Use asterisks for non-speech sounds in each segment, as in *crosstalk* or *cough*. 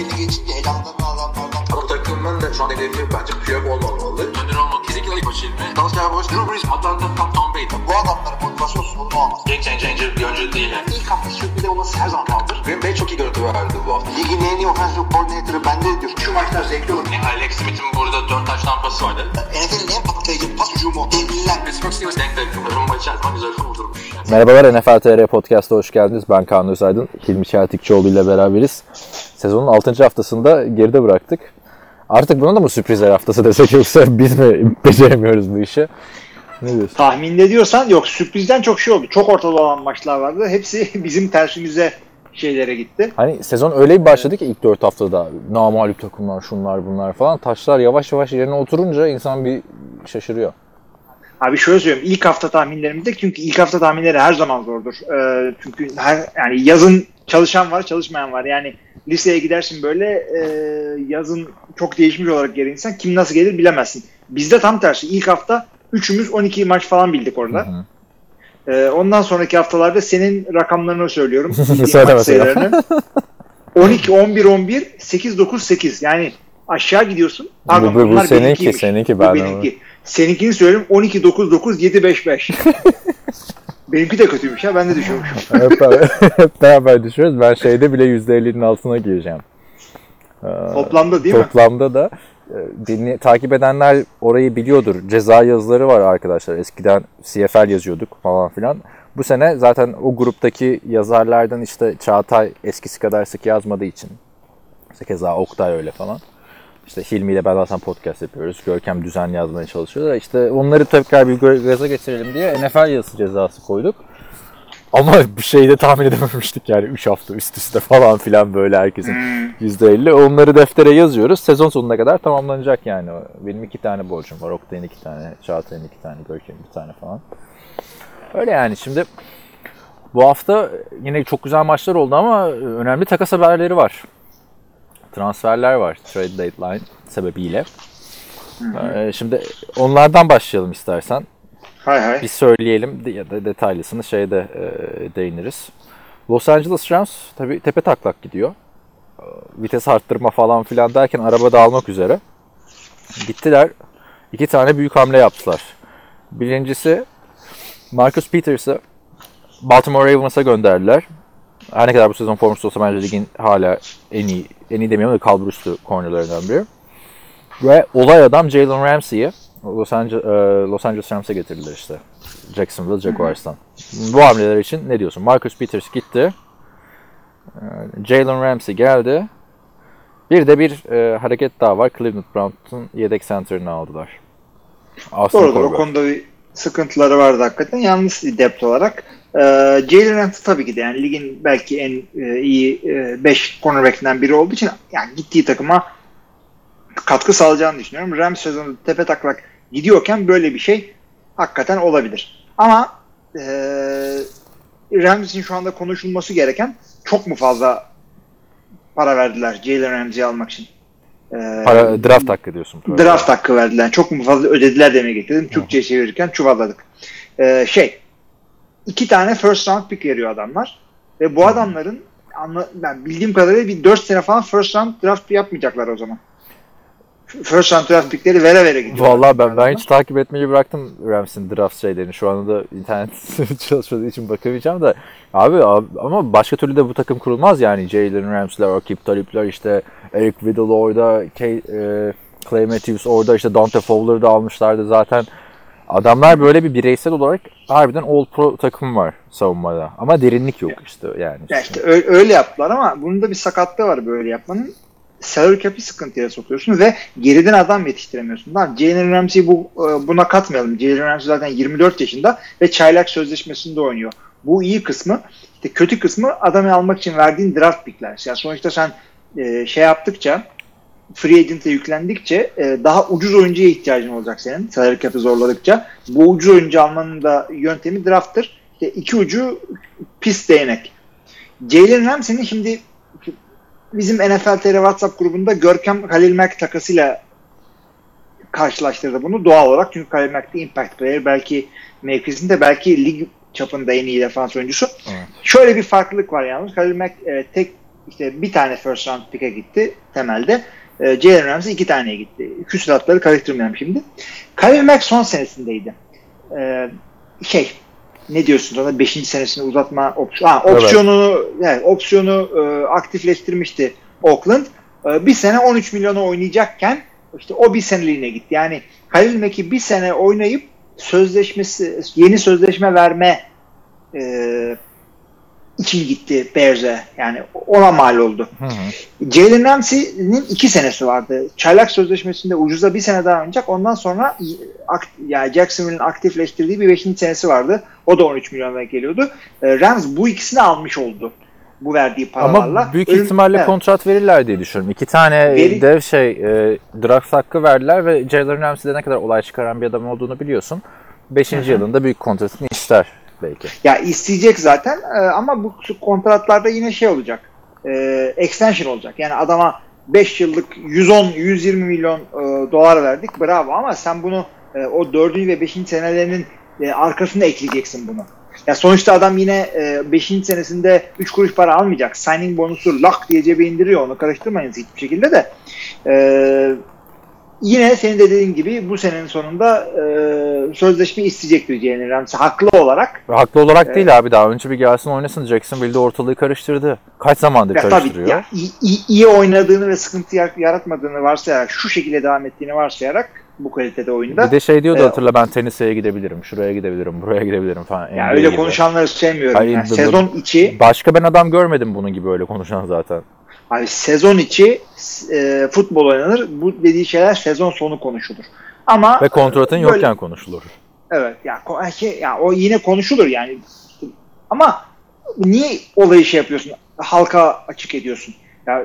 belli geçince elanlarını alanlardan. Ama takımın da şu an hedefi bence Piyok olmamalı. Önder olmalı. Kesinlikle ilk başı ilmi. Dalsya Boş, Drew Brees, Atlanta, Tom, Tom Brady. Bu adamların motivasyon sorunu olmaz. Game changer bir oyuncu değil. Yani. İlk hafta sürpriz olması her zaman kaldır. Green Bay çok iyi görüntü verdi bu hafta. Ligin en iyi offensive coordinator'ı bende diyor. Şu maçlar zevkli olur. Yani Alex Smith'in burada 4 taş tampası vardı. NFL'in en patlayıcı pas hücumu. Devliler. Pittsburgh Steelers denk denk. Rumba içerisinde güzel kurdurmuş. Merhabalar NFL TR Podcast'a hoş geldiniz. Ben Kaan Özaydın. Hilmi Çeltikçioğlu ile beraberiz. Sezonun 6. haftasında geride bıraktık. Artık buna da mı sürprizler haftası desek yoksa *laughs* biz mi beceremiyoruz bu işi? Ne diyorsun? Tahminde diyorsan yok sürprizden çok şey oldu. Çok ortada olan maçlar vardı. Hepsi *laughs* bizim tersimize şeylere gitti. Hani sezon öyle bir başladı ki ilk 4 haftada namalip takımlar şunlar bunlar falan taşlar yavaş yavaş yerine oturunca insan bir şaşırıyor. Abi şöyle söyleyeyim. ilk hafta tahminlerimizde çünkü ilk hafta tahminleri her zaman zordur. Ee, çünkü her yani yazın çalışan var, çalışmayan var. Yani liseye gidersin böyle e, yazın çok değişmiş olarak gelen insan kim nasıl gelir bilemezsin. Bizde tam tersi. İlk hafta üçümüz 12 maç falan bildik orada. Hı hı. Ee, ondan sonraki haftalarda senin rakamlarını söylüyorum. *laughs* Maç sayılarını. 12, 11, 11, 8, 9, 8. Yani aşağı gidiyorsun. Pardon, Bu- bu- bu bunlar seninki, benimkiymiş. seninki, Bu ben benimki. Seninkini söyleyeyim 12, 9, 9, 7, 5, 5. Benimki de kötüymüş ya ben de düşüyormuşum. *laughs* hep, hep beraber düşüyoruz. Ben şeyde bile %50'nin altına gireceğim. Ee, Toplamda değil mi? Toplamda da e, dinle, takip edenler orayı biliyordur. Ceza yazıları var arkadaşlar. Eskiden CFL yazıyorduk falan filan. Bu sene zaten o gruptaki yazarlardan işte Çağatay eskisi kadar sık yazmadığı için. İşte keza Oktay öyle falan. İşte Hilmi ile ben zaten podcast yapıyoruz. Görkem düzenli yazmaya çalışıyor da işte onları tekrar bir gaza getirelim diye NFL yazısı cezası koyduk. Ama bir şey de tahmin edememiştik yani 3 hafta üst üste falan filan böyle herkesin %50. Onları deftere yazıyoruz. Sezon sonuna kadar tamamlanacak yani. Benim iki tane borcum var. Oktay'ın iki tane, Çağatay'ın iki tane, Görkem'in bir tane falan. Öyle yani şimdi bu hafta yine çok güzel maçlar oldu ama önemli takas haberleri var. Transferler var trade deadline sebebiyle. Ee, Şimdi onlardan başlayalım istersen. Hay hay. Bir söyleyelim ya da detaylısını şeyde e, değiniriz. Los Angeles Rams tabii tepe taklak gidiyor. E, Vites arttırma falan filan derken araba dağılmak üzere. Gittiler. iki tane büyük hamle yaptılar. Birincisi Marcus Peters'ı Baltimore Ravens'a gönderdiler. Her ne kadar bu sezon formsuz olsa bence ligin hala en iyi, en iyi demiyorum da kalbur üstü cornerlarından biri. Ve olay adam Jalen Ramsey'i Los Angeles, Los Angeles Rams'e getirdiler işte. Jacksonville Jaguars'tan. Bu hamleler için ne diyorsun? Marcus Peters gitti. E, Jalen Ramsey geldi. Bir de bir e, hareket daha var. Cleveland Browns'un yedek center'ını aldılar. Austin Doğrudur o Corbett. konuda bir sıkıntıları vardı hakikaten. Yalnız depth olarak. Ee, Jalen Ramsey tabii ki de yani ligin belki en e, iyi 5 cornerback'inden biri olduğu için yani gittiği takıma katkı sağlayacağını düşünüyorum. Rams sezonu tepe taklak gidiyorken böyle bir şey hakikaten olabilir. Ama e, Ramsey'in şu anda konuşulması gereken çok mu fazla para verdiler Jalen Ramsey'i almak için? Ee, Para, draft hakkı diyorsun. draft hakkı verdiler. Çok mu fazla ödediler demeye getirdim. Türkçe'ye çevirirken çuvalladık. Ee, şey iki tane first round pick veriyor adamlar. Ve bu adamların anla, ben bildiğim kadarıyla bir 4 sene falan first round draft yapmayacaklar o zaman. First round draft pickleri vere vere gidiyor. Vallahi ben ben hiç takip etmeyi bıraktım Rams'in draft şeylerini. Şu anda da internet *laughs* çalışmadığı için bakamayacağım da. Abi, abi ama başka türlü de bu takım kurulmaz yani. Jalen Rams'ler, Akip Talip'ler işte Eric Weddle orada, Kay, e, Clay Matthews orada işte Dante Fowler'ı da almışlardı zaten. Adamlar böyle bir bireysel olarak harbiden all pro takım var savunmada. Ama derinlik yok işte yani. Ya işte öyle yaptılar ama bunun da bir sakatlığı var böyle yapmanın. Salary cap'i sıkıntıya sokuyorsun ve geriden adam yetiştiremiyorsun. Lan Jalen Ramsey'i bu, e, buna katmayalım. Jalen Ramsey zaten 24 yaşında ve çaylak sözleşmesinde oynuyor. Bu iyi kısmı. İşte kötü kısmı adamı almak için verdiğin draft pickler. Yani sonuçta sen e, şey yaptıkça free agent'e yüklendikçe e, daha ucuz oyuncuya ihtiyacın olacak senin. Salary cap'i zorladıkça. Bu ucuz oyuncu almanın da yöntemi drafttır. İşte iki ucu pis değnek. Jalen Ramsey'nin şimdi bizim NFL TR WhatsApp grubunda Görkem Halil Mack takasıyla karşılaştırdı bunu doğal olarak. Çünkü Halil Mack de impact player. Belki mevkisinde belki lig çapında en iyi defans oyuncusu. Evet. Şöyle bir farklılık var yalnız. Halil Mack e, tek işte bir tane first round pick'e gitti temelde. E, Jalen Ramsey iki taneye gitti. Küsuratları karıştırmayalım şimdi. Khalil Mack son senesindeydi. E, şey ne diyorsun ona 5. senesini uzatma opsiyonu. Ha, opsiyonunu evet. opsiyonu e, aktifleştirmişti Oakland. E, bir sene 13 milyona oynayacakken işte o bir seneliğine gitti. Yani Halil Mack'i bir sene oynayıp sözleşmesi yeni sözleşme verme e, için gitti Bears'e. Yani ona mal oldu. Hı hı. Jalen Ramsey'nin iki senesi vardı. Çaylak sözleşmesinde ucuza bir sene daha oynayacak. Ondan sonra yani Jacksonville'in aktifleştirdiği bir beşinci senesi vardı. O da 13 milyona geliyordu. E, Rams bu ikisini almış oldu bu verdiği paralarla. Ama büyük Ölüm, ihtimalle evet. kontrat verirler diye düşünüyorum. İki tane Veri... dev şey e, draft hakkı verdiler ve Jalen Ramsey'de ne kadar olay çıkaran bir adam olduğunu biliyorsun. Beşinci yılında büyük kontratını ister belki. Ya isteyecek zaten e, ama bu kontratlarda yine şey olacak. E, extension olacak. Yani adama 5 yıllık 110-120 milyon e, dolar verdik. Bravo ama sen bunu o 4. ve 5. senelerinin arkasında ekleyeceksin bunu. Ya sonuçta adam yine 5. E, senesinde 3 kuruş para almayacak. Signing bonusu lak diye cebe indiriyor. Onu karıştırmayın hiçbir şekilde de. E, yine senin de dediğin gibi bu senenin sonunda e, sözleşme isteyecektir Jalen Ramsey haklı olarak. Haklı olarak ee, değil abi daha önce bir gelsin oynasın Jacksonville'de ortalığı karıştırdı. Kaç zamandır ya karıştırıyor? Tabii, ya, iyi, iyi oynadığını ve sıkıntı yaratmadığını varsayarak şu şekilde devam ettiğini varsayarak bu kalitede oyunda. Bir de şey diyordu ee, hatırla ben Tennessee'ye gidebilirim, şuraya gidebilirim, buraya gidebilirim falan. Ya yani öyle gibi. konuşanları sevmiyorum. Hayır, yani sezon içi. Başka ben adam görmedim bunun gibi öyle konuşan zaten. Abi sezon içi e, futbol oynanır. Bu dediği şeyler sezon sonu konuşulur. Ama ve kontratın böyle, yokken konuşulur. Evet ya, şey, ya o yine konuşulur yani. Ama niye olayı şey yapıyorsun? Halka açık ediyorsun. Ya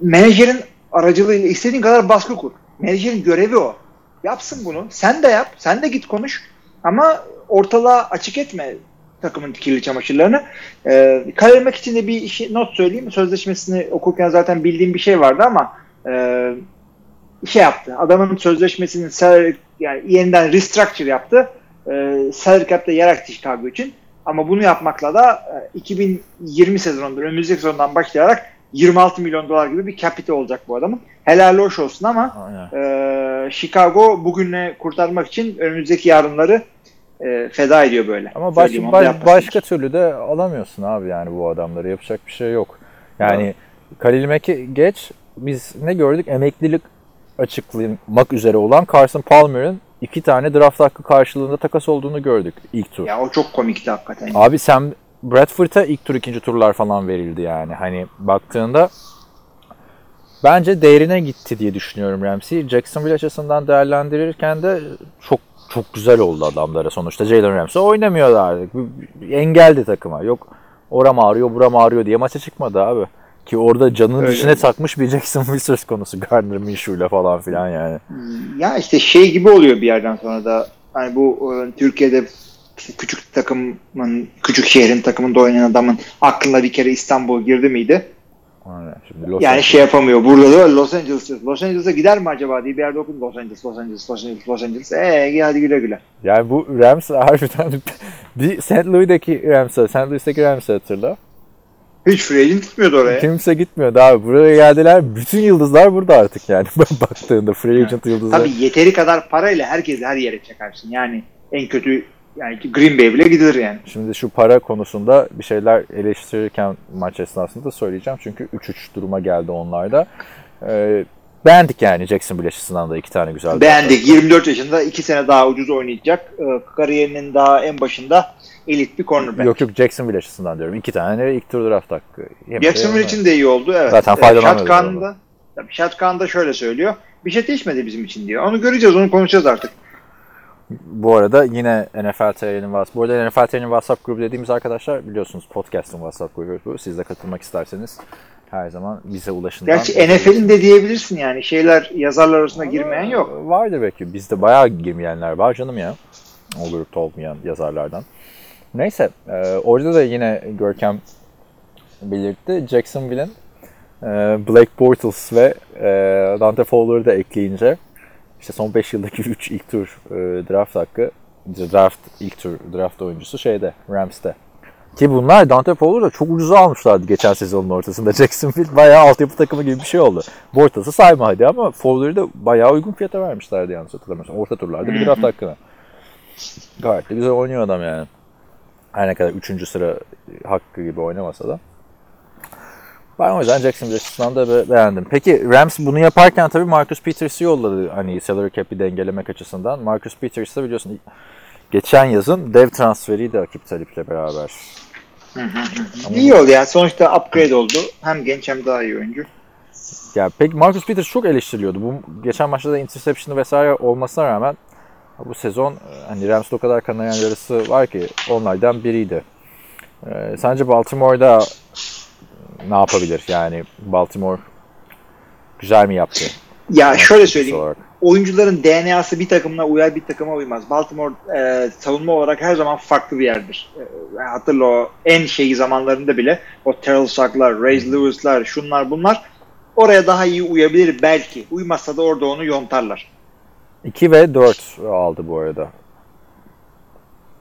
menajerin aracılığıyla istediğin kadar baskı kur. Menajerin görevi o. Yapsın bunu. Sen de yap. Sen de git konuş. Ama ortalığa açık etme takımın kirli çamaşırlarını. E, Kalelemek için de bir şey, not söyleyeyim. Sözleşmesini okurken zaten bildiğim bir şey vardı ama e, şey yaptı. Adamın sözleşmesinin salary, yani yeniden restructure yaptı. E, salary cap'te yer açtı Chicago için. Ama bunu yapmakla da e, 2020 sezonunda önümüzdeki sezondan başlayarak 26 milyon dolar gibi bir capital olacak bu adamın. Helal hoş olsun ama e, Chicago bugünle kurtarmak için önümüzdeki yarınları e, feda ediyor böyle. Ama baş, baş, başka türlü de alamıyorsun abi yani bu adamları. Yapacak bir şey yok. Yani evet. Kalil Mack'i geç biz ne gördük? Emeklilik açıklamak üzere olan Carson Palmer'ın iki tane draft hakkı karşılığında takas olduğunu gördük ilk tur. Ya o çok komikti hakikaten. Abi sen Bradford'a ilk tur ikinci turlar falan verildi yani. Hani baktığında bence değerine gitti diye düşünüyorum Ramsey. Jacksonville açısından değerlendirirken de çok çok güzel oldu adamlara sonuçta. Jalen Ramsey oynamıyordu artık. Engeldi takıma. Yok oram ağrıyor buram ağrıyor diye maça çıkmadı abi. Ki orada canının Öyle içine mi? takmış bir Jacksonville söz konusu. Gardner Minshew'le falan filan yani. Ya işte şey gibi oluyor bir yerden sonra da. Hani bu e, Türkiye'de küçük takımın, küçük şehrin takımında oynayan adamın aklına bir kere İstanbul girdi miydi? Aynen. Şimdi Los yani Angeles. şey yapamıyor. Burada da Los Angeles. Los Angeles'a gider mi acaba diye bir yerde okudum. Los Angeles, Los Angeles, Los Angeles, Los Angeles. Eee hadi güle güle. Yani bu Rams *laughs* harbiden bir St. Louis'daki Rams'ı, St. Louis'taki Rams'ı hatırla. Hiç free agent gitmiyordu oraya. Kimse gitmiyordu abi. Buraya geldiler. Bütün yıldızlar burada artık yani. *laughs* Baktığında free agent yıldızlar. Tabii yeteri kadar parayla herkes her yere çakarsın. Yani en kötü yani Green Bay bile gidilir yani. Şimdi şu para konusunda bir şeyler eleştirirken maç esnasında söyleyeceğim. Çünkü 3-3 duruma geldi onlarda. Ee, beğendik yani Jacksonville açısından da iki tane güzel. Beğendik. 24 yaşında iki sene daha ucuz oynayacak. Ee, kariyerinin daha en başında elit bir cornerback. Yok yok Jacksonville açısından diyorum. İki tane ilk tur draft hakkı. Jacksonville için de iyi oldu. Evet. Zaten faydalanıyoruz. Shotgun'da, Shotgun da şöyle söylüyor. Bir şey değişmedi bizim için diyor. Onu göreceğiz, onu konuşacağız artık. Bu arada yine NFL TR'nin WhatsApp. Bu arada NFL TR'nin WhatsApp grubu dediğimiz arkadaşlar biliyorsunuz podcast'ın WhatsApp grubu. Siz de katılmak isterseniz her zaman bize ulaşın. Gerçi NFL'in de diyebilirsin yani. Şeyler yazarlar arasında Ama girmeyen yok. Vardır belki. Bizde bayağı girmeyenler var canım ya. O grupta olmayan yazarlardan. Neyse. E, orada da yine Görkem belirtti. Jacksonville'in e, Blake Bortles ve e, Dante Fowler'ı da ekleyince işte son 5 yıldaki 3 ilk tur e, draft hakkı draft ilk tur draft oyuncusu şeyde Rams'te. Ki bunlar Dante Fowler'ı da çok ucuza almışlardı geçen sezonun ortasında. *laughs* Jacksonville bayağı altyapı takımı gibi bir şey oldu. Bortas'ı sayma hadi ama Fowler'ı da bayağı uygun fiyata vermişlerdi yanlış hatırlamıyorsam. Orta turlarda bir draft hakkına. Gayet de güzel oynuyor adam yani. Her ne kadar 3. sıra hakkı gibi oynamasa da. Ben o yüzden Jacksonville açısından da be- beğendim. Peki Rams bunu yaparken tabii Marcus Peters'ı yolladı hani salary cap'i dengelemek açısından. Marcus Peters da biliyorsun geçen yazın dev transferiydi Akip Talip'le beraber. İyi oldu yani. Sonuçta upgrade oldu. Hem genç hem daha iyi oyuncu. Ya peki Marcus Peters çok eleştiriliyordu. Bu geçen maçta da interception vesaire olmasına rağmen bu sezon e, hani Rams'da o kadar kanayan yarısı var ki onlardan biriydi. Ee, sence Baltimore'da ne yapabilir? Yani Baltimore güzel mi yaptı? Ya şöyle söyleyeyim. olarak? oyuncuların DNA'sı bir takımına uyar bir takıma uymaz. Baltimore e, savunma olarak her zaman farklı bir yerdir. E, hatırla o en şey zamanlarında bile o Terrell Sack'lar, Ray Lewis'lar, şunlar bunlar oraya daha iyi uyabilir belki. Uymazsa da orada onu yontarlar. 2 ve 4 aldı bu arada.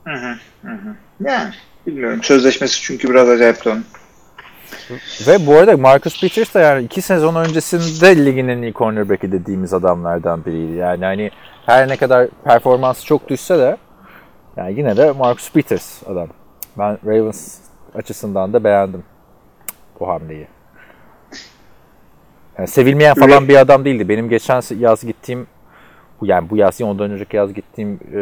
Hı hı, hı. Yani bilmiyorum. Sözleşmesi çünkü biraz acayipti onun. Ve bu arada Marcus Peters de yani 2 sezon öncesinde ligin en iyi cornerback'i dediğimiz adamlardan biriydi. Yani hani her ne kadar performansı çok düşse de yani yine de Marcus Peters adam. Ben Ravens açısından da beğendim bu hamleyi. Yani sevilmeyen falan bir adam değildi. Benim geçen yaz gittiğim yani bu yaz ondan önceki yaz gittiğim e,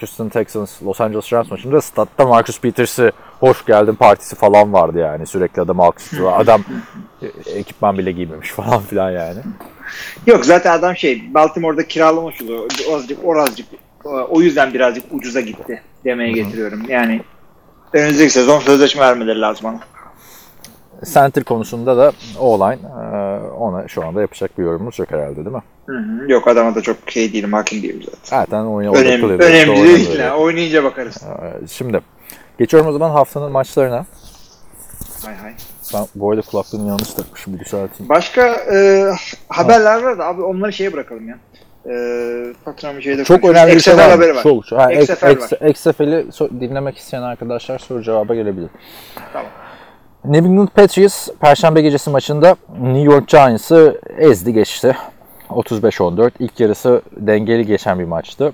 Houston Texans Los Angeles Rams maçında statta Marcus Peters'ı hoş geldin partisi falan vardı yani. Sürekli adam alkışlıyor. Adam e, ekipman bile giymemiş *laughs* falan filan yani. Yok zaten adam şey Baltimore'da kiralamış oluyor. Azıcık orazcık o yüzden birazcık ucuza gitti demeye getiriyorum. Yani önümüzdeki sezon sözleşme vermeleri lazım ona. Center konusunda da o olay e, ona şu anda yapacak bir yorumumuz yok herhalde değil mi? Hı hı. Yok adama da çok şey değilim, hakim değilim zaten. Zaten oyunu Önemli, odaklı önemli değil. Oynayınca bakarız. E, Şimdi geçiyorum o zaman haftanın maçlarına. Hay hay. Ben bu arada kulaklığımı yanlış takmışım bir düzelteyim. Başka e, haberler var da abi onları şeye bırakalım ya. E, patronun şeyde Çok konuşuruz. önemli bir şey var. haberi var. Çok. Ha, XFL var. XFL'i so- dinlemek isteyen arkadaşlar soru cevaba gelebilir. Tamam. New England Patriots Perşembe gecesi maçında New York Giants'ı ezdi geçti. 35-14. İlk yarısı dengeli geçen bir maçtı.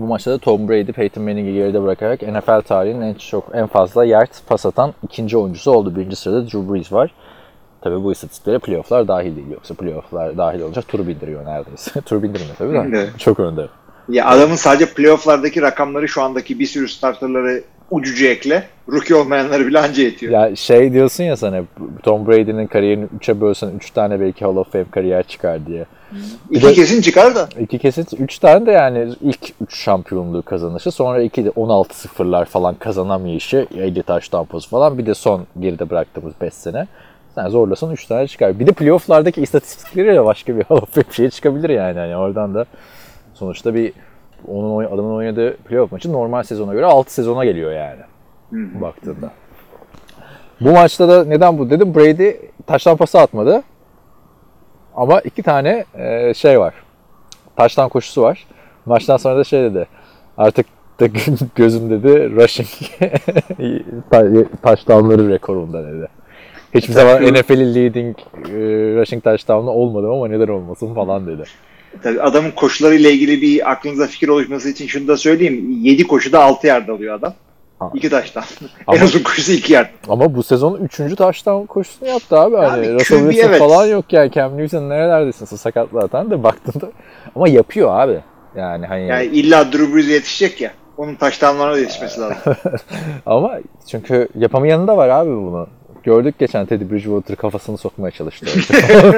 Bu maçta da Tom Brady, Peyton Manning'i geride bırakarak NFL tarihinin en çok en fazla yard pas atan ikinci oyuncusu oldu. Birinci sırada Drew Brees var. Tabii bu istatistiklere playofflar dahil değil. Yoksa playofflar dahil olacak tur bindiriyor neredeyse. *laughs* tur bindirmiyor tabii de. Çok önde. Ya adamın sadece playofflardaki rakamları şu andaki bir sürü starterları ucucu ekle. Rookie olmayanları bile anca yetiyor. Ya şey diyorsun ya sana Tom Brady'nin kariyerini 3'e bölsen 3 tane belki Hall of Fame kariyer çıkar diye. İki de- kesin çıkar da. İki kesit 3 tane de yani ilk 3 şampiyonluğu kazanışı sonra 2 de 16-0'lar falan kazanamayışı 50 taş tampos falan bir de son geride bıraktığımız 5 sene. Sen zorlasan 3 tane çıkar. Bir de playofflardaki istatistikleriyle başka bir Hall of Fame şey çıkabilir yani. yani oradan da sonuçta bir onun adamın oynadığı playoff maçı normal sezona göre 6 sezona geliyor yani. Baktığında. Bu maçta da neden bu dedim Brady taştan pası atmadı. Ama iki tane e, şey var. Taştan koşusu var. Maçtan sonra da şey dedi. Artık da *laughs* gözüm dedi rushing *laughs* touchdownları rekorunda dedi. Hiçbir zaman NFL'in leading e, rushing touchdown'u olmadım ama neden olmasın falan dedi. Tabii adamın koşularıyla ilgili bir aklınıza fikir oluşması için şunu da söyleyeyim. 7 koşuda 6 yard alıyor adam. Ha. 2 taştan. *laughs* Ama- en uzun koşusu 2 yard. Ama bu sezon 3. touchdown koşusunu yaptı abi. Hani Abi, Russell Wilson evet. falan yok yani. Cam Newton nerelerdesin? Sakat zaten de baktığında. Ama yapıyor abi. Yani hani Yani illa Drew Brees'e yetişecek ya. Onun taştanlarına yetişmesi lazım. *laughs* Ama çünkü yapamayanı da var abi bunu. Gördük geçen Teddy Bridgewater kafasını sokmaya çalıştı.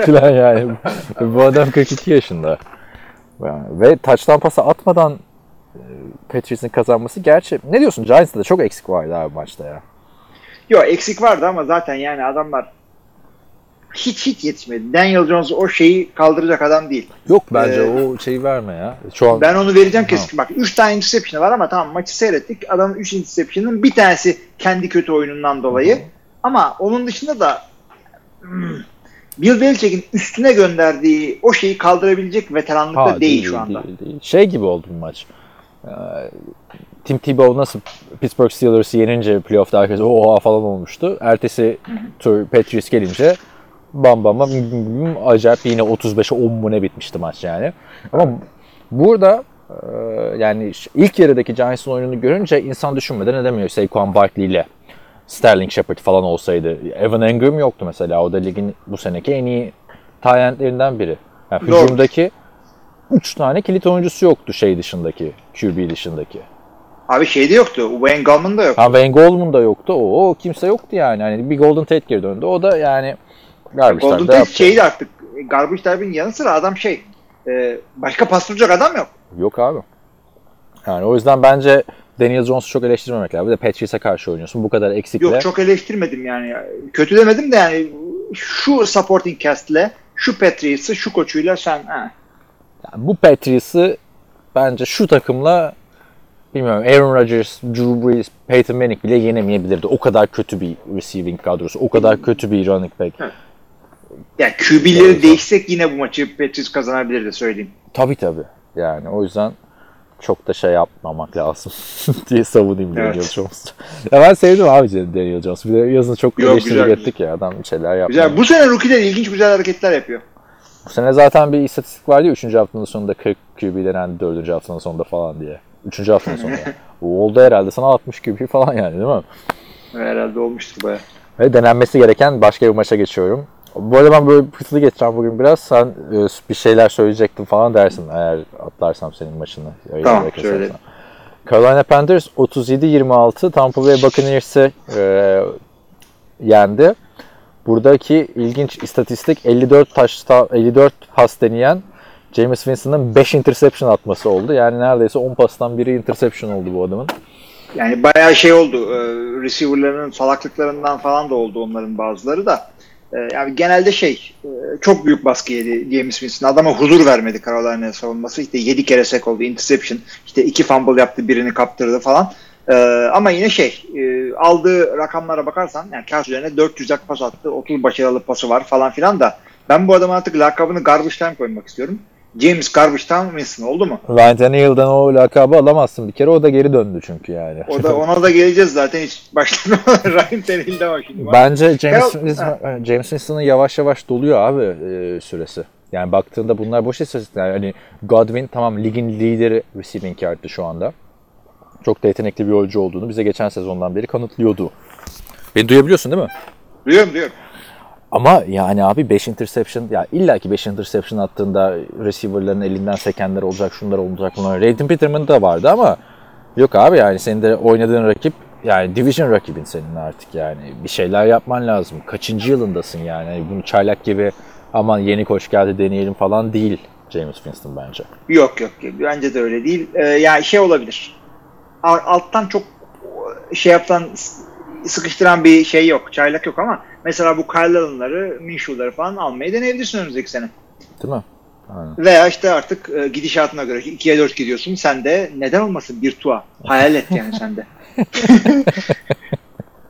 Falan *laughs* yani. Bu adam 42 yaşında. Yani ve touchdown pası atmadan e, Patriots'ın kazanması gerçi ne diyorsun Giants'ta da çok eksik vardı abi maçta ya. Yok eksik vardı ama zaten yani adamlar hiç hiç yetişmedi. Daniel Jones o şeyi kaldıracak adam değil. Yok bence Ee, o şeyi verme ya. Şu an Ben onu vereceğim kesin. Bak 3 tane interception var ama tamam maçı seyrettik. Adamın 3 interception'ın bir tanesi kendi kötü oyunundan dolayı. Ama onun dışında da hmm, Bill Belichick'in üstüne gönderdiği o şeyi kaldırabilecek veteranlıkta Ha, değil, şu anda. değil, değil. Şey gibi oldu bu maç. Ee, Tim Tebow nasıl Pittsburgh Steelers'ı yenince playoff'ta herkes oha falan olmuştu. Ertesi tur Patriots gelince bam bam bam acayip yine 35'e 10 mu ne bitmişti maç yani. Ama burada e, yani ilk yarıdaki Giants'ın oyununu görünce insan düşünmeden edemiyor. Saquon Barkley ile Sterling Shepard falan olsaydı. Evan Engram yoktu mesela. O da ligin bu seneki en iyi tight endlerinden biri. Yani Doğru. hücumdaki 3 tane kilit oyuncusu yoktu şey dışındaki, QB dışındaki. Abi şeyde yoktu. Wayne Gallman da yok. Ha Wayne Goldman da yoktu. O, o kimse yoktu yani. Hani bir Golden Tate geri döndü. O da yani garbage Golden Tate yaptı. şeydi artık. Garbage Time'in yanı sıra adam şey. e, başka pas adam yok. Yok abi. Yani o yüzden bence Daniel Jones'u çok eleştirmemek lazım. Bir de Patriots'a karşı oynuyorsun. Bu kadar eksikle. Yok çok eleştirmedim yani. Kötü demedim de yani şu supporting cast'le şu Patriots'ı şu koçuyla sen ha. Yani bu Patriots'ı bence şu takımla bilmiyorum Aaron Rodgers, Drew Brees, Peyton Manning bile yenemeyebilirdi. O kadar kötü bir receiving kadrosu. O kadar kötü bir running back. Yani QB'leri değişsek yine bu maçı Patriots kazanabilirdi söyleyeyim. Tabii tabii. Yani o yüzden çok da şey yapmamak lazım *laughs* diye savunayım Evet. Daniel Jones'u. ya ben sevdim abi Daniel Jones. Bir de yazın çok Yok, eleştiri ettik ya adam bir şeyler yaptı. Güzel. Bu sene rookie'ler ilginç güzel hareketler yapıyor. Bu sene zaten bir istatistik vardı ya 3. haftanın sonunda 40 QB denendi 4. haftanın sonunda falan diye. 3. haftanın sonunda. *laughs* Oldu herhalde sana 60 QB falan yani değil mi? Herhalde olmuştur baya. Ve denenmesi gereken başka bir maça geçiyorum. Bu arada ben böyle hızlı geçeceğim bugün biraz. Sen e, bir şeyler söyleyecektin falan dersin eğer atlarsam senin maçını. Tamam, sana. Carolina Panthers 37-26 Tampa Bay Buccaneers'ı e, yendi. Buradaki ilginç istatistik 54 taşta 54 pas deneyen James Winston'ın 5 interception atması oldu. Yani neredeyse 10 pastan biri interception oldu bu adamın. Yani bayağı şey oldu. E, receiver'ların salaklıklarından falan da oldu onların bazıları da. E, yani genelde şey e, çok büyük baskı yedi James Winston. Adama huzur vermedi Carolina'ya savunması. İşte 7 kere sek oldu. Interception. İşte 2 fumble yaptı. Birini kaptırdı falan. E, ama yine şey e, aldığı rakamlara bakarsan yani kağıt üzerine 400 yak pas attı. 30 başarılı pası var falan filan da ben bu adama artık lakabını Garbage Time koymak istiyorum. James Garbage Winston oldu mu? Ryan Tannehill'den o lakabı alamazsın bir kere. O da geri döndü çünkü yani. O da ona da geleceğiz zaten hiç başlamadan *laughs* Ryan Tannehill'de var şimdi. Bence James, Winston- James Winston'ın yavaş yavaş doluyor abi e, süresi. Yani baktığında bunlar boş istatistikler. Yani Godwin tamam ligin lideri receiving yard'ı şu anda. Çok da yetenekli bir oyuncu olduğunu bize geçen sezondan beri kanıtlıyordu. Beni duyabiliyorsun değil mi? Duyuyorum duyuyorum. Ama yani abi 5 interception ya illa ki 5 interception attığında receiver'ların elinden sekenler olacak, şunlar olacak, bunlar. Raiden Peterman da vardı ama yok abi yani senin de oynadığın rakip yani division rakibin senin artık yani. Bir şeyler yapman lazım. Kaçıncı yılındasın yani. Hani bunu çaylak gibi aman yeni koç geldi deneyelim falan değil James Winston bence. Yok yok bence de öyle değil. Ee, yani şey olabilir. Alttan çok şey yaptan sıkıştıran bir şey yok. Çaylak yok ama mesela bu Kyle Allen'ları, Minshew'ları falan almayı deneyebilirsin önümüzdeki sene. Değil mi? Aynen. Veya işte artık e, gidişatına göre 2'ye 4 gidiyorsun. Sen de neden olmasın bir tua. Hayal et yani sen de. *laughs*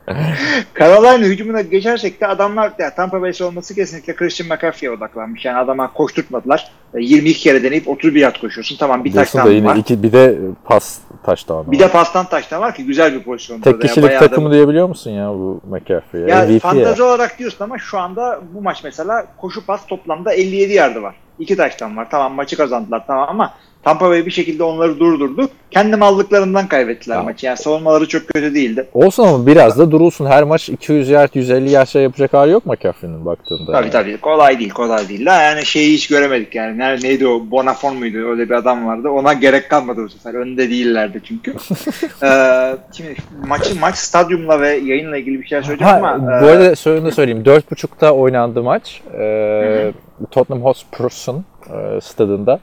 *laughs* Carolina hücumuna geçersek de adamlar ya Tampa Bay olması kesinlikle Christian McCaffrey'e odaklanmış. Yani adama koşturtmadılar. E, 22 kere deneyip 31 yard koşuyorsun. Tamam bir da taştan yine var. iki, bir de pas taştan Bir de pastan taştan var ki güzel bir pozisyonda. Tek da kişilik da- takımı diyebiliyor musun ya bu McCaffrey'e? Ya MVP ya. fantazi olarak diyorsun ama şu anda bu maç mesela koşu pas toplamda 57 yardı var. İki taştan var. Tamam maçı kazandılar tamam ama Tampa Bay bir şekilde onları durdurdu. Kendi mallıklarından kaybettiler Tamam. maçı. Yani savunmaları çok kötü değildi. Olsun ama biraz da durulsun. Her maç 200 yard, 150 yard şey yapacak hali yok McCaffrey'nin baktığında. Tabii yani. tabii. Kolay değil, kolay değil. La yani şeyi hiç göremedik yani. Nerede neydi o? Bonafon muydu? Öyle bir adam vardı. Ona gerek kalmadı bu sefer. Önde değillerdi çünkü. *laughs* ee, şimdi maçı maç stadyumla ve yayınla ilgili bir şeyler söyleyeceğim Ha, ama bu e, arada da söyleyeyim. 4.30'da oynandı maç. Ee, Tottenham Hotspur'un e, stadında.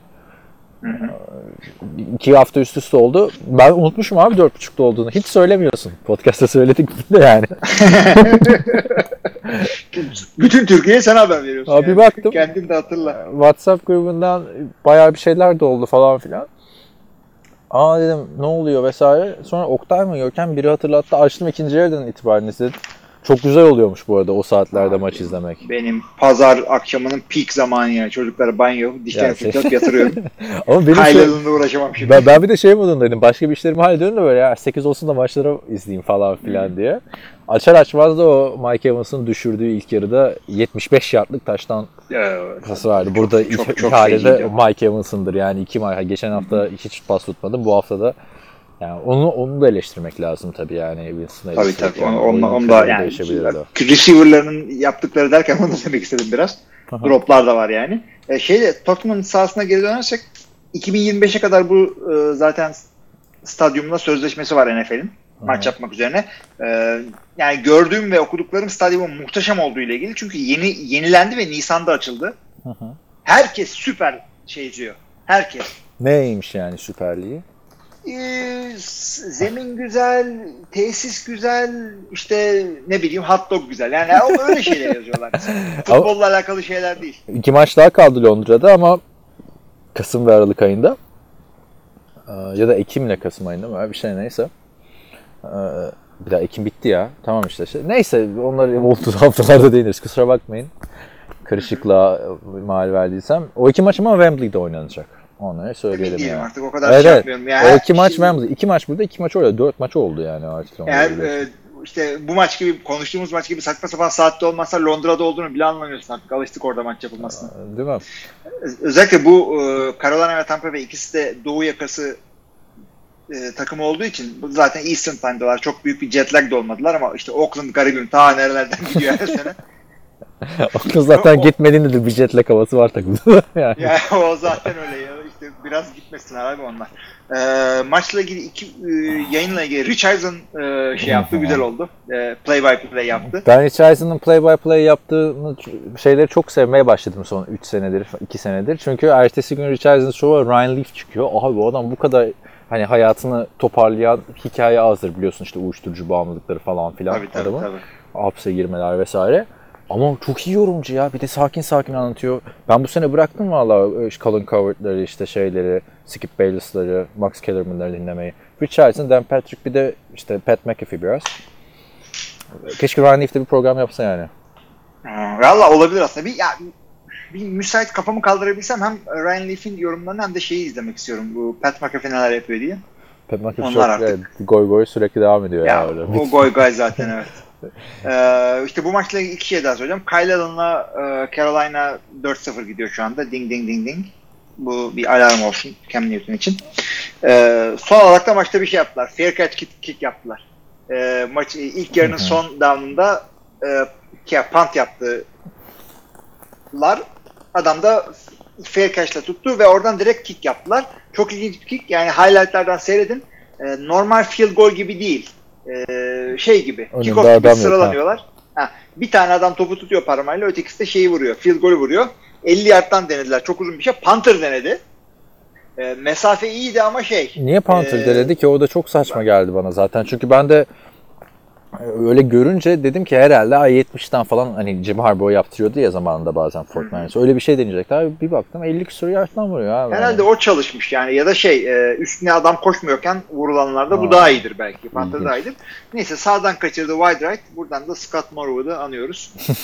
Ee, İki hafta üst üste oldu. Ben unutmuşum abi 4.30'da olduğunu. Hiç söylemiyorsun. Podcast'ta söyledik *laughs* de yani. *laughs* bütün Türkiye'ye sen haber veriyorsun. Abi yani. baktım. Kendin de hatırla. WhatsApp grubundan bayağı bir şeyler de oldu falan filan. Aa dedim ne oluyor vesaire. Sonra Oktay mı Görkem biri hatırlattı. Açtım ikinci yerden itibaren izledim. Çok güzel oluyormuş bu arada o saatlerde maç izlemek. Benim pazar akşamının peak zamanı yani. Çocuklara banyo, dişlerini Ya, şey- fırçalıp yatırıyorum. *laughs* Ama benim şu, Haylalığında uğraşamam şimdi. ben, ben bir de şey modundaydım. Başka bir işlerimi hallediyorum da böyle ya 8 olsun da maçları izleyeyim falan filan diye. Açar açmaz da o Mike Evans'ın düşürdüğü ilk yarıda 75 yardlık taştan Evet. pası vardı. Burada çok- ilk çok ihalede feciydi. Mike Evans'ındır. Yani iki geçen hafta hiç pas tutmadım. Bu hafta da yani onu onu da eleştirmek lazım tabii yani Evans'ın Tabii tabii. yani. Onu, onu, da yani receiver'ların yaptıkları derken onu da demek istedim biraz. Aha. Droplar da var yani. E, şeyde Tottenham'ın sahasına geri dönersek 2025'e kadar bu e, zaten stadyumla sözleşmesi var NFL'in maç yapmak üzerine. E, yani gördüğüm ve okuduklarım stadyumun muhteşem olduğu ile ilgili. Çünkü yeni yenilendi ve Nisan'da açıldı. Hı. Herkes süper şey diyor. Herkes. Neymiş yani Süper Ee, zemin güzel, tesis güzel, işte ne bileyim hot dog güzel. Yani öyle şeyler yazıyorlar. *laughs* Futbolla alakalı şeyler değil. İki maç daha kaldı Londra'da ama Kasım ve Aralık ayında. Ee, Ya da Ekim ile Kasım ayında mı? Bir şey neyse. Ee, Bir daha Ekim bitti ya. Tamam işte. Şey- Neyse onları olduğu *laughs* haftalarda değiniriz. Kusura bakmayın. Karışıklığa mal verdiysem. O iki maç ama Wembley'de oynanacak. Emin söyleyelim yani. artık o kadar Evet, şey yapmıyorum. Yani O iki maç şimdi- iki maç burada, iki maç orada. Dört maç oldu yani artık. Eğer e, işte bu maç gibi konuştuğumuz maç gibi saçma sapan saatte olmazsa Londra'da olduğunu bile anlamıyorsun artık. Alıştık orada maç yapılmasına. Değil mi? Özellikle bu e, Carolina ve Tampa Bay ikisi de doğu yakası e, takımı olduğu için zaten Eastern Time'dalar. Çok büyük bir jet lag da olmadılar ama işte Oakland garibim ta nerelerden gidiyor her sene. *laughs* Aklı zaten O- gitmediğinde de bir jet lag havası var takımda. *laughs* yani. Yani o zaten öyle ya. Biraz gitmesinler abi onlar. Ee, maçla ilgili iki e, yayınla ilgili Richardson e, şey yaptı güzel oldu. E, play by play yaptı. Ben Richardson'ın play by play yaptığını şeyleri çok sevmeye başladım son 3 senedir, 2 senedir. Çünkü ertesi gün Richardson şova Ryan Leaf çıkıyor. Abi bu adam bu kadar hani hayatını toparlayan hikaye azdır biliyorsun işte uyuşturucu bağımlılıkları falan filan Tabii tabii adamın. tabii. Hapse girmeler vesaire. Ama çok iyi yorumcu ya. Bir de sakin sakin anlatıyor. Ben bu sene bıraktım valla işte Colin Coward'ları işte şeyleri, Skip Bayless'ları, Max Kellerman'ları dinlemeyi. Richardson, Dan Patrick bir de işte Pat McAfee biraz. Keşke Ryan Leaf'te bir program yapsa yani. Valla olabilir aslında. Bir, ya, bir müsait kafamı kaldırabilsem hem Ryan Leaf'in yorumlarını hem de şeyi izlemek istiyorum. Bu Pat McAfee neler yapıyor diye. Pat McAfee Onlar çok artık. evet, goy goy sürekli devam ediyor ya, Ya, öyle. o goy goy zaten evet. Ee, işte bu maçla iki şey daha söyleyeceğim. Kyle Allen'la e, Carolina 4-0 gidiyor şu anda. Ding ding ding ding. Bu bir alarm olsun Cam Newton için. Ee, son olarak da maçta bir şey yaptılar. Fair catch kick, kick yaptılar. Ee, maç ilk yarının son down'ında e, punt yaptılar. Adam da fair catch'la tuttu ve oradan direkt kick yaptılar. Çok ilginç bir kick. Yani highlightlardan seyredin. Ee, normal field goal gibi değil. Ee, şey gibi. Önünde Kickoff gibi yok, sıralanıyorlar. Ha, bir tane adam topu tutuyor parmağıyla ötekisi de şeyi vuruyor. Field golü vuruyor. 50 yardtan denediler. Çok uzun bir şey. Punter denedi. Ee, mesafe iyiydi ama şey. Niye Panther Ee, denedi ki? O da çok saçma geldi bana zaten. Çünkü ben de öyle görünce dedim ki herhalde I-70'ten falan hani Jim Harbaugh yaptırıyordu ya zamanında bazen Fortnite. Öyle bir şey deneyecekler. Bir baktım 50 küsur yardtan vuruyor abi. Herhalde o çalışmış yani ya da şey e, üstüne adam koşmuyorken vurulanlarda bu daha iyidir belki. Panther daha iyidir. Neyse sağdan kaçırdı wide right. Buradan da Scott Morwood'u anıyoruz. *laughs*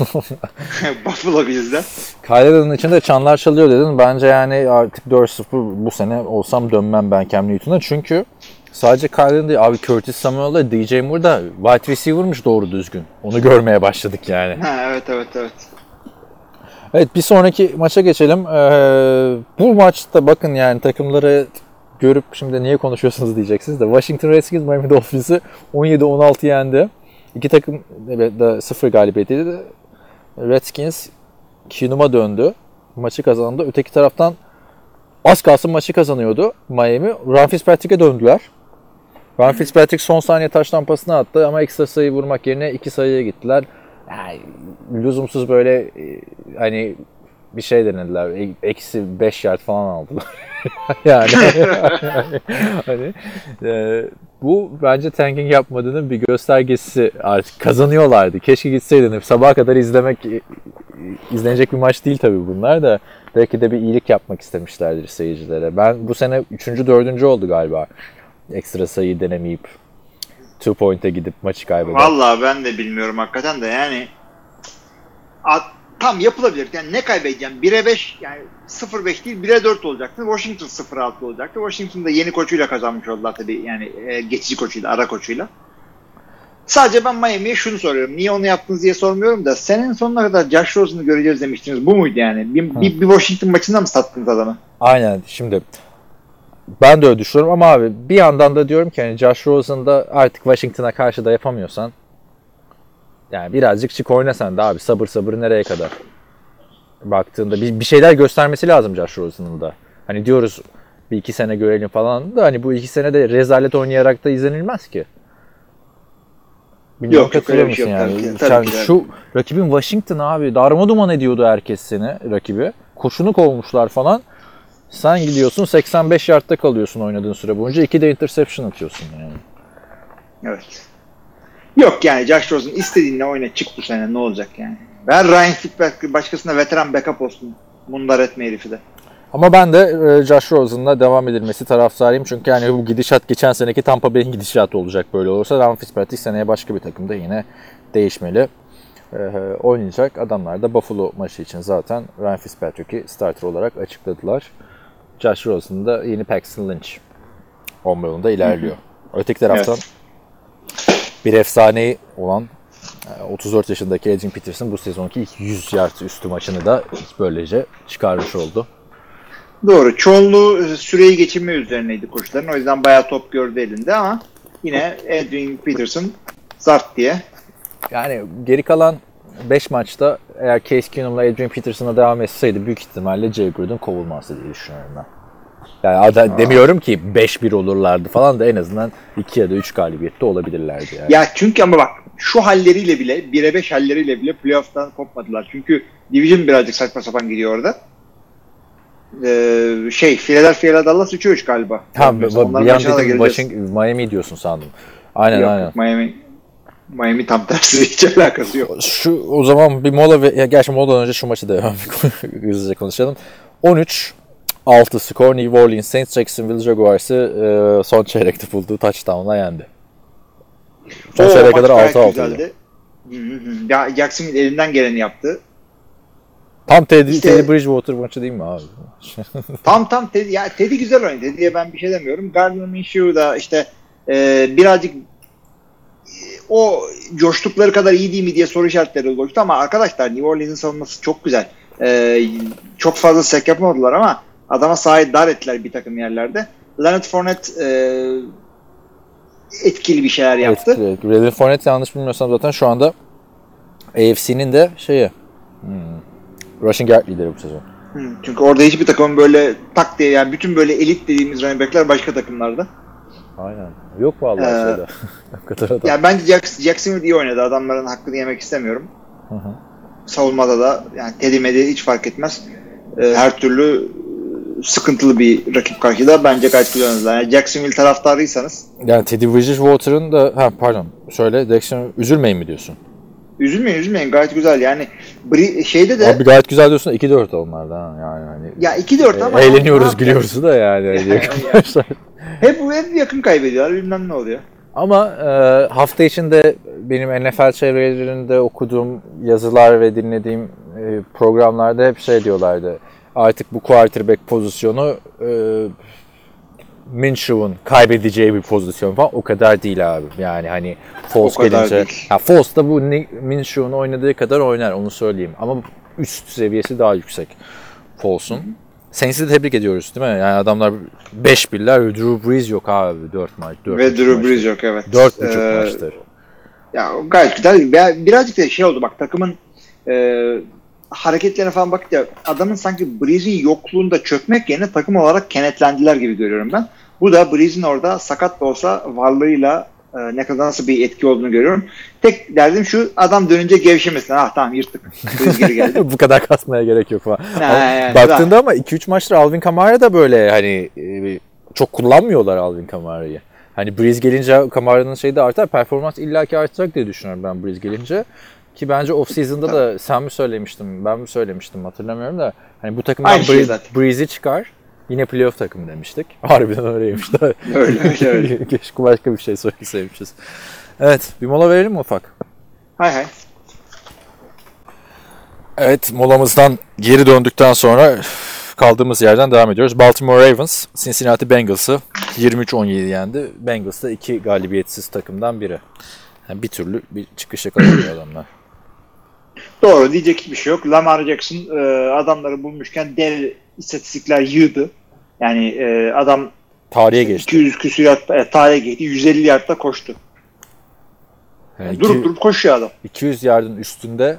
*laughs* Buffalo Bills'den. Kyler'ın içinde çanlar çalıyor dedin. Bence yani artık 4-0 bu sene olsam dönmem ben Cam Newton'a. Çünkü sadece Kyler'ın değil abi Curtis Samuel'la DJ Moore da wide receiver'mış doğru düzgün. Onu görmeye başladık yani. Ha, evet evet evet. Evet bir sonraki maça geçelim. Ee, bu maçta bakın yani takımları görüp şimdi niye konuşuyorsunuz diyeceksiniz de Washington Redskins Miami Dolphins'i 17-16 yendi. İki takım de sıfır galibiyetiydi. Redskins Kinum'a döndü. Maçı kazandı. Öteki taraftan az kalsın maçı kazanıyordu Miami. Ryan Fitzpatrick'e döndüler. Ryan Fitzpatrick son saniye taş tampasını attı ama ekstra sayı vurmak yerine iki sayıya gittiler. Yani, lüzumsuz böyle e, hani bir şey denediler. E- Eksi 5 yard falan aldılar. *laughs* yani *laughs* hani e, bu bence tanking yapmadığının bir göstergesi artık kazanıyorlardı. Keşke gitseydin. Hep sabaha kadar izlemek e, izlenecek bir maç değil tabii bunlar da. Belki de bir iyilik yapmak istemişlerdir seyircilere. Ben bu sene 3. 4. oldu galiba. Ekstra sayı denemeyip two point'e gidip maçı kaybeder. Vallahi ben de bilmiyorum hakikaten de yani a- tam yapılabilir. Yani ne kaybedeceğim? 1'e 5 yani 0-5 değil 1'e 4 olacaktı. Washington 0-6 olacaktı. Washington'da yeni koçuyla kazanmış oldular tabii yani e, geçici koçuyla, ara koçuyla. Sadece ben Miami'ye şunu soruyorum. Niye onu yaptınız diye sormuyorum da senin sonuna kadar Josh Rosen'ı göreceğiz demiştiniz. Bu muydu yani? Bir, bir, bir Washington maçında mı sattınız adamı? Aynen şimdi ben de öyle düşünüyorum ama abi bir yandan da diyorum ki hani Josh Rosen da artık Washington'a karşı da yapamıyorsan yani birazcık çık oyna sen de abi sabır sabır nereye kadar baktığında bir, bir şeyler göstermesi lazım Josh Rosen'ın da. Hani diyoruz bir iki sene görelim falan da hani bu iki sene de rezalet oynayarak da izlenilmez ki. Bilmiyorum Yok, katılıyor şey musun yok. yani? Tabii tabii. şu rakibin Washington abi darma duman ediyordu herkes seni rakibi. Koşunu kovmuşlar falan. Sen gidiyorsun 85 yardta kalıyorsun oynadığın süre boyunca. iki de interception atıyorsun yani. Evet. Yok yani Josh Rosen istediğinle oyna çık bu sene ne olacak yani. Ben Ryan Fitzpatrick başkasına veteran backup olsun. Mundar etme herifi de. Ama ben de e, Josh Rosen'la devam edilmesi taraftarıyım. Çünkü yani bu gidişat geçen seneki Tampa Bay'in gidişatı olacak böyle olursa. Ryan Fitzpatrick seneye başka bir takımda yine değişmeli. E, oynayacak. Adamlar da Buffalo maçı için zaten Ryan Fitzpatrick'i starter olarak açıkladılar. Josh Rosen da yeni Paxton Lynch olma yolunda ilerliyor. Öteki taraftan Evet. bir efsaneyi olan e, 34 yaşındaki Adrian Peterson bu sezonki ilk 100 yard üstü maçını da böylece çıkarmış oldu. Doğru. Çoğunluğu e, süreyi geçirme üzerineydi koşuların. O yüzden bayağı top gördü elinde ama yine Adrian Peterson zart diye. Yani geri kalan 5 maçta eğer Case Keenum'la Adrian Peterson'a devam etseydi büyük ihtimalle Jay Gruden kovulmazdı diye düşünüyorum ben. Yani ada- demiyorum ki 5-1 olurlardı falan da en azından 2 ya da 3 galibiyette olabilirlerdi yani. Ya çünkü ama bak şu halleriyle bile 1'e 5 halleriyle bile playoff'tan kopmadılar. Çünkü division birazcık saçma sapan gidiyor orada. Ee, şey Philadelphia ile Dallas 3'e 3 galiba. Ha, bir an da dedim. Washington, Miami diyorsun sandım. Aynen Yok, aynen. Miami Miami tam tersi *laughs* hiç alakası yok. Şu o zaman bir mola ve ya gerçi moladan önce şu maçı da hemen *laughs* hızlıca konuşalım. 13 6 skor New Orleans Saints Jacksonville Jaguars'ı e, son çeyrekte bulduğu touchdown'la yendi. Son çeyreğe kadar gayet 6 6 güzeldi. Hı hı hı. Ya Jacksonville elinden geleni yaptı. Tam Teddy, İşte- Teddy Bridgewater maçı değil mi abi? *laughs* Tam tam Teddy, ya Teddy güzel oynadı. Teddy'ye ben bir şey demiyorum. Gardner Minshew da işte e, birazcık o coştukları kadar iyi değil mi diye soru işaretleri oluştu ama arkadaşlar New Orleans'ın savunması çok güzel. E, çok fazla sek yapamadılar ama adama sahayı dar ettiler bir takım yerlerde. Leonard Fournette e, etkili bir şeyler yaptı. Etkili. Redden Fournette yanlış bilmiyorsam zaten şu anda AFC'nin de şeyi hmm, rushing yard lideri bu sezon. Hı, Çünkü orada hiçbir takımın böyle tak diye yani bütün böyle elit dediğimiz running backler başka takımlarda. Aynen. Yok vallahi Ee, şeyde. *laughs* kadar adam. Ya bence Jackson, Jacksonville iyi oynadı. Adamların hakkını yemek istemiyorum. Hı hı. Savunmada da yani Teddy Medi hiç fark etmez. Ee, her türlü e, sıkıntılı bir rakip karşıda bence gayet güzel oynadılar. Yani Jacksonville taraftarıysanız Yani Teddy Bridgewater'ın da ha pardon söyle Dexter üzülmeyin mi diyorsun? üzülmeyin üzülmeyin gayet güzel. Yani şeyde de Abi gayet güzel diyorsun 2-4 onlarda ha yani hani. ya 2-4 ama E, ne eğleniyoruz gülüyoruz da yani. *laughs* Hani Ya, arkadaşlar. Hep, hep yakın kaybediyorlar bilmem ne oluyor. Ama e, hafta içinde benim NFL çevrelerinde okuduğum yazılar ve dinlediğim e, programlarda hep şey diyorlardı. Artık bu quarterback pozisyonu e, Minshew'un kaybedeceği bir pozisyon falan o kadar değil abi. Yani hani Foles gelince değil. ha Foles da bu Minshew'un oynadığı kadar oynar onu söyleyeyim. Ama üst seviyesi daha yüksek Foles'un. Saints'i de tebrik ediyoruz değil mi? Yani adamlar 5 birler Drew Brees yok abi 4 maç. 4 Ve Drew Brees yok evet. 4,5 Ee, maçtır. Ya gayet güzel. Ya Birazcık da şey oldu bak takımın e, hareketlerine falan bakınca adamın sanki Breeze'in yokluğunda çökmek yerine takım olarak kenetlendiler gibi görüyorum ben. Bu da Breeze'in orada sakat da olsa varlığıyla e, ne kadar nasıl bir etki olduğunu görüyorum. Tek derdim şu adam dönünce gevşemesin. Ah tamam yırttık. Geri geldi. *laughs* Bu kadar kasmaya gerek yok falan. Ha, Ama yani, baktığında ama 2-3 maçtır Alvin Kamara da böyle hani e, çok kullanmıyorlar Alvin Kamara'yı. Hani Breeze gelince Kamara'nın şeyi de artar. Performans illaki artacak diye düşünüyorum ben Breeze gelince. Ki bence off season'da da sen mi söylemiştin, ben mi söylemiştim hatırlamıyorum da hani bu takımdan şey Breeze, zaten. Breeze'i çıkar. Yine playoff takımı demiştik. *laughs* Harbiden öyleymiş. *laughs* Öyle öyle öyle. *laughs* Keşke başka bir şey söyleseymişiz. Evet bir mola verelim mi ufak? hay hay. Evet molamızdan geri döndükten sonra kaldığımız yerden devam ediyoruz. Baltimore Ravens Cincinnati Bengals'ı 23-17 yendi. Bengals da iki galibiyetsiz takımdan biri. Yani bir türlü bir çıkış yakalamıyor adamlar. Doğru diyecek hiçbir şey yok. Lamar Jackson e, adamları bulmuşken dev istatistikler yığdı. Yani e, adam Tarihe geçti. 200 küsur yard e, tarihe geçti. 150 yardta koştu. Yani durup iki- durup koşuyor adam. 200 yardın üstünde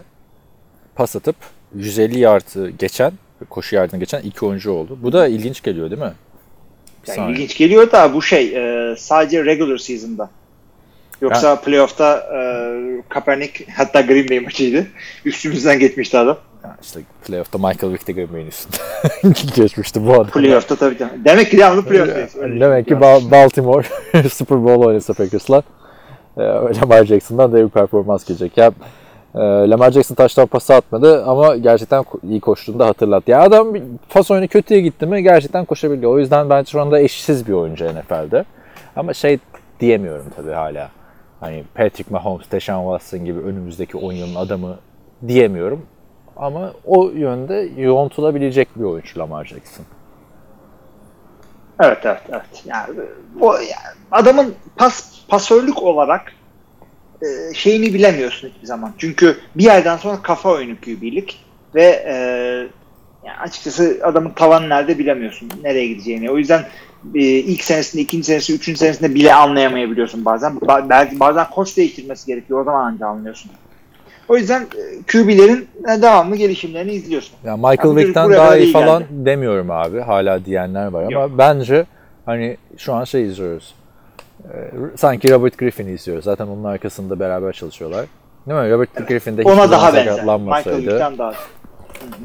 pas atıp 150 yardı geçen, koşu yardını geçen iki oyuncu oldu. Bu da ilginç geliyor değil mi? Yani saniye. ilginç geliyor da bu şey e, sadece regular season'da. Yoksa playoff'ta e, Kaepernick hatta Green Bay maçıydı. *laughs* Üstümüzden geçmişti adam. Ya işte playoff'ta Michael Vick de Green Bay'in üstünde *laughs* geçmişti bu adam. Playoff'ta tabii. tabii. Demek ki devamlı playoff'tayız. Öyle Demek ki yani. Ba- Baltimore *laughs* Super Bowl oynasa Packers'la e, Lamar Jackson'dan da bir performans gelecek. Ya e, Lamar Jackson taştan pası atmadı ama gerçekten iyi koştuğunu da hatırlattı. Ya adam pas oyunu kötüye gitti mi gerçekten koşabiliyor. O yüzden bence şu anda eşsiz bir oyuncu NFL'de. Ama şey diyemiyorum tabii hala. Hani Patrick Mahomes, Deshaun Watson gibi önümüzdeki 10 yılın adamı diyemiyorum. Ama o yönde yoğuntulabilecek bir oyuncu Lamar Jackson. Evet evet evet. Yani o yani adamın pas pasörlük olarak e, şeyini bilemiyorsun hiçbir zaman. Çünkü bir yerden sonra kafa oyunu QB'lik ve e, yani açıkçası adamın tavanı nerede bilemiyorsun. Nereye gideceğini. O yüzden e, ilk senesinde, ikinci senesinde, üçüncü senesinde bile anlayamayabiliyorsun bazen. Ba- belki bazen koç değiştirmesi gerekiyor. O zaman anca anlıyorsun. O yüzden e, QB'lerin devamlı gelişimlerini izliyorsun. Ya Michael Ya bu çocuk Vick'ten daha iyi falan geldi. demiyorum abi. Hala diyenler var ama Yok. bence hani şu an şey izliyoruz. Ee, sanki Robert Griffin'i izliyoruz. Zaten onun arkasında beraber çalışıyorlar. Değil mi? Robert Griffin de hiçbir Ona daha benzer. Michael Vick'ten daha.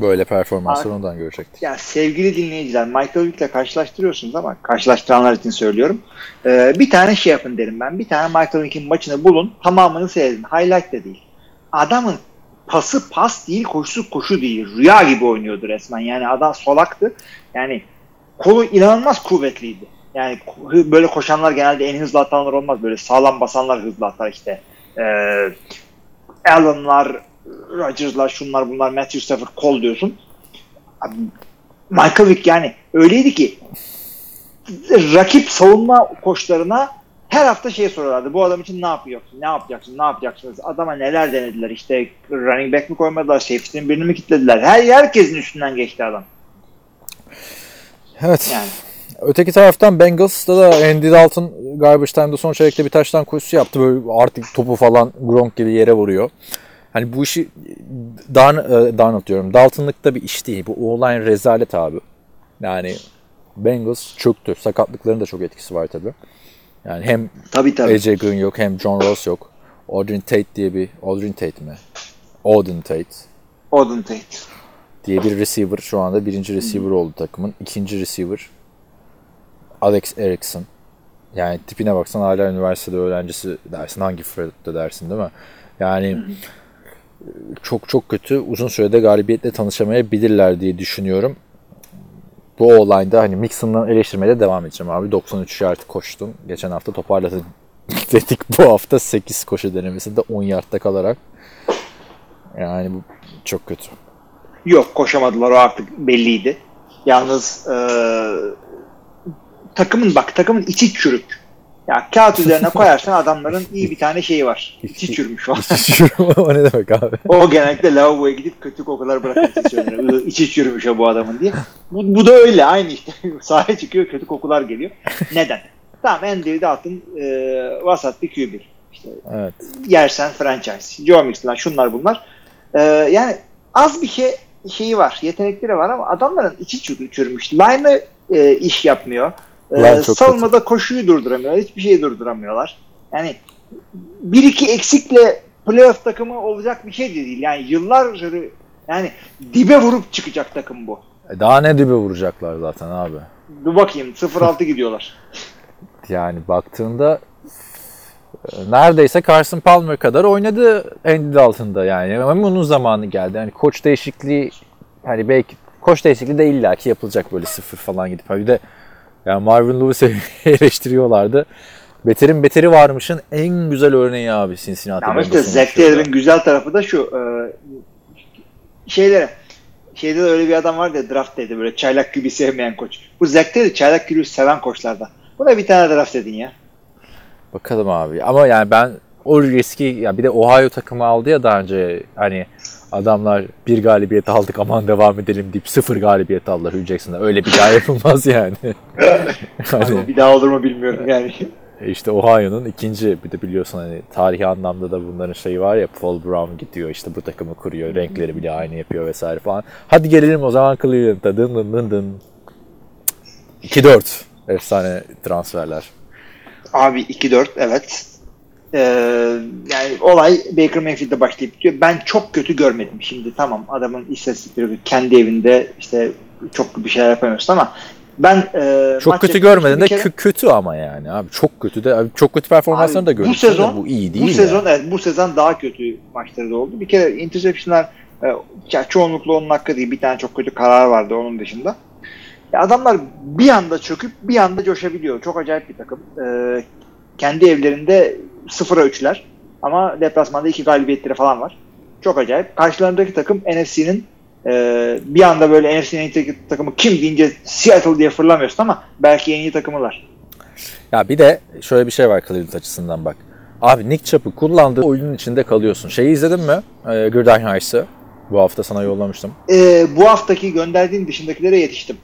böyle performansları ondan görecektik. Ya sevgili dinleyiciler Michael Vick'le karşılaştırıyorsunuz ama karşılaştıranlar için söylüyorum. Ee, bir tane şey yapın derim ben. Bir tane Michael Vick'in maçını bulun. Tamamını seyredin. Highlight de değil. Adamın pası pas değil, koşusu koşu değil. Rüya gibi oynuyordu resmen. Yani adam solaktı. Yani kolu inanılmaz kuvvetliydi. Yani böyle koşanlar genelde en hızlı atanlar olmaz. Böyle sağlam basanlar hızlı atar işte. Ee, Allen'lar, Rodgers'lar, şunlar bunlar, Matthew Stafford, kol diyorsun. Abi, Michael Vick yani öyleydi ki rakip savunma koçlarına her hafta şey soruyorlardı. Bu adam için ne yapıyorsun? Ne yapacaksın? Ne yapacaksınız? Adama neler denediler? İşte running back mi koymadılar? Safety'nin birini mi kilitlediler? Her herkesin üstünden geçti adam. Evet. Yani Öteki taraftan Bengals'ta da Andy Dalton garbage time'da son çeyrekte bir taştan koşusu yaptı. Böyle artık topu falan Gronk gibi yere vuruyor. Hani bu işi Darn, e, Darnold diyorum. Dalton'lıkta bir iş değil. Bu O-line rezalet abi. Yani Bengals çöktü. Sakatlıkların da çok etkisi var tabii. Yani hem tabii tabii. AJ Green yok hem John Ross yok. Audrey Tate diye bir Audrey Tate mi? Auden Tate Odin Tate. diye bir receiver şu anda birinci receiver oldu takımın. İkinci receiver Alex Erickson. Yani tipine baksan hala üniversitede öğrencisi dersin. Hangi Fred'de dersin değil mi? Yani çok çok kötü. Uzun sürede galibiyetle tanışamayabilirler diye düşünüyorum. Bu olayda hani Mixon'dan eleştirmeye de devam edeceğim abi. 93 yard koştun. Geçen hafta toparladın *laughs* dedik. Bu hafta 8 koşu denemesinde 10 yardta kalarak. Yani bu çok kötü. Yok koşamadılar o artık belliydi. Yalnız e, takımın bak takımın içi çürük. Ya kağıt üzerine *laughs* koyarsan adamların iyi bir tane şeyi var. *laughs* İçi çürümüş var. *laughs* o ne demek abi? O genellikle lavaboya gidip kötü kokular bırakmak istiyor. İçi çürümüş o bu adamın diye. Bu, bu da öyle aynı işte. Sahaya çıkıyor kötü kokular geliyor. Neden? Tamam Andy Dalton e, vasat bir QB. İşte Evet. yersen franchise. Joe Mixon şunlar bunlar. E, yani az bir şey şeyi var. Yetenekleri var ama adamların içi çür- çürümüş. Line'ı e, iş yapmıyor. E, Line çok savunmada koşuyu durduramıyorlar. Hiçbir şeyi durduramıyorlar. Yani bir iki eksikle playoff takımı olacak bir şey de değil. Yani yıllar yani dibe vurup çıkacak takım bu. E daha ne dibe vuracaklar zaten abi. Dur bakayım 0-6 gidiyorlar. *laughs* Yani baktığında e, neredeyse Carson Palmer kadar oynadı Andy Dalton'da yani. Ama onun zamanı geldi. Yani koç değişikliği hani belki koç değişikliği de illaki yapılacak böyle sıfır falan gidip. Bir de yani Marvin Lewis'i *laughs* eleştiriyorlardı. Beterin beteri varmışın en güzel örneği abi Cincinnati. Ama işte Zack. Taylor'ın güzel tarafı da şu. E, şeylere şeyde de öyle bir adam vardı ya draft dedi böyle çaylak gibi sevmeyen koç. Bu Zack Taylor çaylak gibi seven koçlardan. Buna bir tane draft edin ya. Bakalım abi. Ama yani ben o riski ya bir de Ohio takımı aldı ya daha önce hani adamlar bir galibiyet aldık aman devam edelim deyip sıfır galibiyet aldılar Hugh Jackson'da. Öyle bir daha *laughs* yapılmaz yani. *laughs* hani Bir daha olur mu bilmiyorum yani. işte Ohio'nun ikinci bir de biliyorsun hani tarihi anlamda da bunların şeyi var ya Paul Brown gidiyor işte bu takımı kuruyor renkleri bile aynı yapıyor vesaire falan. Hadi gelelim o zaman Cleveland'a dın dın dın dın. 2-4 efsane transferler. Abi 2-4 evet. Ee, yani olay Baker Mayfield'de başlayıp bitiyor. Ben çok kötü görmedim şimdi. Tamam adamın istatistikleri kendi evinde işte çok bir şeyler yapamıyorsun ama ben e, Çok kötü görmedin de kere- kö- kötü ama yani abi çok kötü de abi çok kötü performanslarını da gördük. Bu sezon bu iyi değil. Bu sezon evet bu sezon daha kötü maçları da oldu. Bir kere interception'lar e, ya çoğunlukla onun hakkı değil. Bir tane çok kötü karar vardı onun dışında. Ya adamlar bir anda çöküp bir anda coşabiliyor. Çok acayip bir takım. E, kendi evlerinde 0'a 3'ler ama deplasmanda iki galibiyetleri falan var. Çok acayip. Karşılarındaki takım NFC'nin e, bir anda böyle NFC'nin en iyi takımı kim deyince Seattle diye fırlamıyorsun ama belki en iyi takımılar. Ya bir de şöyle bir şey var Cleveland açısından bak. Abi Nick Chubb'ı kullandığı oyunun içinde kalıyorsun. Şeyi izledin mi? Ee, Gürden Heiss'ı. Bu hafta sana yollamıştım. E, bu haftaki gönderdiğin dışındakilere yetiştim.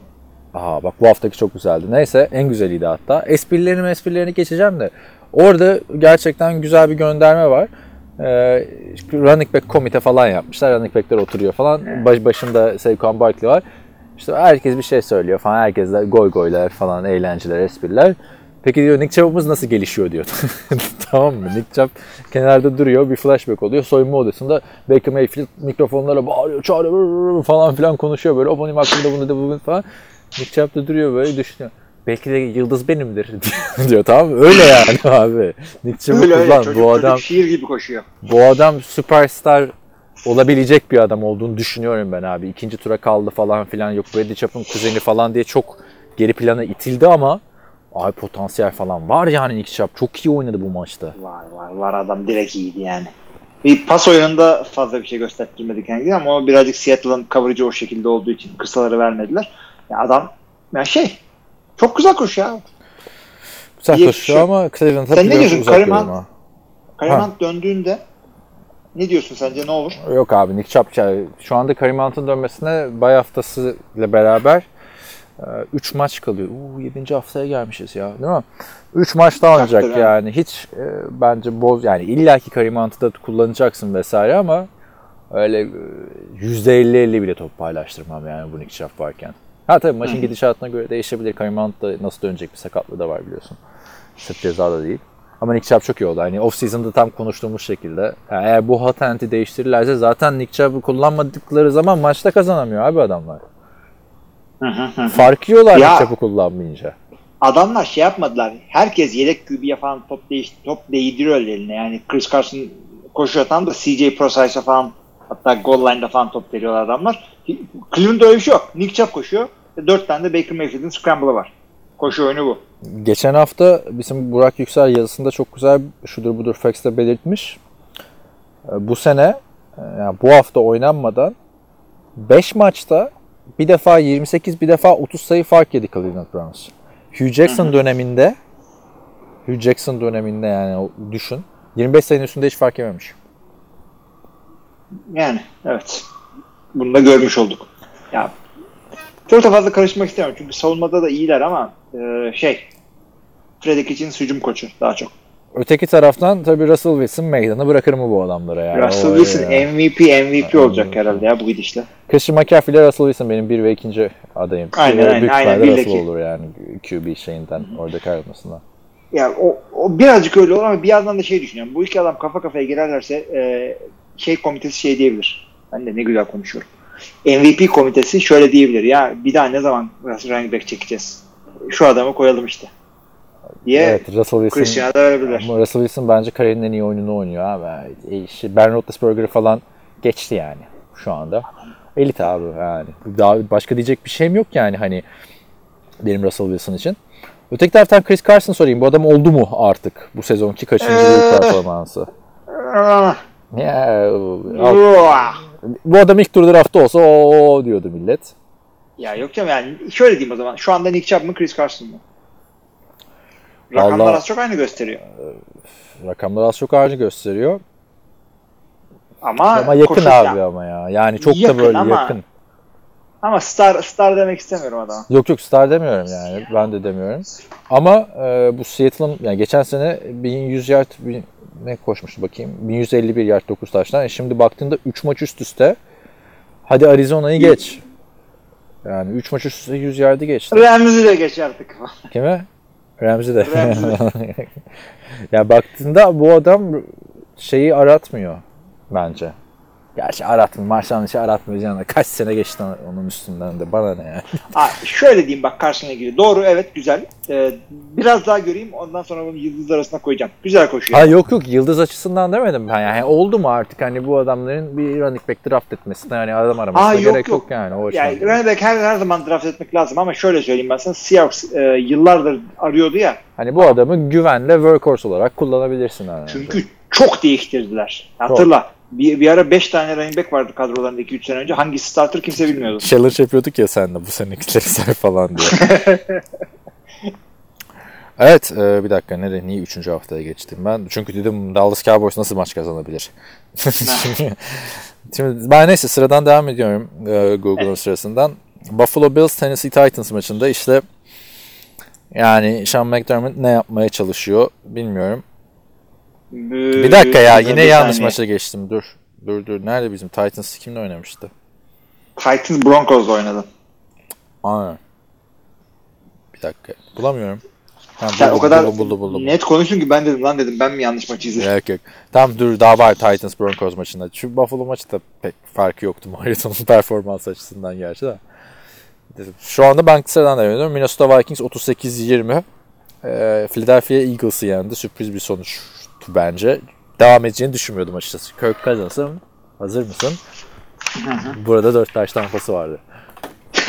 Aha bak bu haftaki çok güzeldi. Neyse en güzeliydi hatta. Esprilerini esprilerini geçeceğim de. Orada gerçekten güzel bir gönderme var. Ee, running back komite falan yapmışlar. Running backler oturuyor falan. Baş, başında Saquon Barkley var. İşte herkes bir şey söylüyor falan. Herkes de goy goylar falan, eğlenceler, espriler. Peki diyor Nick Chubb'ımız nasıl gelişiyor diyor. *laughs* tamam mı? Nick Chubb kenarda duruyor. Bir flashback oluyor. Soyunma odasında Baker Mayfield mikrofonlara bağırıyor, çağırıyor falan filan konuşuyor böyle. O benim hakkımda bunu da bunu falan. Nick Chubb da duruyor böyle düşünüyor. Belki de yıldız benimdir *laughs* diyor tamam mı? Öyle yani *laughs* abi. Nick Chubb'ı Öyle öyle kullan. çocuk, Bu çocuk adam şiir gibi koşuyor. bu adam süperstar olabilecek bir adam olduğunu düşünüyorum ben abi. İkinci tura kaldı falan filan yok Bradley Chap'ın kuzeni falan diye çok geri plana itildi ama abi potansiyel falan var yani Nick Chubb. Çok iyi oynadı bu maçta. Var var var adam direkt iyiydi yani. Bir pas oyununda fazla bir şey göstermedi kendini ama birazcık Seattle'ın coverage'ı o şekilde olduğu için kısaları vermediler. Ya adam yani şey çok güzel koşuyor ya. Güzel koşuyor ama Cleveland'a Sen ne diyorsun? ha. Kayman döndüğünde ne diyorsun sence ne olur? Yok abi Nick yani şu anda Kareem Hunt'ın dönmesine bay haftası ile beraber 3 maç kalıyor. Uuu 7. haftaya gelmişiz ya değil mi? 3 maç daha oynayacak Çaktır yani. Hiç e, bence boz yani illaki Kareem Hunt'ı da kullanacaksın vesaire ama öyle e, %50-50 bile top paylaştırmam yani bu Nick Chubb varken. Ha tabii maçın gidişatına göre değişebilir. Kareem Hunt da nasıl dönecek bir sakatlığı da var biliyorsun. Sırf ceza da değil. Ama Nick Chubb çok iyi oldu. Hani off season'da tam konuştuğumuz şekilde. Yani eğer bu hatenti değiştirirlerse zaten Nick Chubb'ı kullanmadıkları zaman maçta kazanamıyor abi adamlar. Fark yiyorlar Ya. Nick Chubb'ı kullanmayınca. Adamlar şey yapmadılar. Herkes yedek QB'ye falan top değiş top değdiriyor eline. Yani Chris Carson koşuyor tam da CJ Prosize'a falan hatta goal line'da falan top veriyorlar adamlar. Cleveland'da öyle bir şey yok. Nick Chubb koşuyor. Dört tane de Baker Mayfield'in scramble'ı var. Koşu oyunu bu. Geçen hafta bizim Burak Yüksel yazısında çok güzel şudur budur Fax'te belirtmiş. Ee, Bu sene e, yani bu hafta oynanmadan 5 maçta bir defa 28 bir defa 30 sayı fark yedi Cleveland Browns. Hugh Jackson döneminde Hugh Jackson döneminde yani düşün 25 sayının üstünde hiç fark yememiş. Yani evet. Bunu da görmüş olduk. Ya çok da fazla karışmak istemiyorum. Çünkü savunmada da iyiler ama e, şey Fredrik için hücum koçu daha çok. Öteki taraftan tabii Russell Wilson meydanı bırakır mı bu adamları yani? Russell Wilson ya. MVP MVP olacak herhalde ya bu gidişle. Christian McCaffrey ile Russell Wilson benim bir ve ikinci adayım. Aynen, Ee, aynen, Büyük aynen, Russell olur yani QB şeyinden oradaki ayrılmasından. Ya o, o birazcık öyle olur ama bir yandan da şey düşünüyorum. Bu iki adam kafa kafaya girerlerse e, şey komitesi şey diyebilir. Ben de ne güzel konuşuyorum. MVP komitesi şöyle diyebilir. Ya bir daha ne zaman running back çekeceğiz? Şu adamı koyalım işte. Diye Evet Russell Wilson. Christian'a da verebilirler. Russell Wilson bence kariyerinin en iyi oyununu oynuyor abi. E, işte Ben Roethlisberger'ı falan geçti yani şu anda. Elit abi yani. Daha başka diyecek bir şeyim yok yani hani benim Russell Wilson için. Öteki taraftan Chris Carson sorayım. Bu adam oldu mu artık bu sezonki kaçıncı Ee. performansı? *laughs* Ya. Bu adam ilk tur draftta olsa o diyordu millet. Ya yok canım yani şöyle diyeyim o zaman. Şu anda Nick Chubb mı Chris Carson mı? Rakamlar Vallahi- az çok aynı gösteriyor. Rakamlar az çok ağacı gösteriyor. Ama, Ama yakın abi ama ya. Yani çok Yakın da böyle ama- yakın. Ama star star demek istemiyorum adama. Yok yok star demiyorum yani. Ben de demiyorum. Ama e, bu Seattle'ın yani geçen sene 1100 yard ne koşmuştu bakayım. 1151 yard 9 taştan. E şimdi baktığında 3 maç üst üste. Hadi Arizona'yı geç. Yani 3 maç üst üste 100 yardı geçti. Ramsey de geç artık. *laughs* Kime? Ramsey de. Ramsey. *laughs* ya baktığında bu adam şeyi aratmıyor bence. Gerçi dışı aratmıyor. Yani kaç sene geçti onun üstünden de. Bana ne yani. Ha, *laughs* şöyle diyeyim bak karşına ilgili. Doğru evet güzel. Ee, biraz daha göreyim ondan sonra bunu yıldızlar arasına koyacağım. Güzel koşuyor. Ha yok yok yıldız açısından demedim ben yani oldu mu artık hani bu adamların bir running back draft etmesine yani adam aramasına Aa, yok, gerek yok, yok. yani o Yani running back her, her zaman draft etmek lazım ama şöyle söyleyeyim ben sana. Seahawks e, yıllardır arıyordu ya. Hani bu adamı güvenle workhorse olarak kullanabilirsin yani. Çünkü çok değiştirdiler. Hatırla. Bir, bir ara 5 tane running back vardı kadrolarında 2-3 sene önce. Hangisi starter kimse bilmiyordu. challenge yapıyorduk ya sen de bu senekileri say *laughs* falan diye. *laughs* evet e, bir dakika nereye niye 3. haftaya geçtim ben? Çünkü dedim Dallas Cowboys nasıl maç kazanabilir? *laughs* Şimdi ben neyse sıradan devam ediyorum e, Google'ın sırasından. Buffalo Bills Tennessee Titans maçında işte yani Sean McDermott ne yapmaya çalışıyor bilmiyorum. Bir dakika ya yine yanlış maça geçtim. Dur. Dur dur. Nerede bizim Titans kimle oynamıştı? Titans Broncos'la oynadı. Aynen. Bir dakika. Bulamıyorum. Ha, Sen buldum, o kadar buldum, buldum, buldum. net konuştun ki ben dedim lan dedim ben mi yanlış maçı izledim? Yok yok. Tamam dur daha var Titans Broncos maçında. Şu Buffalo maçı da pek farkı yoktu *laughs* Mariota'nın performans açısından gerçi de. Şu anda ben sıradan devam ediyorum. Minnesota Vikings 38-20. Ee, Philadelphia Eagles'ı yendi. Sürpriz bir sonuçtu bence. Devam edeceğini düşünmüyordum açıkçası. Kirk Cousins'ın hazır mısın? Burada 4 taş tampası vardı. *laughs*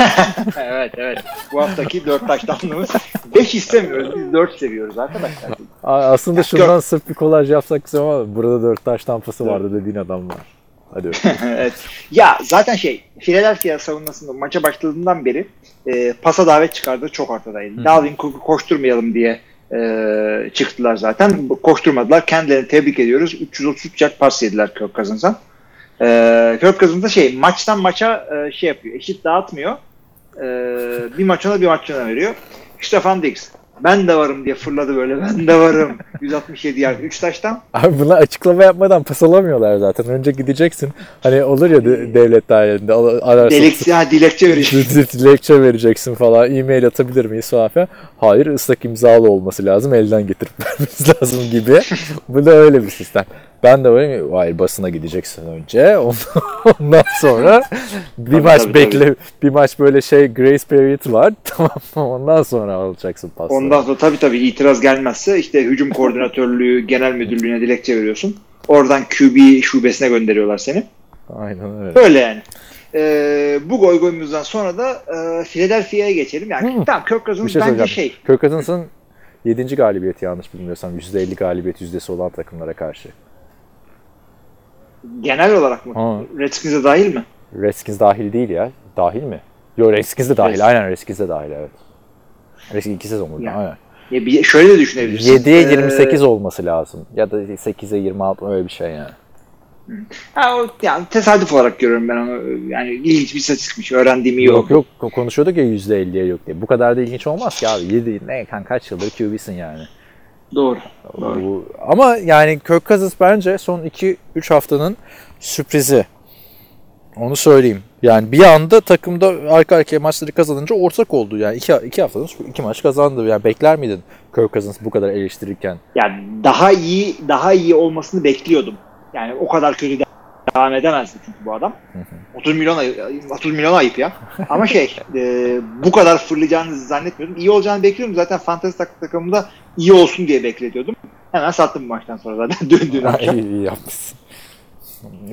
evet evet. Bu haftaki 4 taştanlığımız 5 *laughs* istemiyoruz. Biz 4 seviyoruz arkadaşlar. Aa, Aslında şundan sırf bir kolaj yapsak güzel ama burada 4 taş tampası vardı dediğin adam var. Hadi *laughs* evet. Ya zaten şey Philadelphia savunmasında maça başladığından beri e, pasa davet çıkardığı çok ortadaydı. Dalvin Cook'u koşturmayalım diye e, çıktılar zaten. Koşturmadılar. Kendilerini tebrik ediyoruz. 333 yard pas yediler Kirk Cousins'a. E, Kirk Cousins da şey maçtan maça e, şey yapıyor. Eşit dağıtmıyor. E, bir maç ona bir maç ona veriyor. Stefan Diggs ben de varım diye fırladı böyle. Ben de varım. 167 yard 3 taştan. Abi buna açıklama yapmadan pas alamıyorlar zaten. Önce gideceksin. Hani olur ya de- devlet dairinde al- ararsın. Dilekçe, ha, dilekçe veriyor. Dilekçe vereceksin falan. E-mail atabilir miyiz falan filan. Hayır ıslak imzalı olması lazım. Elden getirip vermemiz *laughs* lazım gibi. Bu da öyle bir sistem. Ben de öyle mi? Hayır basına gideceksin önce. *laughs* Ondan, sonra bir Tabii, maç tabii, bekle. Bir maç böyle şey grace period var. *laughs* Tamam mı? Ondan sonra alacaksın pasları. Ondan sonra tabii tabii itiraz gelmezse işte hücum *laughs* koordinatörlüğü genel müdürlüğüne dilekçe veriyorsun. Oradan QB şubesine gönderiyorlar seni. Aynen öyle. Öyle yani. Ee, bu goy goyumuzdan sonra da e, Philadelphia'ya geçelim. Yani Hı. tamam Kirk Cousins şey bence şey. Kirk Cousins'ın 7. galibiyeti yanlış bilmiyorsam %50 galibiyet yüzdesi olan takımlara karşı. Genel olarak mı? Ha. Redskins'e dahil mi? Redskins dahil değil ya. Dahil mi? Yok Redskins de dahil. Redskins. Aynen Redskins de dahil evet. Redskins 2 sezon burada. Yani. Aynen. Ya bir, şöyle de düşünebilirsin. 7'ye Ee, 28 olması lazım. Ya da 8'e 26 öyle bir şey yani. ha, o, yani tesadüf olarak görüyorum ben onu. Yani ilginç bir istatistikmiş. Öğrendiğim iyi Yok oldu. yok konuşuyorduk ya %50'ye yok diye. Bu kadar da ilginç olmaz ki abi. 7 ne kan kaç yıldır QB'sin yani. Doğru. Doğru. Bu, ama yani Kirk Cousins bence son 2-3 haftanın sürprizi. Onu söyleyeyim. Yani bir anda takımda arka arkaya maçları kazanınca ortak oldu. Yani iki, iki haftanın iki maç kazandı. Yani bekler miydin Kirk Cousins bu kadar eleştirirken? Yani daha iyi daha iyi olmasını bekliyordum. Yani o kadar kötü de- devam edemezdi çünkü bu adam. 30 milyon ay- 30 milyon ayıp ya. Ama şey *laughs* e, bu kadar fırlayacağını zannetmiyordum. İyi olacağını bekliyordum. Zaten fantasy tak- takımında iyi olsun diye bekliyordum. Hemen sattım bu maçtan sonra zaten *laughs* döndüğün akşam. iyi, iyi yapmışsın.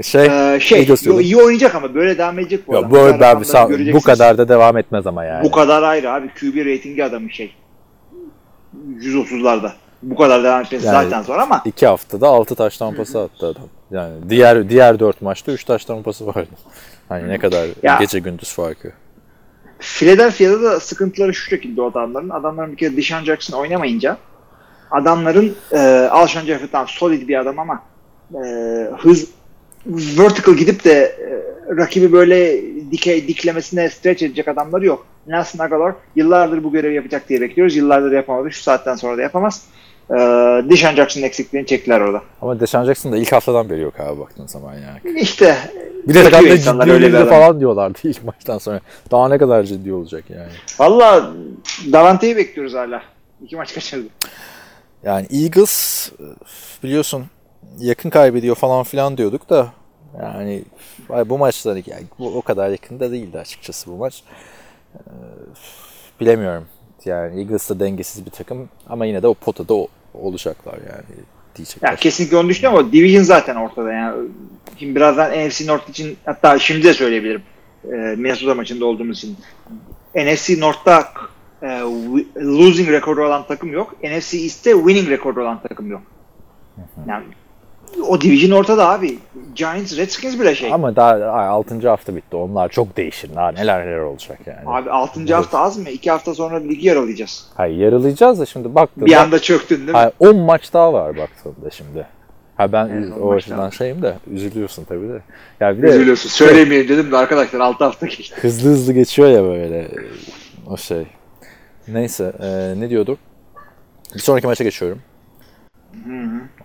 Şey, Ee, şey yo, iyi oynayacak ama böyle devam edecek bu Ya adam. ben, rakamları sen- bu kadar da devam etmez ama yani. Bu kadar ayrı abi. QB ratingi adamın şey. 130'larda. Bu kadar devam etmesi Yani- zaten zor ama İki haftada 6 taş tampası attı adam. Yani diğer diğer 4 maçta 3 taş tampası vardı. Hani ne kadar Ya. gece gündüz farkı. Philadelphia'da da sıkıntıları şu şekilde o adamların. Adamların bir kere Deshaun Jackson oynamayınca adamların e, Alshon Jeffrey tam solid bir adam ama e, hız vertical gidip de e, rakibi böyle dikey diklemesine stretch edecek adamları yok. Nelson Aguilar yıllardır bu görevi yapacak diye bekliyoruz. Yıllardır yapamadı. Şu saatten sonra da yapamaz. E, Deshaun Jackson'ın eksikliğini çektiler orada. Ama Deshaun Jackson da ilk haftadan beri yok abi baktığın zaman yani. İşte Bir de insanlar ciddi öyle bir falan diyorlardı ilk maçtan sonra. Daha ne kadar ciddi olacak yani. valla Davante'yi bekliyoruz hala. İki maç kaçırdı. Yani Eagles biliyorsun yakın kaybediyor falan filan diyorduk da yani bu maçlar yani bu o kadar yakında değildi açıkçası bu maç. Ee, bilemiyorum. Yani Eagles da dengesiz bir takım ama yine de o potada o- olacaklar yani diyecekler. Ya kesinlikle onu düşünüyorum ama Division zaten ortada yani. Şimdi birazdan NFC North için hatta şimdi de söyleyebilirim. E, Minnesota maçında olduğumuz için. NFC North'ta e, losing rekoru olan takım yok. NFC East'te winning rekoru olan takım yok. Yani o division ortada abi. Giants, Redskins bile şey. Abi, Ama daha 6. hafta bitti. Onlar çok değişir. Daha neler neler olacak yani. 6. hafta az mı? 2 hafta sonra ligi yaralayacağız. Hayır yarılayacağız da şimdi baktığında Bir anda çöktün değil mi? Hayır, 10 maç daha var baktığında şimdi. Ha ben Evet, o açıdan var. şeyim de üzülüyorsun tabii de. Ya bir de Üzülüyorsun. Söylemeyeyim dedim de arkadaşlar 6 hafta geçti. hızlı hızlı geçiyor ya böyle o şey. Neyse e, ne diyorduk? Bir sonraki maça geçiyorum.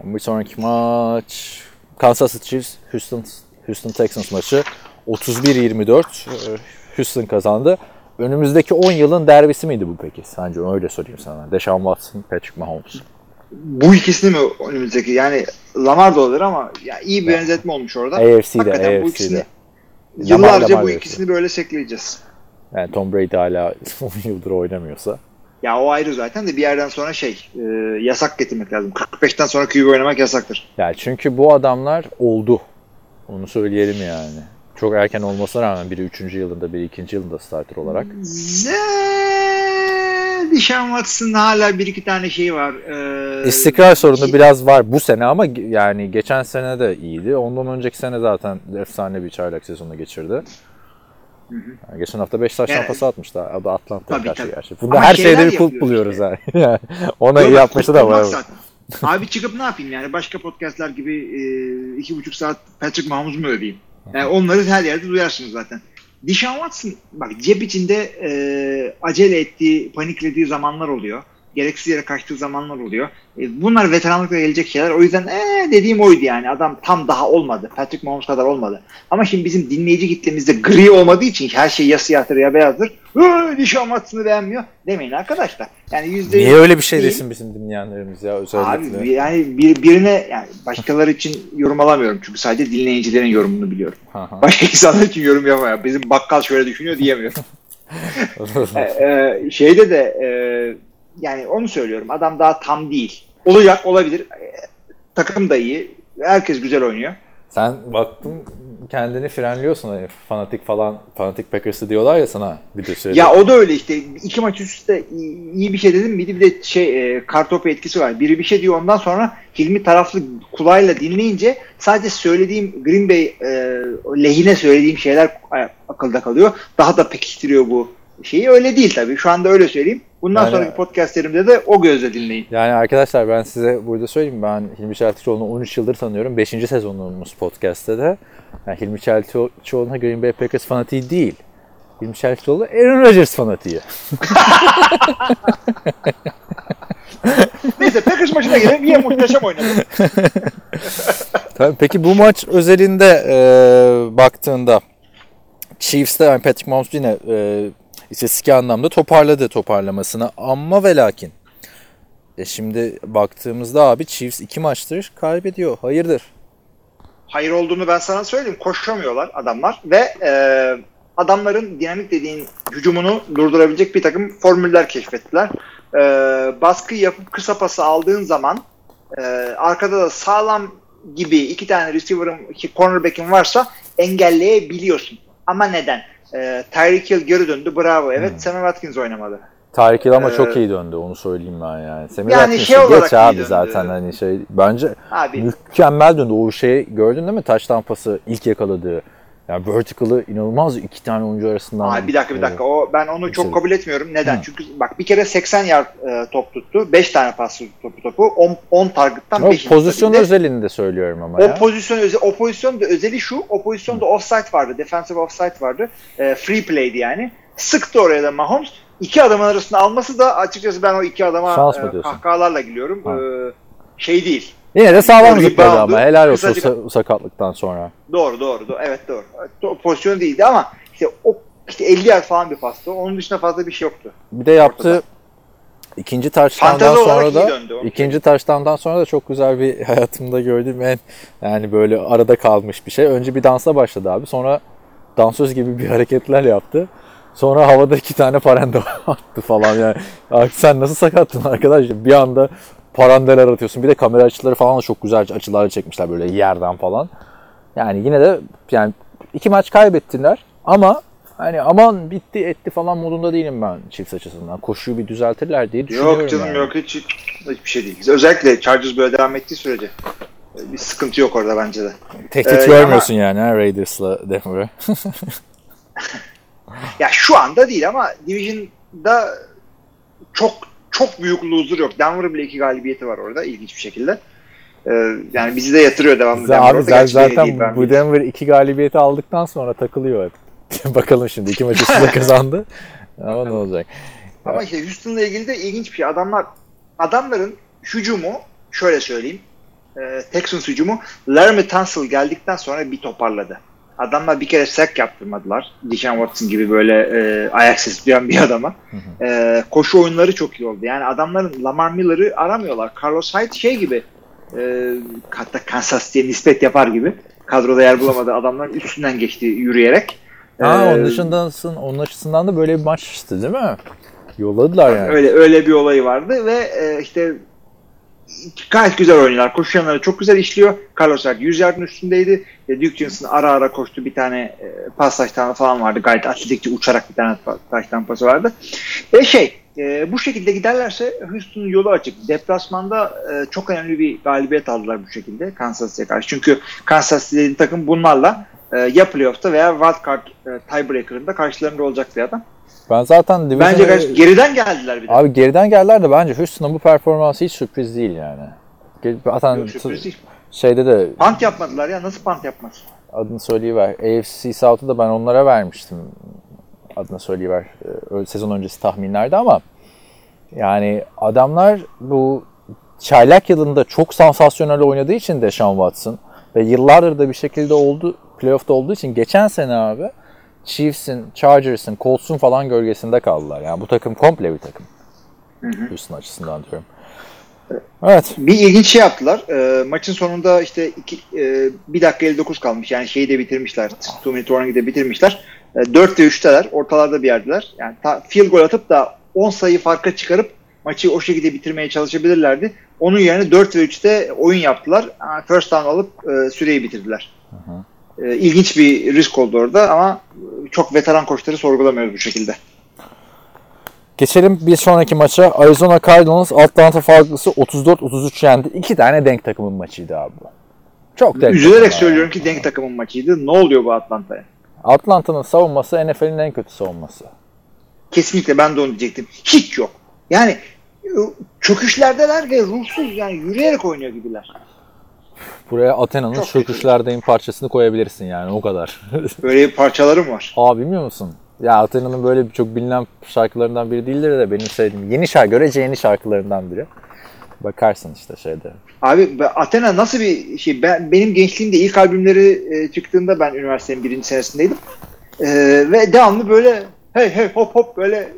Bir sonraki maç Kansas City Chiefs Houston Houston Texans maçı 31-24 e, Houston kazandı. Önümüzdeki 10 yılın derbisi miydi bu peki? Sence öyle sorayım sana. Deshaun Watson, Patrick Mahomes. Bu ikisini mi önümüzdeki? Yani Lamar da olur ama ya iyi bir benzetme olmuş orada. AFC'de, Hakikaten bu AFC'de. ikisini Lamar, yıllarca Lamar bu diyorsun. ikisini böyle sekleyeceğiz. Yani Tom Brady hala *laughs* 10 yıldır oynamıyorsa. Ya o ayrı zaten de bir yerden sonra şey e, yasak getirmek lazım. 45'ten sonra QB oynamak yasaktır. Yani çünkü bu adamlar oldu. Onu söyleyelim yani. Çok erken olmasına rağmen biri 3. yılında biri 2. yılında starter olarak. Dishon Watson'ın hala bir iki tane şey var. Ee, İstikrar sorunu biraz var bu sene ama yani geçen sene de iyiydi. Ondan önceki sene zaten efsane bir çaylak sezonu geçirdi. Yani geçen hafta 5 taş Yani- tampası atmıştı. Adı Atlanta'ya Tabii, karşı tabii. gerçi. Bunda Ama her şeyde bir kulp buluyoruz işte. ha. *laughs* Ona iyi yapmıştı da var. Abi çıkıp ne yapayım yani başka podcastlar gibi e, iki buçuk saat Patrick Mahmut'u mu öveyim? Yani onları her yerde duyarsınız zaten. Deshaun Watson bak cep içinde e, acele ettiği, paniklediği zamanlar oluyor. Gereksiz yere kaçtığı zamanlar oluyor. E, bunlar veteranlıkla gelecek şeyler. O yüzden ee, dediğim oydu yani. Adam tam daha olmadı. Patrick Mahomes kadar olmadı. Ama şimdi bizim dinleyici kitlemizde gri olmadığı için her şey ya siyahtır ya beyazdır. "Ee, Deshaun Watson'ı beğenmiyor. Demeyin arkadaşlar. Yani yüzde Niye öyle bir şey değil. desin bizim dinleyenlerimiz ya özellikle? Abi yani bir, birine yani başkaları için yorum alamıyorum çünkü sadece dinleyicilerin yorumunu biliyorum. Aha. Başka insanlar için yorum yapamıyorum. Bizim bakkal şöyle düşünüyor diyemiyorum. Ee, *laughs* şeyde de e, yani onu söylüyorum. Adam daha tam değil. Olacak, olabilir. E, takım da iyi. Herkes güzel oynuyor. Sen baktın kendini frenliyorsun hani fanatik falan fanatik Packers'ı diyorlar ya sana bir de söyle. Ya o da öyle işte. İki maç üst üste iyi bir şey dedim. De, bir de şey e, kartopu etkisi var. Biri bir şey diyor ondan sonra Hilmi taraflı kulağıyla dinleyince sadece söylediğim Green Bay e, lehine söylediğim şeyler akılda kalıyor. Daha da pekiştiriyor bu şeyi. Öyle değil tabii. Şu anda öyle söyleyeyim. Bundan Yani- sonraki podcastlerimde de o gözle dinleyin. Yani arkadaşlar ben size burada söyleyeyim ben Hilmi Çeltikçioğlu'nu 13 yıldır tanıyorum. 5. sezonumuz podcast'te de. Yani Hilmi Çeltikçioğlu'na Green Bay Packers fanatiği değil. Hilmi Çeltikçioğlu Aaron Rodgers fanatiği. *laughs* Neyse Packers maçına gelelim. Yine muhteşem oynadı. *laughs* Tabii, peki bu maç özelinde e, baktığında Chiefs'te yani Patrick Mahomes yine e, istatistik anlamda toparladı toparlamasını ama ve lakin e şimdi baktığımızda abi Chiefs iki maçtır kaybediyor. Hayırdır? hayır olduğunu ben sana söyleyeyim. Koşamıyorlar adamlar ve e, adamların dinamik dediğin hücumunu durdurabilecek bir takım formüller keşfettiler. E, baskı yapıp kısa pası aldığın zaman e, arkada da sağlam gibi iki tane receiver'ın, iki cornerback'in varsa engelleyebiliyorsun. Ama neden? Ee, Tyreek Hill geri döndü. Bravo. Evet. Hmm. Sammy Watkins oynamadı. Tarık Hill ama Ee, çok iyi döndü onu söyleyeyim ben yani. Semih Yani Watkins'i şey geç abi döndü. zaten hani şey bence Abi mükemmel döndü. O şeyi gördün değil mi? Taş tampası ilk yakaladığı. Yani vertical'ı inanılmaz iki tane oyuncu arasından. Abi bir dakika bir dakika. O ben onu çok Mesela- kabul etmiyorum. Neden? Hı. Çünkü bak bir kere 80 yard e, top tuttu. 5 tane pas topu topu. 10 10 target'tan O 5 pozisyon özelinde söylüyorum ama O ya. pozisyon özel, o pozisyon da özeli şu. O pozisyonda offside vardı. Defensive offside vardı. E, free play'di yani. Sıktı oraya da Mahomes. İki adamın arasında alması da açıkçası ben o iki adama e, kahkahalarla gülüyorum. E, şey değil. Yine de sağlam zıpladı ama helal olsun kısacık- sa- sakatlıktan sonra. Doğru doğru. doğru. Evet doğru. O pozisyon değildi ama işte o işte 50 yard falan bir pastı. Onun dışında fazla bir şey yoktu. Bir de yaptığı ikinci touchdown'dan Fantezi olarak sonra da ikinci touchdown'dan sonra da çok güzel bir *laughs* hayatımda gördüğüm en yani böyle arada kalmış bir şey. Önce bir dansa başladı abi. Sonra dansöz gibi bir *laughs* hareketler yaptı. Sonra havada iki tane parende *laughs* attı falan yani. Sen nasıl sakattın arkadaş? Bir anda parandeler atıyorsun. Bir de kamera açıları falan da çok güzel açılarla çekmişler böyle yerden falan. Yani yine de yani iki maç kaybettiler ama hani aman bitti etti falan modunda değilim ben Chiefs açısından. Koşuyu bir düzeltirler diye düşünüyorum. Yok canım yani. yok hiç hiçbir şey değil. Özellikle Chargers böyle devam ettiği sürece e, bir sıkıntı yok orada bence de. Tehdit Ee, görmüyorsun yani ha, Raiders'la Denver'ı. *laughs* Ya şu anda değil ama Division'da çok çok büyük loser yok. Denver'ın bile iki galibiyeti var orada ilginç bir şekilde. Ee, yani bizi de yatırıyor devamlı. Denver Abi orada. zaten, beni değil, ben bu biliyorum. Denver iki galibiyeti aldıktan sonra takılıyor hep. *laughs* Bakalım şimdi iki maçı size *laughs* kazandı. Ama ne olacak? Ama işte Houston'la ilgili de ilginç bir şey. Adamlar adamların hücumu şöyle söyleyeyim. E, Texans hücumu Laramie Tunsil geldikten sonra bir toparladı. Adamlar bir kere sack yaptırmadılar. Deshaun Watson gibi böyle e, ayak sesi duyan bir adama. E, koşu oyunları çok iyi oldu. Yani adamların Lamar Miller'ı aramıyorlar. Carlos Hyde şey gibi e, hatta Kansas City'ye nispet yapar gibi kadroda yer bulamadı. Adamların üstünden geçti yürüyerek. Ha, E, onun dışındasın, onun açısından da böyle bir maç işte değil mi? Yolladılar yani. Öyle öyle bir olayı vardı ve e, işte gayet güzel oynuyorlar. Koşu yanları çok güzel işliyor. Carlos Hyde 100 yardın üstündeydi. E, Duke Johnson ara ara koştu. Bir tane e, pas taştanı falan vardı. Gayet atletikçe uçarak bir tane taştan pası vardı. Ve şey e, bu şekilde giderlerse Houston'un yolu açık. Deplasmanda e, çok önemli bir galibiyet aldılar bu şekilde Kansas City'ye karşı. Çünkü Kansas City dediğin takım bunlarla e, ya playoff'ta veya wild card e, tiebreaker'ında karşılarında olacak bir adam. Ben zaten Division'ı- Bence gayet geriden geldiler bir de. Abi geriden geldiler de bence Houston'ın bu performansı hiç sürpriz değil yani. Zaten Yok, sürpriz değil. şeyde de Pant yapmadılar ya. Nasıl pant yapmaz? adını söyleyiver. AFC South'u da ben onlara vermiştim. Adını söyleyiver. Ee, Sezon öncesi tahminlerde ama yani adamlar bu çaylak yılında çok sansasyonel oynadığı için Deshaun Watson ve yıllardır da bir şekilde oldu playoff'ta olduğu için geçen sene abi Chiefs'in, Chargers'ın, Colts'un falan gölgesinde kaldılar. Yani bu takım komple bir takım. Houston açısından diyorum. Evet. Bir ilginç şey yaptılar. Ee, maçın sonunda işte iki, e, 1 dakika 59 kalmış. Yani şeyi de bitirmişler. 2 minute warning'i de bitirmişler. E, 4 ve 3'teler. Ortalarda bir yerdeler. Yani ta, field goal atıp da 10 sayı farka çıkarıp maçı o şekilde bitirmeye çalışabilirlerdi. Onun yerine 4 ve 3'te oyun yaptılar. First down alıp e, süreyi bitirdiler. E, ilginç bir risk oldu orada ama çok veteran koçları sorgulamıyoruz bu şekilde. Geçelim bir sonraki maça. Arizona Cardinals Atlanta Falcons'ı 34-33 yendi. İki tane denk takımın maçıydı abi bu. Çok denk Üzülerek söylüyorum ki denk takımın maçıydı. Ne oluyor bu Atlanta'ya? Atlanta'nın savunması NFL'in en kötü savunması. Kesinlikle ben de onu diyecektim. Hiç yok. Yani e, çöküşlerdeler ve ruhsuz yani yürüyerek oynuyor gibiler. Buraya Athena'nın çöküşlerdeyim parçasını koyabilirsin yani o kadar. *laughs* Böyle bir parçalarım var. Aa bilmiyor musun? Ya Athena'nın böyle çok bilinen şarkılarından biri değildir de benim sevdiğim. Yeni şarkı, görece yeni şarkılarından biri. Bakarsın işte şeyde. Abi Athena nasıl bir şey? Ben, benim gençliğimde ilk albümleri e, çıktığında ben üniversitenin birinci senesindeydim. E, ve devamlı böyle hey hey hop hop böyle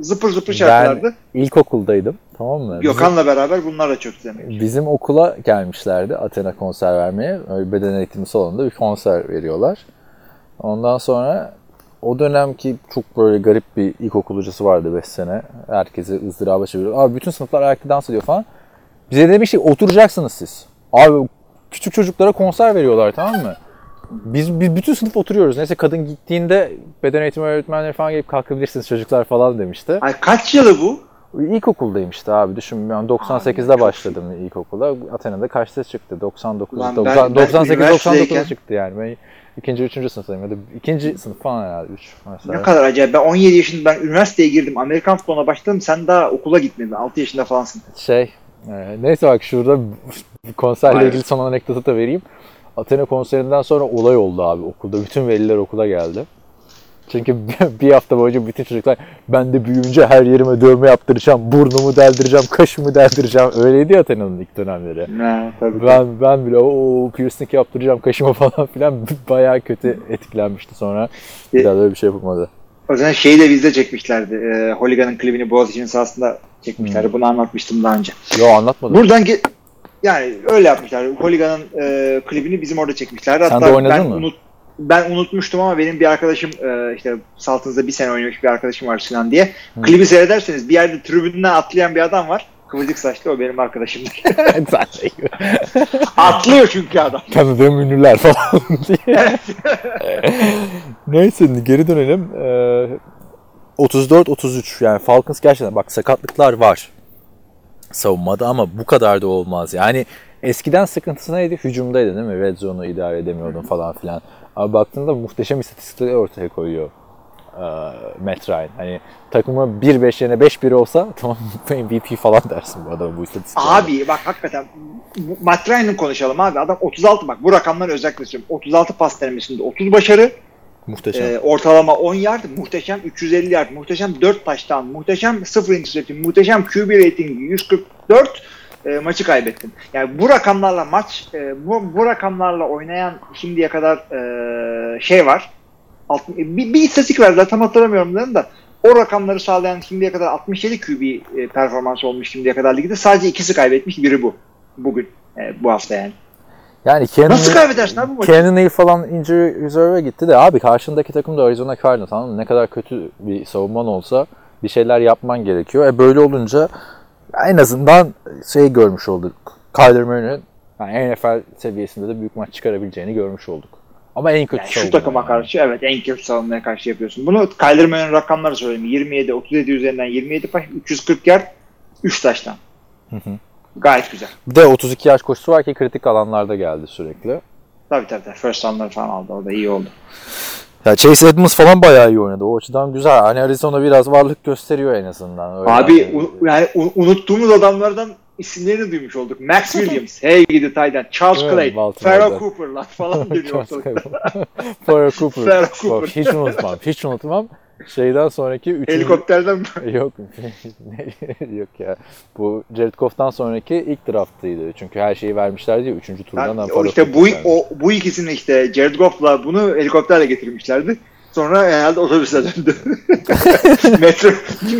zıpır zıpır şarkılardı. Ben ilkokuldaydım tamam mı? Gökhan'la beraber bunlar da çöktü demek. Bizim okula gelmişlerdi Athena konser vermeye. Öyle beden eğitimi salonunda bir konser veriyorlar. Ondan sonra o dönemki çok böyle garip bir ilkokul hocası vardı 5 sene. Herkesi ızdıraba çeviriyor. Abi bütün sınıflar ayakta dans ediyor falan. Bize demiş ki oturacaksınız siz. Abi küçük çocuklara konser veriyorlar tamam mı? Biz, biz bütün sınıf oturuyoruz. Neyse kadın gittiğinde beden eğitimi öğretmenleri falan gelip kalkabilirsiniz çocuklar falan demişti. Ay kaç yılı bu? İlkokuldayım işte abi düşün ben 98'de Abi, başladım ilkokula. Atina'da kaçta çıktı? 99, Ulan ben- 90, ben 98 99'da üniversitedeyken- çıktı yani. Ben ikinci, üçüncü sınıftayım ya da ikinci sınıf falan herhalde 3 mesela. Ne kadar acayip. Ben 17 yaşında ben üniversiteye girdim. Amerikan futboluna başladım. Sen daha okula gitmedin. 6 yaşında falansın. Şey, e, neyse bak şurada konserle Hayır. ilgili son anekdotu da vereyim. Athena konserinden sonra olay oldu abi okulda. Bütün veliler okula geldi. Çünkü *laughs* bir hafta boyunca bütün çocuklar ben de büyüyünce her yerime dövme yaptıracağım, burnumu deldireceğim, kaşımı deldireceğim. Öyleydi ya Athena'nın ilk dönemleri. Ne tabii. Ben ben bile o piercing yaptıracağım kaşıma *laughs* falan filan bayağı kötü etkilenmişti sonra. Bir daha da öyle bir şey yapılmadı. O zaman şeyi de bizde çekmişlerdi. E, Holigan'ın klibini Boğaziçi'nin sahasında çekmişlerdi. Hmm. Bunu anlatmıştım daha önce. Yo anlatmadım. Buradan ge- yani öyle yapmışlar. Holigan'ın e, klibini bizim orada çekmişlerdi. Sen Hatta de oynadın ben mı? Unut, ben unutmuştum ama benim bir arkadaşım e, işte Saltınız'da bir sene oynamış bir arkadaşım var Sinan diye. Klibi seyrederseniz bir yerde tribünden atlayan bir adam var. Kıvırcık saçlı o benim arkadaşım. *laughs* Zaten *laughs* Atlıyor çünkü adam. tanıdığım ünlüler falan *laughs* diye. Neyse geri dönelim. Ee, 34-33 yani Falcons gerçekten bak sakatlıklar var savunmada ama bu kadar da olmaz. Yani eskiden sıkıntısı neydi? Hücumdaydı değil mi? Red zone'u idare edemiyordun falan filan. Ama baktığında muhteşem istatistikleri ortaya koyuyor e, Matt Ryan. Hani takımı 1-5 yerine 5-1 olsa *laughs* tamam MVP falan dersin bu adamın bu istatistiklerine. Abi bak hakikaten Matt Ryan'ın konuşalım abi. Adam 36 bak bu rakamları özellikle söylüyorum. 36 pas denemesinde 30 başarı, muhteşem. e, ortalama 10 yard, muhteşem 350 yard, muhteşem 4 taştan, muhteşem 0 interception, muhteşem QB ratingi 144 e, maçı kaybettin. Yani bu rakamlarla maç, e, bu, bu rakamlarla oynayan şimdiye kadar e, şey var. Alt, bir, bir istatistik verdiler tam hatırlamıyorum dedim da o rakamları sağlayan şimdiye kadar 67 QB e, performansı olmuş şimdiye kadar ligde. Sadece ikisi kaybetmiş. Biri bu. Bugün. e, bu hafta yani. Yani Kenan Nasıl kaybedersin abi bu maçı? Kenan Neal falan injury reserve'e gitti de abi karşındaki takım da Arizona Cardinals tamam mı? Ne kadar kötü bir savunman olsa bir şeyler yapman gerekiyor. E böyle olunca en azından şey görmüş olduk. Kyler Murray'nin yani NFL seviyesinde de büyük maç çıkarabileceğini görmüş olduk. Ama en kötü Yani şu takıma yani. karşı evet en kötü savunmaya karşı yapıyorsun. Bunu Kyler Murray'ın rakamları söyleyeyim. 27, 37 üzerinden 27 pas, 340 yard, 3 taştan. Gayet güzel. Bir de 32 yaş koşusu var ki kritik alanlarda geldi sürekli. Tabii tabii. tabii. First down'ları falan aldı. O da iyi oldu. Ya Chase Edmonds falan bayağı iyi oynadı. O açıdan güzel. Hani Arizona biraz varlık gösteriyor en azından. Öyle Abi yani. u- yani u- unuttuğumuz adamlardan isimlerini duymuş olduk. Max Williams, hey gidi Tyden, Charles Clay. Farrah Cooper lan falan *laughs* dönüyor ortalıkta. *laughs* Farrah Cooper. Farrah Bak, Cooper. hiç unutmam. Hiç unutmam. Şeyden sonraki üçüncü... Helikopterden *laughs* Yok. *laughs* Yok ya. Bu Jared Goff'tan sonraki ilk draftıydı. Çünkü her şeyi vermişlerdi ya. Üçüncü turdan Yani o işte bu vermiş. o bu ikisini işte Jared Goff'la bunu helikopterle getirmişlerdi. Sonra herhalde otobüsle döndü. *laughs* metro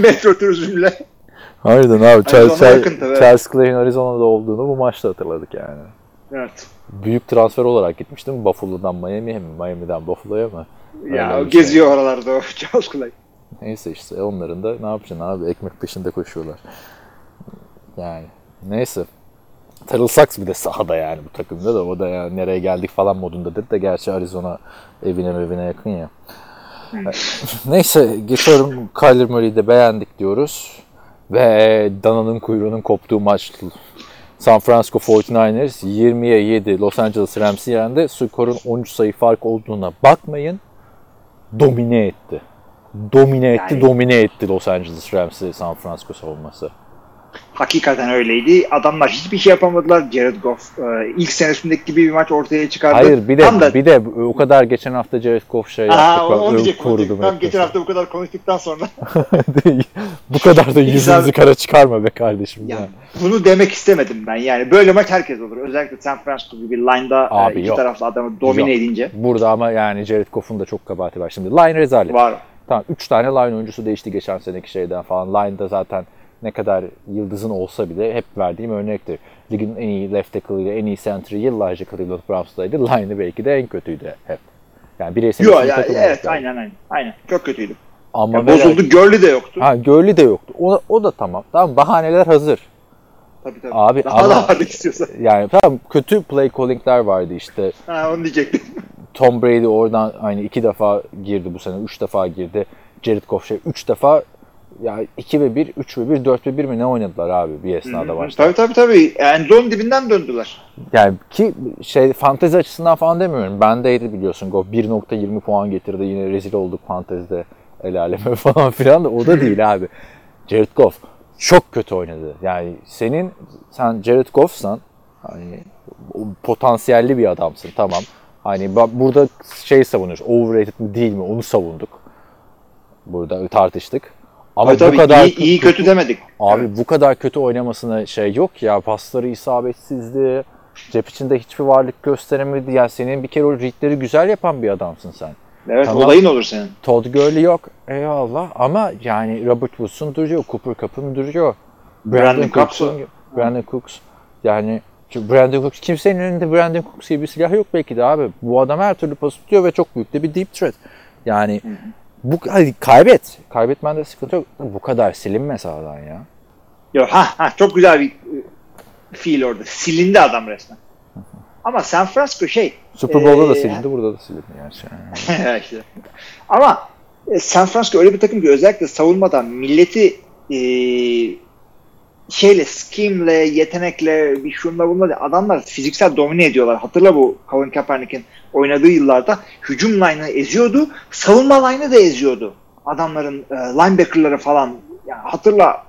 metro turizmle. Harbiden abi. Evet. Charles Clay'in Arizona'da olduğunu bu maçta hatırladık yani. Evet. Büyük transfer olarak gitmiştim. Buffalo'dan Miami'ye mi? Miami'den Buffalo'ya mı? Ya Öyle şey. geziyor oralarda o *laughs* Charles Clay. Neyse işte onların da ne yapacaksın abi ekmek peşinde koşuyorlar. Yani neyse. Terrell Sachs bir de sahada yani bu takımda da o da yani nereye geldik falan modundadır da gerçi Arizona evine evine yakın ya. *laughs* Neyse geçiyorum Kyler Murray'i de beğendik diyoruz. Ve Dana'nın kuyruğunun koptuğu maç San Francisco 49ers 20'ye 7 Los Angeles Rams'i yendi. Skorun 13 sayı fark olduğuna bakmayın. Domine etti. Domine etti, Yani- domine etti Los Angeles Rams'i San Francisco savunması. Hakikaten öyleydi. Adamlar hiçbir şey yapamadılar. Jared Goff e, ilk senesindeki gibi bir maç ortaya çıkardı. Hayır bir de Tam da bir de o kadar geçen hafta Jared Goff şey Aa, yaptı. onu ö- diyecektim. korudum Tam geçen hafta bu kadar konuştuktan sonra *laughs* bu kadar da yüzünüzü kara çıkarma be kardeşim. yani ya. bunu demek istemedim ben. Yani böyle maç herkes olur. Özellikle San Francisco gibi line'da e, Abi iki yok. taraflı adamı domine Yok. edince Burada ama yani Jared Goff'un da çok kabahati var. Şimdi line rezalet. var. Tamam 3 tane line oyuncusu değişti geçen seneki şeyden falan. Line'da zaten ne kadar yıldızın olsa bile hep verdiğim örnektir. Ligin en iyi left tackle'ıyla en iyi center'ı yıllarca Cleveland Browns'taydı. Line'ı belki de en kötüydü hep. Yani bireysel üstün ya evet yani. aynen aynen. Aynen. Çok kötüydü. Ama Ya böyle- bozuldu. Gurley de yoktu. Ha Gurley de yoktu. O, o da tamam. Tamam bahaneler hazır. Tabii tabii. Abi Daha ama- da varlık istiyorsan. Yani tamam kötü play calling'ler vardı işte. Ha, onu diyecektim. *laughs* Tom Brady oradan hani iki defa girdi bu sene. Üç defa girdi. Jared Goff şey üç defa ya 2 ve 1, 3 ve 1, 4 ve 1 mi ne oynadılar abi bir esnada başta. tabii tabii tabii. Endzone dibinden döndüler. Yani ki şey fantezi açısından falan demiyorum. Bendeydi biliyorsun. Goff 1.20 puan getirdi. Yine rezil olduk fantezide el aleme *laughs* falan filan da o da değil abi. Jared Goff çok kötü oynadı. Yani senin sen Jared Goff'san hani potansiyelli bir adamsın tamam. Hani burada şey savunuyoruz. Overrated mi değil mi onu savunduk. Burada tartıştık. Ama Tabii bu tabii kadar iyi, iyi kötü demedik. Abi bu kadar kötü oynamasına şey yok ya. Pasları isabetsizdi. Cep içinde hiçbir varlık gösteremedi. Yani senin bir kere o readleri güzel yapan bir adamsın sen. Evet Tamam. olayın olur senin. Todd Gurley yok. Eyvallah. Ama yani Robert Woods'un duruyor. Cooper Cup'ın duruyor. Brandon Cooks Cooks'un- Brandon Cooks. Yani Brandon Cooks kimsenin elinde Brandon Cooks gibi bir silah yok belki de abi. Bu adam her türlü pas tutuyor ve çok büyük de bir deep threat. Yani bu hadi kaybet. Kaybetmende sıkıntı yok. Bu kadar silinme sahadan ya. Yok ha ha çok güzel bir e, fiil orada. Silindi adam resmen. *laughs* Ama San Francisco şey Super Bowl'da da Ee, silindi, burada da silindi yani. *laughs* işte. Ama e, San Francisco öyle bir takım ki özellikle savunmadan milleti e, şeyle, scheme'le, yetenekle, bir şunla bunla adamlar fiziksel domine ediyorlar. Hatırla bu Colin Kaepernick'in oynadığı yıllarda hücum line'ı eziyordu, savunma line'ı da eziyordu. Adamların e, linebacker'ları falan. Yani hatırla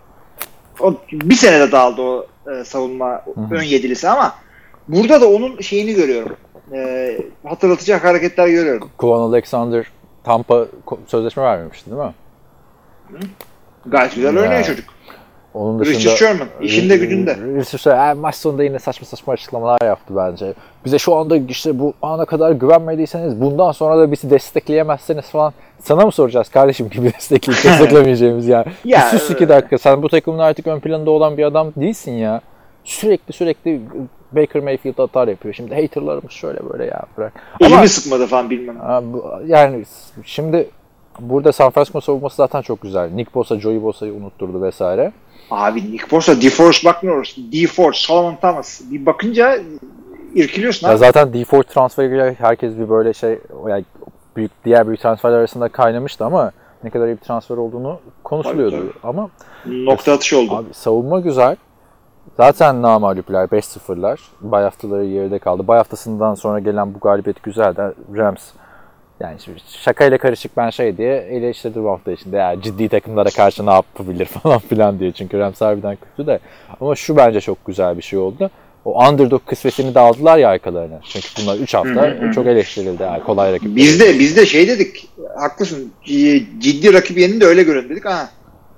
o bir senede dağıldı o e, savunma ön yedilisi ama burada da onun şeyini görüyorum. E, hatırlatacak hareketler görüyorum. Kuvan Alexander Tampa sözleşme vermemişti değil mi? Gayet güzel Ya. oynuyor çocuk. Onun Richard dışında Sherman, işinde gücünde. Richard Sherman maç sonunda yine saçma saçma açıklamalar yaptı bence. Bize şu anda işte bu ana kadar güvenmediyseniz bundan sonra da bizi destekleyemezseniz falan sana mı soracağız kardeşim gibi *laughs* destekleyip desteklemeyeceğimiz ya. *laughs* Ya, bir sus iki dakika. Sen bu takımın artık ön planında olan bir adam değilsin ya. Sürekli sürekli Baker Mayfield atar yapıyor. Şimdi haterlarımız şöyle böyle ya bırak. Ama- Elimi sıkmadı falan bilmem. Yani şimdi burada San Francisco savunması zaten çok güzel. Nick Bosa, Joey Bosa'yı unutturdu vesaire. Abi Nick Bosa, DeForest Buckner, DeForest, Solomon Thomas. Bir bakınca irkiliyorsun Ya abi. zaten D4 transferiyle herkes bir böyle şey yani büyük diğer büyük transferler arasında kaynamıştı ama ne kadar iyi bir transfer olduğunu konuşuluyordu. Tabii, Ama Nokta atışı oldu. abi savunma güzel. Zaten namalüpler 5-0'lar. Bay haftaları geride kaldı. Bay haftasından sonra gelen bu galibiyet güzel de Rams yani şimdi şakayla karışık ben şey diye eleştirdim hafta içinde. Ya ciddi takımlara karşı ne yapabilir *laughs* falan filan diye. Çünkü Rams harbiden kötü de. Ama şu bence çok güzel bir şey oldu. O underdog kısmetini de aldılar ya arkalarına. Çünkü bunlar 3 hafta çok eleştirildi. Yani kolay rakip. Biz de, biz de şey dedik, haklısın, ciddi rakip yenin de öyle görün dedik. Ha.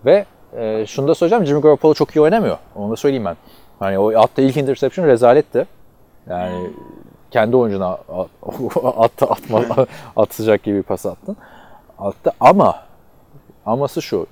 Ve e, şunu da söyleyeceğim. Jimmy Garoppolo çok iyi oynamıyor. Onu da söyleyeyim ben. Hani o attığı ilk interception rezaletti. Yani kendi oyuncuna at, *laughs* at, atma, atacak gibi bir pas attın. Attı ama aması şu.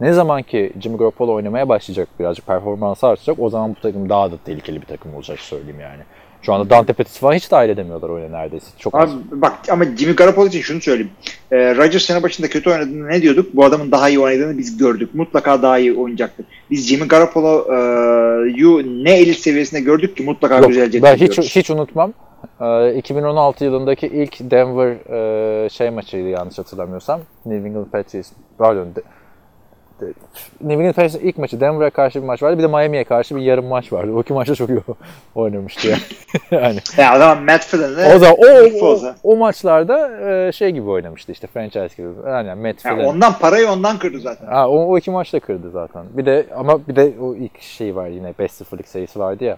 Ne zaman ki Jimmy Garoppolo oynamaya başlayacak birazcık performansı artacak o zaman bu takım daha da tehlikeli bir takım olacak söyleyeyim yani. Şu anda Dante Pettis falan hiç dahil edemiyorlar oyuna neredeyse. Çok az. Abi bak ama Jimmy Garoppolo için şunu söyleyeyim. Ee, Rodgers sene başında kötü oynadığını ne diyorduk? Bu adamın daha iyi oynadığını biz gördük. Mutlaka daha iyi oynayacaktır. Biz Jimmy Garoppolo'yu ne elit seviyesinde gördük ki mutlaka Yok, güzelce ben hiç diyoruz. hiç unutmam. Ee, 2016 yılındaki ilk Denver e, şey maçıydı yanlış hatırlamıyorsam. New England Patriots pardon. New England Patriots'ın ilk maçı Denver'a karşı bir maç vardı. Bir de Miami'ye karşı bir yarım maç vardı. O iki maçta çok iyi *laughs* oynamıştı yani. *laughs* yani. Ya adam Matt Flynn'le O da o, o, o maçlarda e, şey gibi oynamıştı işte franchise gibi. Yani Matt Flynn. ondan parayı ondan kırdı zaten. Ha, o, o iki maçta kırdı zaten. Bir de ama bir de o ilk şey var yine 5-0'lık serisi vardı ya.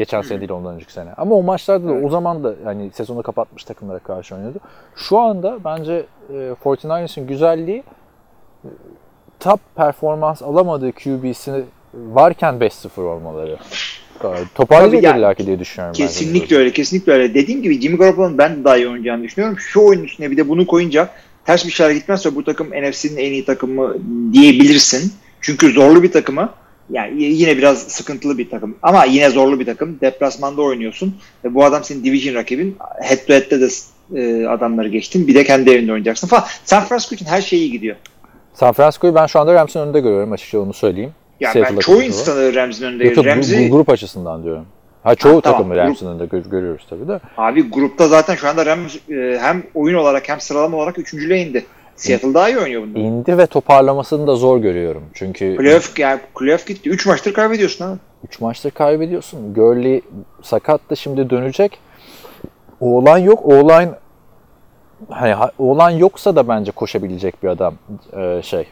Geçen sene değil ondan önceki sene. Ama o maçlarda da o zaman da yani sezonu kapatmış takımlara karşı oynuyordu. Şu anda bence e, 49ers'ın güzelliği e, top performans alamadığı QB'si varken 5-0 olmaları. E, Toparlayacak Tabii illa yani ki diye düşünüyorum. Kesinlikle öyle, kesinlikle öyle. Dediğim gibi Jimmy Garoppolo'nun ben de daha iyi oynayacağını düşünüyorum. Şu oyun üstüne bir de bunu koyunca ters bir şeyler gitmezse bu takım NFC'nin en iyi takımı diyebilirsin. Çünkü zorlu bir takımı yani yine biraz sıkıntılı bir takım ama yine zorlu bir takım. Deplasmanda oynuyorsun. Ve bu adam senin division rakibin. Head to head'de de e, adamları geçtin. Bir de kendi evinde oynayacaksın falan. San Francisco için her şey iyi gidiyor. San Francisco'yu ben şu anda Rams'in önünde görüyorum açıkça onu söyleyeyim. Ya Seattle'da ben çoğu insanı Rams'in önünde Yok, yok, bu- Ramsey bu grup açısından diyorum. Ha çoğu Ha, tamam. takımı Grup- Rams'in önünde gö- görüyoruz tabii de. abi grupta zaten şu anda Rams e, hem oyun olarak hem sıralama olarak üçüncülüğe indi. Seattle daha iyi oynuyor bunda. İndi ve toparlamasını da zor görüyorum. Çünkü Playoff, yani playoff gitti. 3 maçtır kaybediyorsun abi. 3 maçtır kaybediyorsun. Gurley sakattı şimdi dönecek. Oğlan yok. Oğlan hani ha- oğlan yoksa da bence koşabilecek bir adam Ee, şey.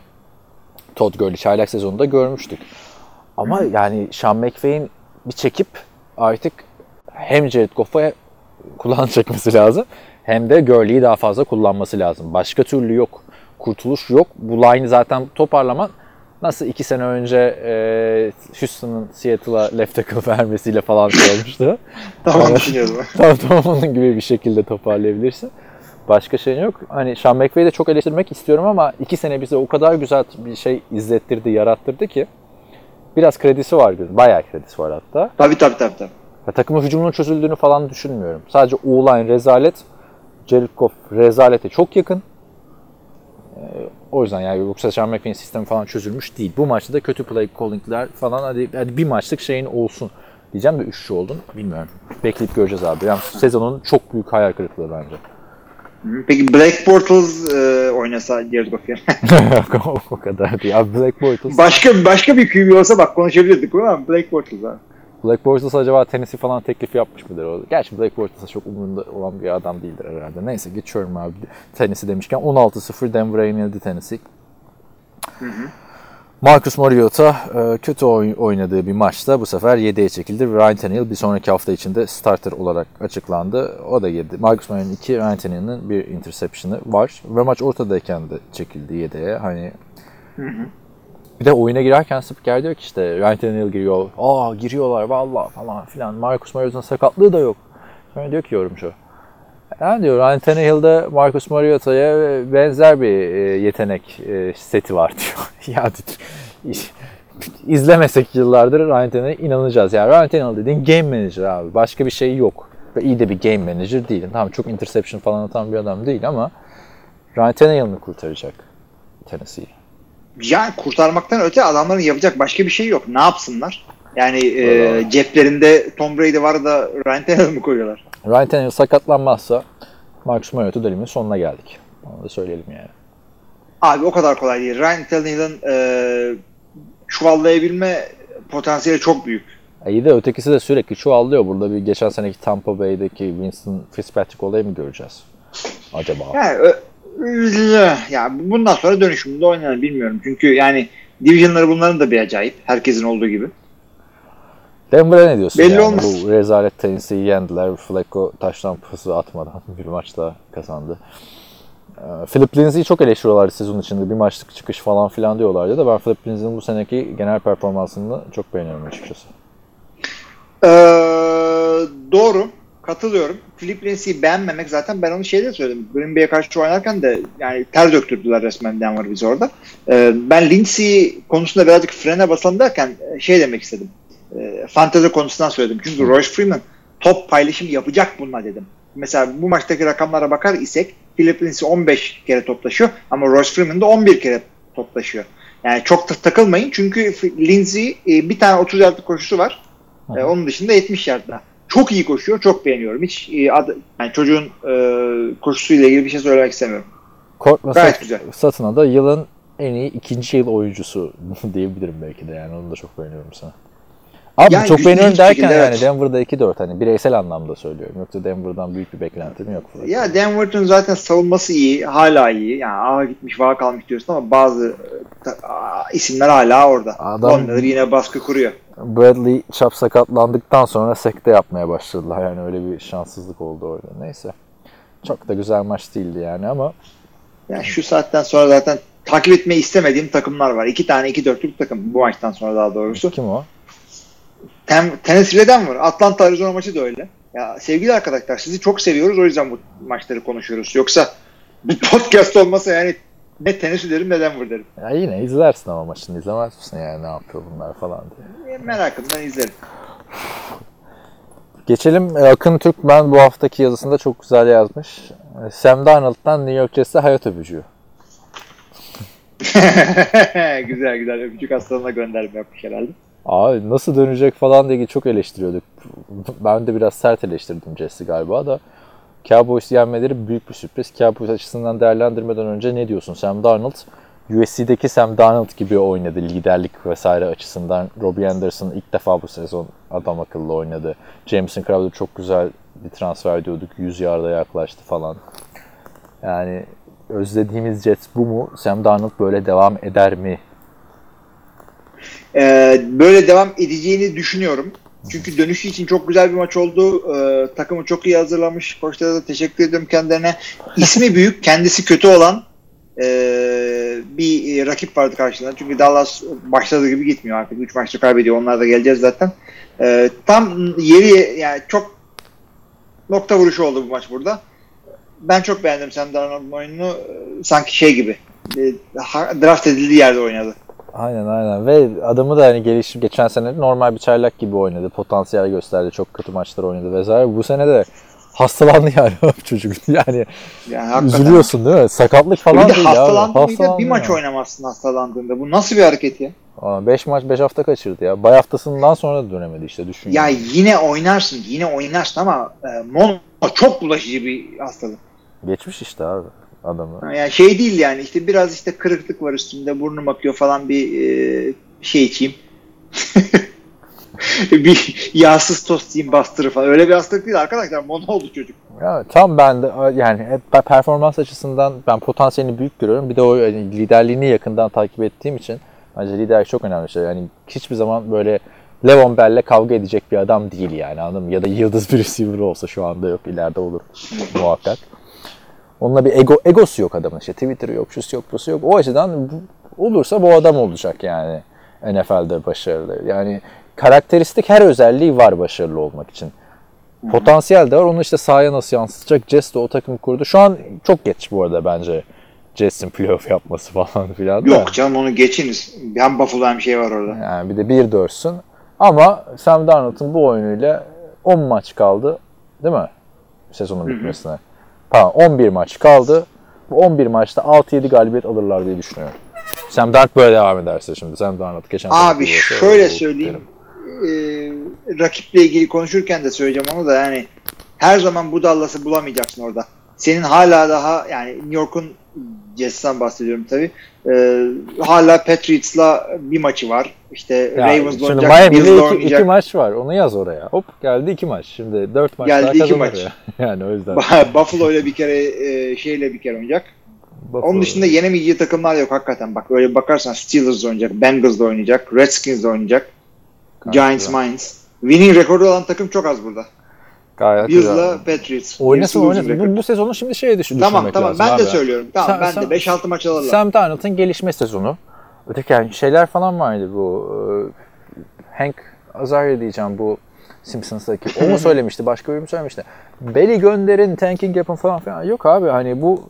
Todd Gurley çaylak sezonunda görmüştük. Ama yani Sean McVay'in bir çekip artık hem Jared Goff'a kulağını çekmesi lazım hem de Gurley'i daha fazla kullanması lazım. Başka türlü yok. Kurtuluş yok. Bu line'ı zaten toparlaman nasıl iki sene önce e, Houston'ın Seattle'a left tackle *laughs* vermesiyle falan şey olmuştu. *laughs* Tamam düşünüyorum. *laughs* tamam tamam onun gibi bir şekilde toparlayabilirsin. Başka şey yok. Hani Sean McVay'i de çok eleştirmek istiyorum ama iki sene bize o kadar güzel bir şey izlettirdi, yarattırdı ki biraz kredisi var. Bayağı kredisi var hatta. tabii tabii tabii. tabii. Ya, takımın hücumunun çözüldüğünü falan düşünmüyorum. Sadece O-line rezalet. Goff rezalete çok yakın. Ee, o yüzden yani yoksa Sean McVay'in sistemi falan çözülmüş değil. Bu maçta da kötü play calling'ler falan hadi, hadi bir maçlık şeyin olsun diyeceğim de üçlü oldun. Bilmiyorum. Bekleyip göreceğiz abi. Yani sezonun çok büyük hayal kırıklığı bence. Peki Black Bortles e, oynasa Jared *laughs* Goff *laughs* o kadar değil. Abi Black Bortles, başka başka bir QB olsa bak konuşabilirdik ama Black Bortles abi. Black Bortles acaba Tennessee falan teklif yapmış mıdır? O? Gerçi Black Bortles çok umurunda olan bir adam değildir herhalde. Neyse geçiyorum abi. Tennessee demişken 16-0 Denver'a yenildi Tennessee. Marcus Mariota e, kötü oy- oynadığı bir maçta bu sefer 7'ye çekildi. Ryan Tannehill bir sonraki hafta içinde starter olarak açıklandı. O da 7. Marcus Mariota'nın 2, Ryan Tannehill'in bir interception'ı var. Ve maç ortadayken de çekildi 7'ye. Hani bir de oyuna girerken spiker diyor ki işte Ryan Tannehill giriyor. Aa giriyorlar valla falan filan. Marcus Mariota'nın sakatlığı da yok. Sonra diyor ki yorumcu. Yani diyor Ryan Tannehill'de Marcus Mariota'ya benzer bir e, yetenek e, seti var *laughs* diyor. ya izlemesek yıllardır Ryan Tannehill'e inanacağız. Yani Ryan Tannehill dediğin game manager abi. Başka bir şey yok. Ve iyi de bir game manager değil. Tamam çok interception falan atan bir adam değil ama Ryan Tannehill kurtaracak Tennessee'yi? Yani kurtarmaktan öte adamların yapacak başka bir şey yok. Ne yapsınlar? Yani e, ceplerinde Tom Brady var da Ryan Tannehill mi koyuyorlar? Ryan Tannehill sakatlanmazsa Marcus Mariota dönemin sonuna geldik. Onu da söyleyelim yani. Abi o kadar kolay değil. Ryan Tannehill'in e, çuvallayabilme potansiyeli çok büyük. E iyi de ötekisi de sürekli çuvallıyor. Burada bir geçen seneki Tampa Bay'deki Winston Fitzpatrick olayı mı göreceğiz? Acaba? Yani ya bundan sonra dönüşümde oynanır bilmiyorum. Çünkü yani divisionları bunların da bir acayip. Herkesin olduğu gibi. Denver'a ne diyorsun Belli yani? olmaz. Bu rezalet Tennessee'yi yendiler. Flacco taştan pası atmadan *laughs* bir maçta kazandı. Ee, Philip Lindsay'i çok eleştiriyorlardı sezon içinde. Bir maçlık çıkış falan filan diyorlardı da ben Philip Lindsay'in bu seneki genel performansını çok beğeniyorum açıkçası. Ee, doğru. Katılıyorum. Philip Lindsay'i beğenmemek zaten ben onu şeyde söyledim. Green Bay'e karşı oynarken de yani ter döktürdüler resmen Denver bizi orada. Ee, ben Lindsay konusunda birazcık frene basalım derken e, şey demek istedim. E, fantezi konusundan söyledim. Çünkü Royce Freeman top paylaşım yapacak bununla dedim. Mesela bu maçtaki rakamlara bakar isek Philip Lindsay 15 kere toplaşıyor ama Royce Freeman da 11 kere toplaşıyor. Yani çok da takılmayın çünkü Lindsay e, bir tane 30 yardlık koşusu var. E, onun dışında 70 yardda. Çok iyi koşuyor. Çok beğeniyorum. Hiç e, ad, yani çocuğun e, koşusuyla ilgili bir şey söylemek istemiyorum. Korkma Gayet Sat- güzel. Satın'a da yılın en iyi ikinci yıl oyuncusu *laughs* diyebilirim belki de yani onu da çok beğeniyorum sana. Abi Yani çok beğeniyorum derken şekilde, yani evet. Denver'da 2-4 hani bireysel anlamda söylüyorum. Yoksa Denver'dan büyük bir beklentim yok. Ya Denver'ın zaten savunması iyi. Hala iyi. Yani aha gitmiş vah kalmış diyorsun ama bazı e, aa, isimler hala orada. Adam- Miller yine baskı kuruyor. Bradley Chubb sakatlandıktan sonra sekte yapmaya başladılar. Yani öyle bir şanssızlık oldu orada. Neyse. Çok da güzel maç değildi yani ama Yani şu saatten sonra zaten takip etmeyi istemediğim takımlar var. İki tane iki dörtlük takım bu maçtan sonra daha doğrusu. kim o? Tem, Tennessee'den var. Atlanta Arizona maçı da öyle. Ya sevgili arkadaşlar sizi çok seviyoruz o yüzden bu maçları konuşuyoruz. Yoksa bu *laughs* podcast olmasa yani ne Tennessee derim ne Denver derim. Ya yine izlersin ama maçını izlemez misin yani ne yapıyor bunlar falan diye. E, Merakımdan izlerim. Geçelim e, Akın Türkmen bu haftaki yazısında çok güzel yazmış. E, Sam Darnold'dan New York Jets'e hayat öpücüğü. *laughs* güzel güzel öpücük hastalığına gönderme yapmış herhalde. Abi nasıl dönecek falan diye çok eleştiriyorduk. Ben de biraz sert eleştirdim Jesse galiba da. Cowboys yenmeleri büyük bir sürpriz. Cowboys açısından değerlendirmeden önce ne diyorsun? Sam Darnold USC'deki Sam Darnold gibi oynadı liderlik vesaire açısından. Robbie Anderson ilk defa bu sezon adam akıllı oynadı. Jameson Crowder çok güzel bir transfer diyorduk. 100 yarda yaklaştı falan. Yani özlediğimiz Jets bu mu? Sam Darnold böyle devam eder mi? Ee, böyle devam edeceğini düşünüyorum. Çünkü dönüşü için çok güzel bir maç oldu. Ee, takımı çok iyi hazırlamış. Koçlara da teşekkür ediyorum kendilerine. İsmi büyük, kendisi kötü olan e, bir rakip vardı karşılığında. Çünkü Dallas başladığı gibi gitmiyor artık. 3 maçta kaybediyor. Onlar da geleceğiz zaten. Ee, tam yeri yani çok nokta vuruşu oldu bu maç burada. Ben çok beğendim Sam Darnold'un oyununu. Sanki şey gibi e, draft edildiği yerde oynadı. Aynen aynen ve adamı da hani gelişim geçen sene normal bir çaylak gibi oynadı. Potansiyel gösterdi. Çok kötü maçlar oynadı vesaire. Bu sene de hastalandı yani *laughs* çocuk. Yani, Yani üzülüyorsun değil mi? Sakatlık falan bir de değil abi. hastalandığında Hastalandı bir maç oynamazsın hastalandığında. Bu nasıl bir hareket ya? 5 maç 5 hafta kaçırdı ya. Bay haftasından sonra da dönemedi işte düşün. Ya yine oynarsın, yine oynarsın ama e, mono çok bulaşıcı bir hastalık. Geçmiş işte abi adamı. Yani şey değil yani işte biraz işte kırıklık var üstünde, burnum akıyor falan bir e, şey içeyim. *laughs* bir yağsız tost yiyeyim bastırı falan. Öyle bir hastalık değil arkadaşlar. Mono oldu çocuk. Ya, tam ben de yani hep performans açısından ben potansiyelini büyük görüyorum. Bir de o hani, liderliğini yakından takip ettiğim için bence liderlik çok önemli şey. Yani hiçbir zaman böyle Levon Bell'le kavga edecek bir adam değil yani anladın mı? Ya da yıldız bir receiver olsa şu anda yok ileride olur muhakkak. Onunla bir ego egosu yok adamın işte Twitter'ı yok, şusu yok, busu yok. O açıdan olursa bu adam olacak yani NFL'de başarılı. Yani karakteristik her özelliği var başarılı olmak için. Potansiyel de var. Onu işte sahaya nasıl yansıtacak? Jets de o takımı kurdu. Şu an çok geç bu arada bence Jets'in playoff yapması *laughs* falan filan da. Yok canım onu geçiniz. Hem Buffalo hem şey var orada. Yani bir de 1-4'sün. Ama Sam Darnold'un bu oyunuyla 10 maç kaldı. Değil mi? Sezonun bitmesine. Pardon 11 maç kaldı. Bu 11 maçta 6-7 galibiyet alırlar diye düşünüyorum. Sam Darnold böyle devam ederse şimdi. Sam Darnold geçen Abi şöyle olur söyleyeyim. derim. Ee, rakiple ilgili konuşurken de söyleyeceğim onu da yani her zaman bu Dallas'ı bulamayacaksın orada. Senin hala daha yani New York'un Jets'ten bahsediyorum tabii. Ee, hala Patriots'la bir maçı var. İşte Ya, şimdi oynayacak, Miami'de iki, oynayacak. iki maç var. Onu yaz oraya. Hop geldi iki maç. Şimdi dört maç Geldi daha iki maç. ya. *laughs* Yani o yüzden. Buffalo ile bir kere e, şeyle bir kere oynayacak. Buffalo. Onun dışında yenemeyeceği takımlar yok hakikaten. Bak öyle bakarsan Steelers oynayacak, Bengals oynayacak, Redskins oynayacak, Giants, Mines. Winning rekoru olan takım çok az burada. Gayet güzel. Bills'la Patriots. Oynasın oynasın. Bu, bu sezonu şimdi şeye düşün, Tamam düşünmek tamam lazım ben de söylüyorum. Tamam Sen- ben sen- de 5-6 maç alırlar. Sam Darnold'un gelişme sezonu. Öteki yani şeyler falan vardı bu. e, Hank Azaria diyeceğim bu Simpsons'daki. O mu *laughs* söylemişti? Başka biri mi söylemişti? Bell'i gönderin, tanking yapın falan filan. Yok abi hani bu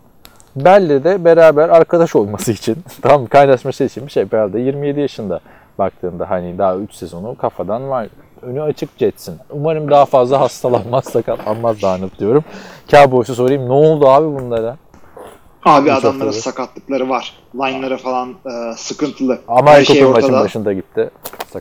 Bell'le de beraber arkadaş olması için, *laughs* tamam mı? kaynaşması için bir şey. Bell de 27 yaşında baktığında hani daha 3 sezonu kafadan var. Önü açık Jets'in. Umarım daha fazla hastalanmaz, sakatlanmaz *laughs* Darnold diyorum. Cowboys'u sorayım. Ne oldu abi bunlara? Abi Üç adamların sakatlıkları var. Line'ları falan e, sıkıntılı. Amari Her şey Cooper maçın ortada. başında gitti.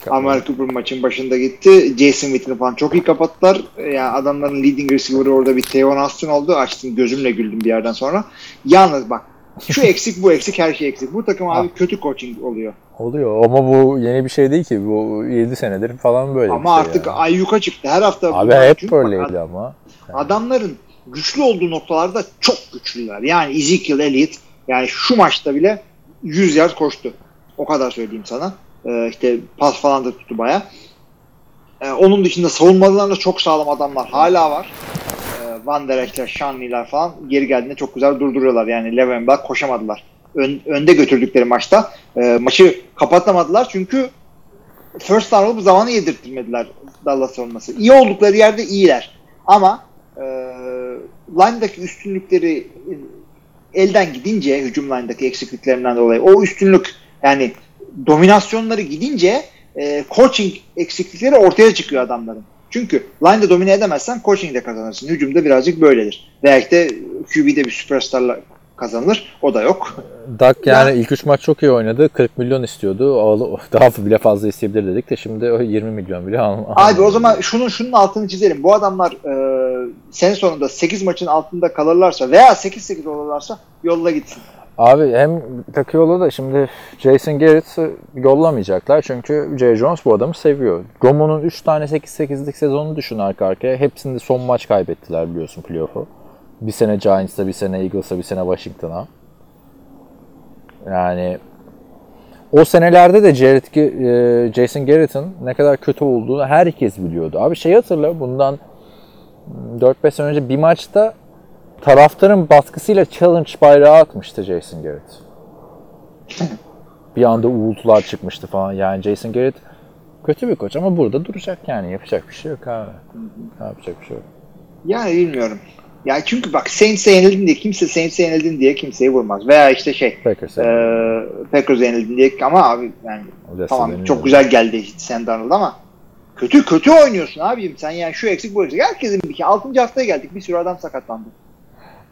Amari Cooper maçın başında gitti. Jason Witten'i falan çok iyi kapattılar. Yani adamların leading receiver'ı orada bir Teon Austin oldu. Açtım gözümle güldüm bir yerden sonra. Yalnız bak şu *laughs* eksik bu eksik her şey eksik. Bu takım abi kötü coaching oluyor. Oluyor ama bu yeni bir şey değil ki. Bu 7 senedir falan böyle Ama şey artık yani. ayyuka çıktı. Her hafta Abi hep çünkü bak, böyleydi ama. adamların güçlü olduğu noktalarda çok güçlüler. Yani Ezekiel Elliott yani şu maçta bile 100 yard koştu. O kadar söyleyeyim sana. Ee, işte pas falan da tuttu baya. Ee, onun dışında savunmalarında çok sağlam adamlar hala var. Van Der Esch'ler, Shanley'ler falan geri geldiğinde çok güzel durduruyorlar. Yani Le'Veon Bell koşamadılar. Ön- önde götürdükleri maçta e, maçı kapatamadılar çünkü first down olup zamanı yedirtmediler Dallas savunması. İyi oldukları yerde iyiler. Ama e, line'daki üstünlükleri elden gidince hücum line'daki eksikliklerinden dolayı o üstünlük yani dominasyonları gidince e, coaching eksiklikleri ortaya çıkıyor adamların. Çünkü line'da domine edemezsen coaching'de kazanırsın. Hücumda birazcık böyledir. Veya işte QB'de bir süperstarla kazanılır. O da yok. Dak yani ilk 3 maç çok iyi oynadı. 40 milyon istiyordu. *laughs* Daha bile fazla isteyebilir dedik de şimdi o 20 milyon bile al. Abi o zaman şunun şunun altını çizelim. Bu adamlar e, sene sonunda 8 maçın altında kalırlarsa veya 8-8 olurlarsa yolla gitsin. Abi hem Takiola da şimdi Jason Garrett'ı yollamayacaklar çünkü Jay Jones bu adamı seviyor. Romo'nun 3 tane 8-8'lik sezonunu düşün arka arkaya. Hepsinde son maç kaybettiler biliyorsun playoff'u. Bir sene Giants'a, bir sene Eagles'a, bir sene Washington'a. Yani o senelerde de Jared, e, Jason Garrett'ın ne kadar kötü olduğunu herkes biliyordu. Abi şey hatırla bundan 4-5 sene önce bir maçta taraftarın baskısıyla challenge bayrağı atmıştı Jason Garrett. bir anda uğultular çıkmıştı falan. Yani Jason Garrett kötü bir koç ama burada duracak yani. Yapacak bir şey yok abi. Yapacak bir şey yok. Yani bilmiyorum. Ya çünkü bak Saints'e yenildin diye kimse Saints'e yenildin diye kimseyi vurmaz. Veya işte şey Packers. e, Packers'e yenildin diye ama abi yani tamam çok güzel geldi Sam Darnold ama kötü kötü oynuyorsun abim sen yani şu eksik bu eksik. Herkesin bir 6. haftaya geldik bir sürü adam sakatlandı.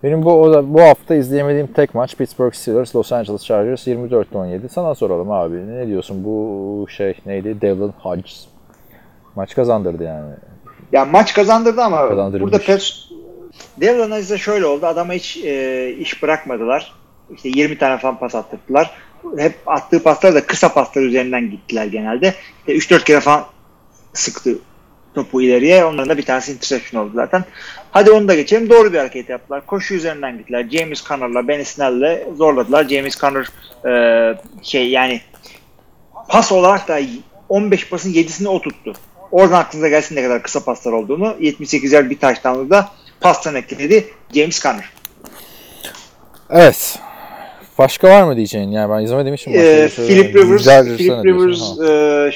Benim bu bu hafta izleyemediğim tek maç Pittsburgh Steelers Los Angeles Chargers 24-17. Sana soralım abi. Ne diyorsun bu şey neydi? Devlin Hodges. Maç kazandırdı yani. Ya maç kazandırdı ama burada pers Devlin Aziz'e şöyle oldu. Adama hiç e, iş bırakmadılar. İşte 20 tane falan pas attırdılar. Hep attığı paslar da kısa paslar üzerinden gittiler genelde. İşte 3-4 kere falan sıktı topu ileriye. Onların da bir tanesi interception oldu zaten. Hadi onu da geçelim. Doğru bir hareket yaptılar. Koşu üzerinden gittiler. James Conner'la Benny Snell'le zorladılar. James Conner e, şey yani pas olarak da 15 pasın 7'sini o tuttu. Oradan aklınıza gelsin ne kadar kısa paslar olduğunu. 78 yer bir taştanlı da pastan ekledi James Conner. Evet. Başka var mı diyeceğin? Yani ben izlemediğim için Ee, maçları Philip. Rivers, Güzel Philip. Rivers, e,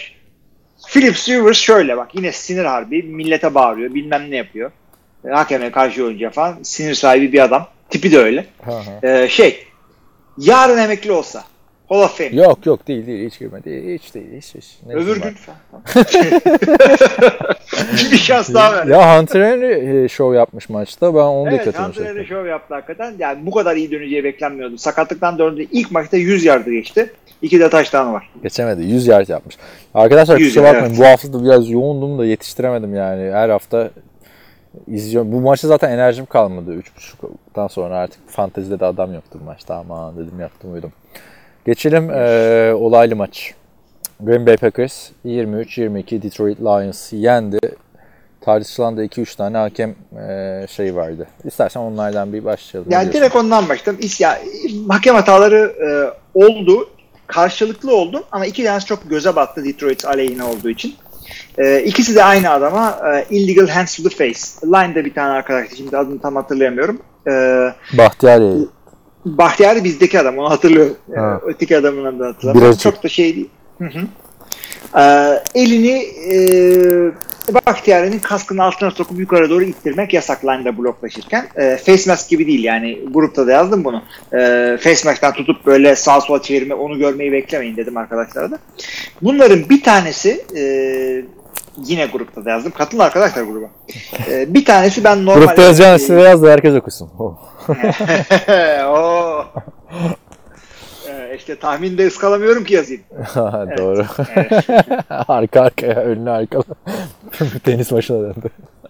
Philip Rivers şöyle bak yine sinir harbi millete bağırıyor bilmem ne yapıyor. E, hakeme karşı oyuncuya falan sinir sahibi bir adam. Tipi de öyle. Ha, ha. E, şey yarın emekli olsa Hall of Fame. Yok yok değil değil hiç girmedi. Hiç değil hiç hiç. Ne Öbür gün *laughs* bir şans daha ver. Ya Hunter Henry e, show yapmış maçta. Ben onu Evet dikkatimi Hunter Henry şov yaptı hakikaten. Yani bu kadar iyi döneceği beklenmiyordu. Sakatlıktan döndü. İlk maçta 100 yardı geçti. İki de taştanı var. Geçemedi. 100 yard yapmış. Arkadaşlar 100 kusura bakmayın. evet. Bu hafta da biraz yoğundum da yetiştiremedim yani. Her hafta izliyorum. Bu maçta zaten enerjim kalmadı. 3.30'dan sonra artık fantezide de adam yoktu bu maçta. Aman dedim yattım uyudum. Geçelim eee, olaylı maç. Green Bay Packers 23-22 Detroit Lions yendi. Tartışılan da 2-3 tane hakem eee, şey vardı. İstersen onlardan bir başlayalım. Yani direkt ondan başladım. İs- Ya, hakem hataları e, oldu. Karşılıklı oldu ama iki tanesi çok göze battı Detroit aleyhine olduğu için. E, ikisi de aynı adama e, illegal hands to the face. Line'da bir tane arkadaş şimdi adını tam hatırlayamıyorum. E, Bahtiyari. Bahtiyari bizdeki adam onu hatırlıyorum. Ha. öteki adamın adını hatırlamıyorum. Çok da şey değil. Hı hı. E, elini e, Bahtiyari'nin kaskının altına sokup yukarı doğru ittirmek yasak line'da bloklaşırken. E, face mask gibi değil yani grupta da yazdım bunu. E, face mask'tan tutup böyle sağa sola çevirme onu görmeyi beklemeyin dedim arkadaşlara da. Bunların bir tanesi e, yine grupta da yazdım. Katılın arkadaşlar gruba. E, bir tanesi ben normal... Grupta yazacağını size yaz da herkes okusun. *laughs* Oh. *laughs* Oo. Ee, işte tahminde ıskalamıyorum ki yazayım. *laughs* Doğru. Arka arkaya, önlü arkalı. Tenis maçına döndü.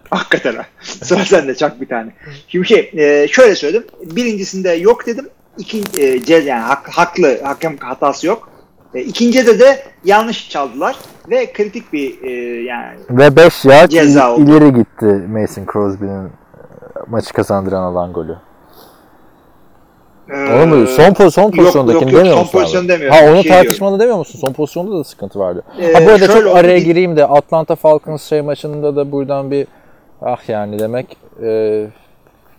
Hakikaten ha. Sıra sende çak bir tane. Şimdi şey e, şöyle söyledim. Birincisinde yok dedim. İkinci, e, yani hak- haklı hakem hatası yok. E, ikincide de yanlış çaldılar ve kritik bir e, yani Ve 5 yard Ceza il- ileri gitti Mason Crosby'nin e, maçı kazandıran alan golü. e, Onu mu? Son, po- son yok, pozisyondakini yok, demiyor son musun abi? pozisyon demiyorum. Ha onu Şey tartışmada demiyor musun? Son pozisyonda da sıkıntı vardı. Ee, ha bu arada çok araya bir- gireyim de Atlanta Falcons şey maçında da buradan bir ah yani demek e,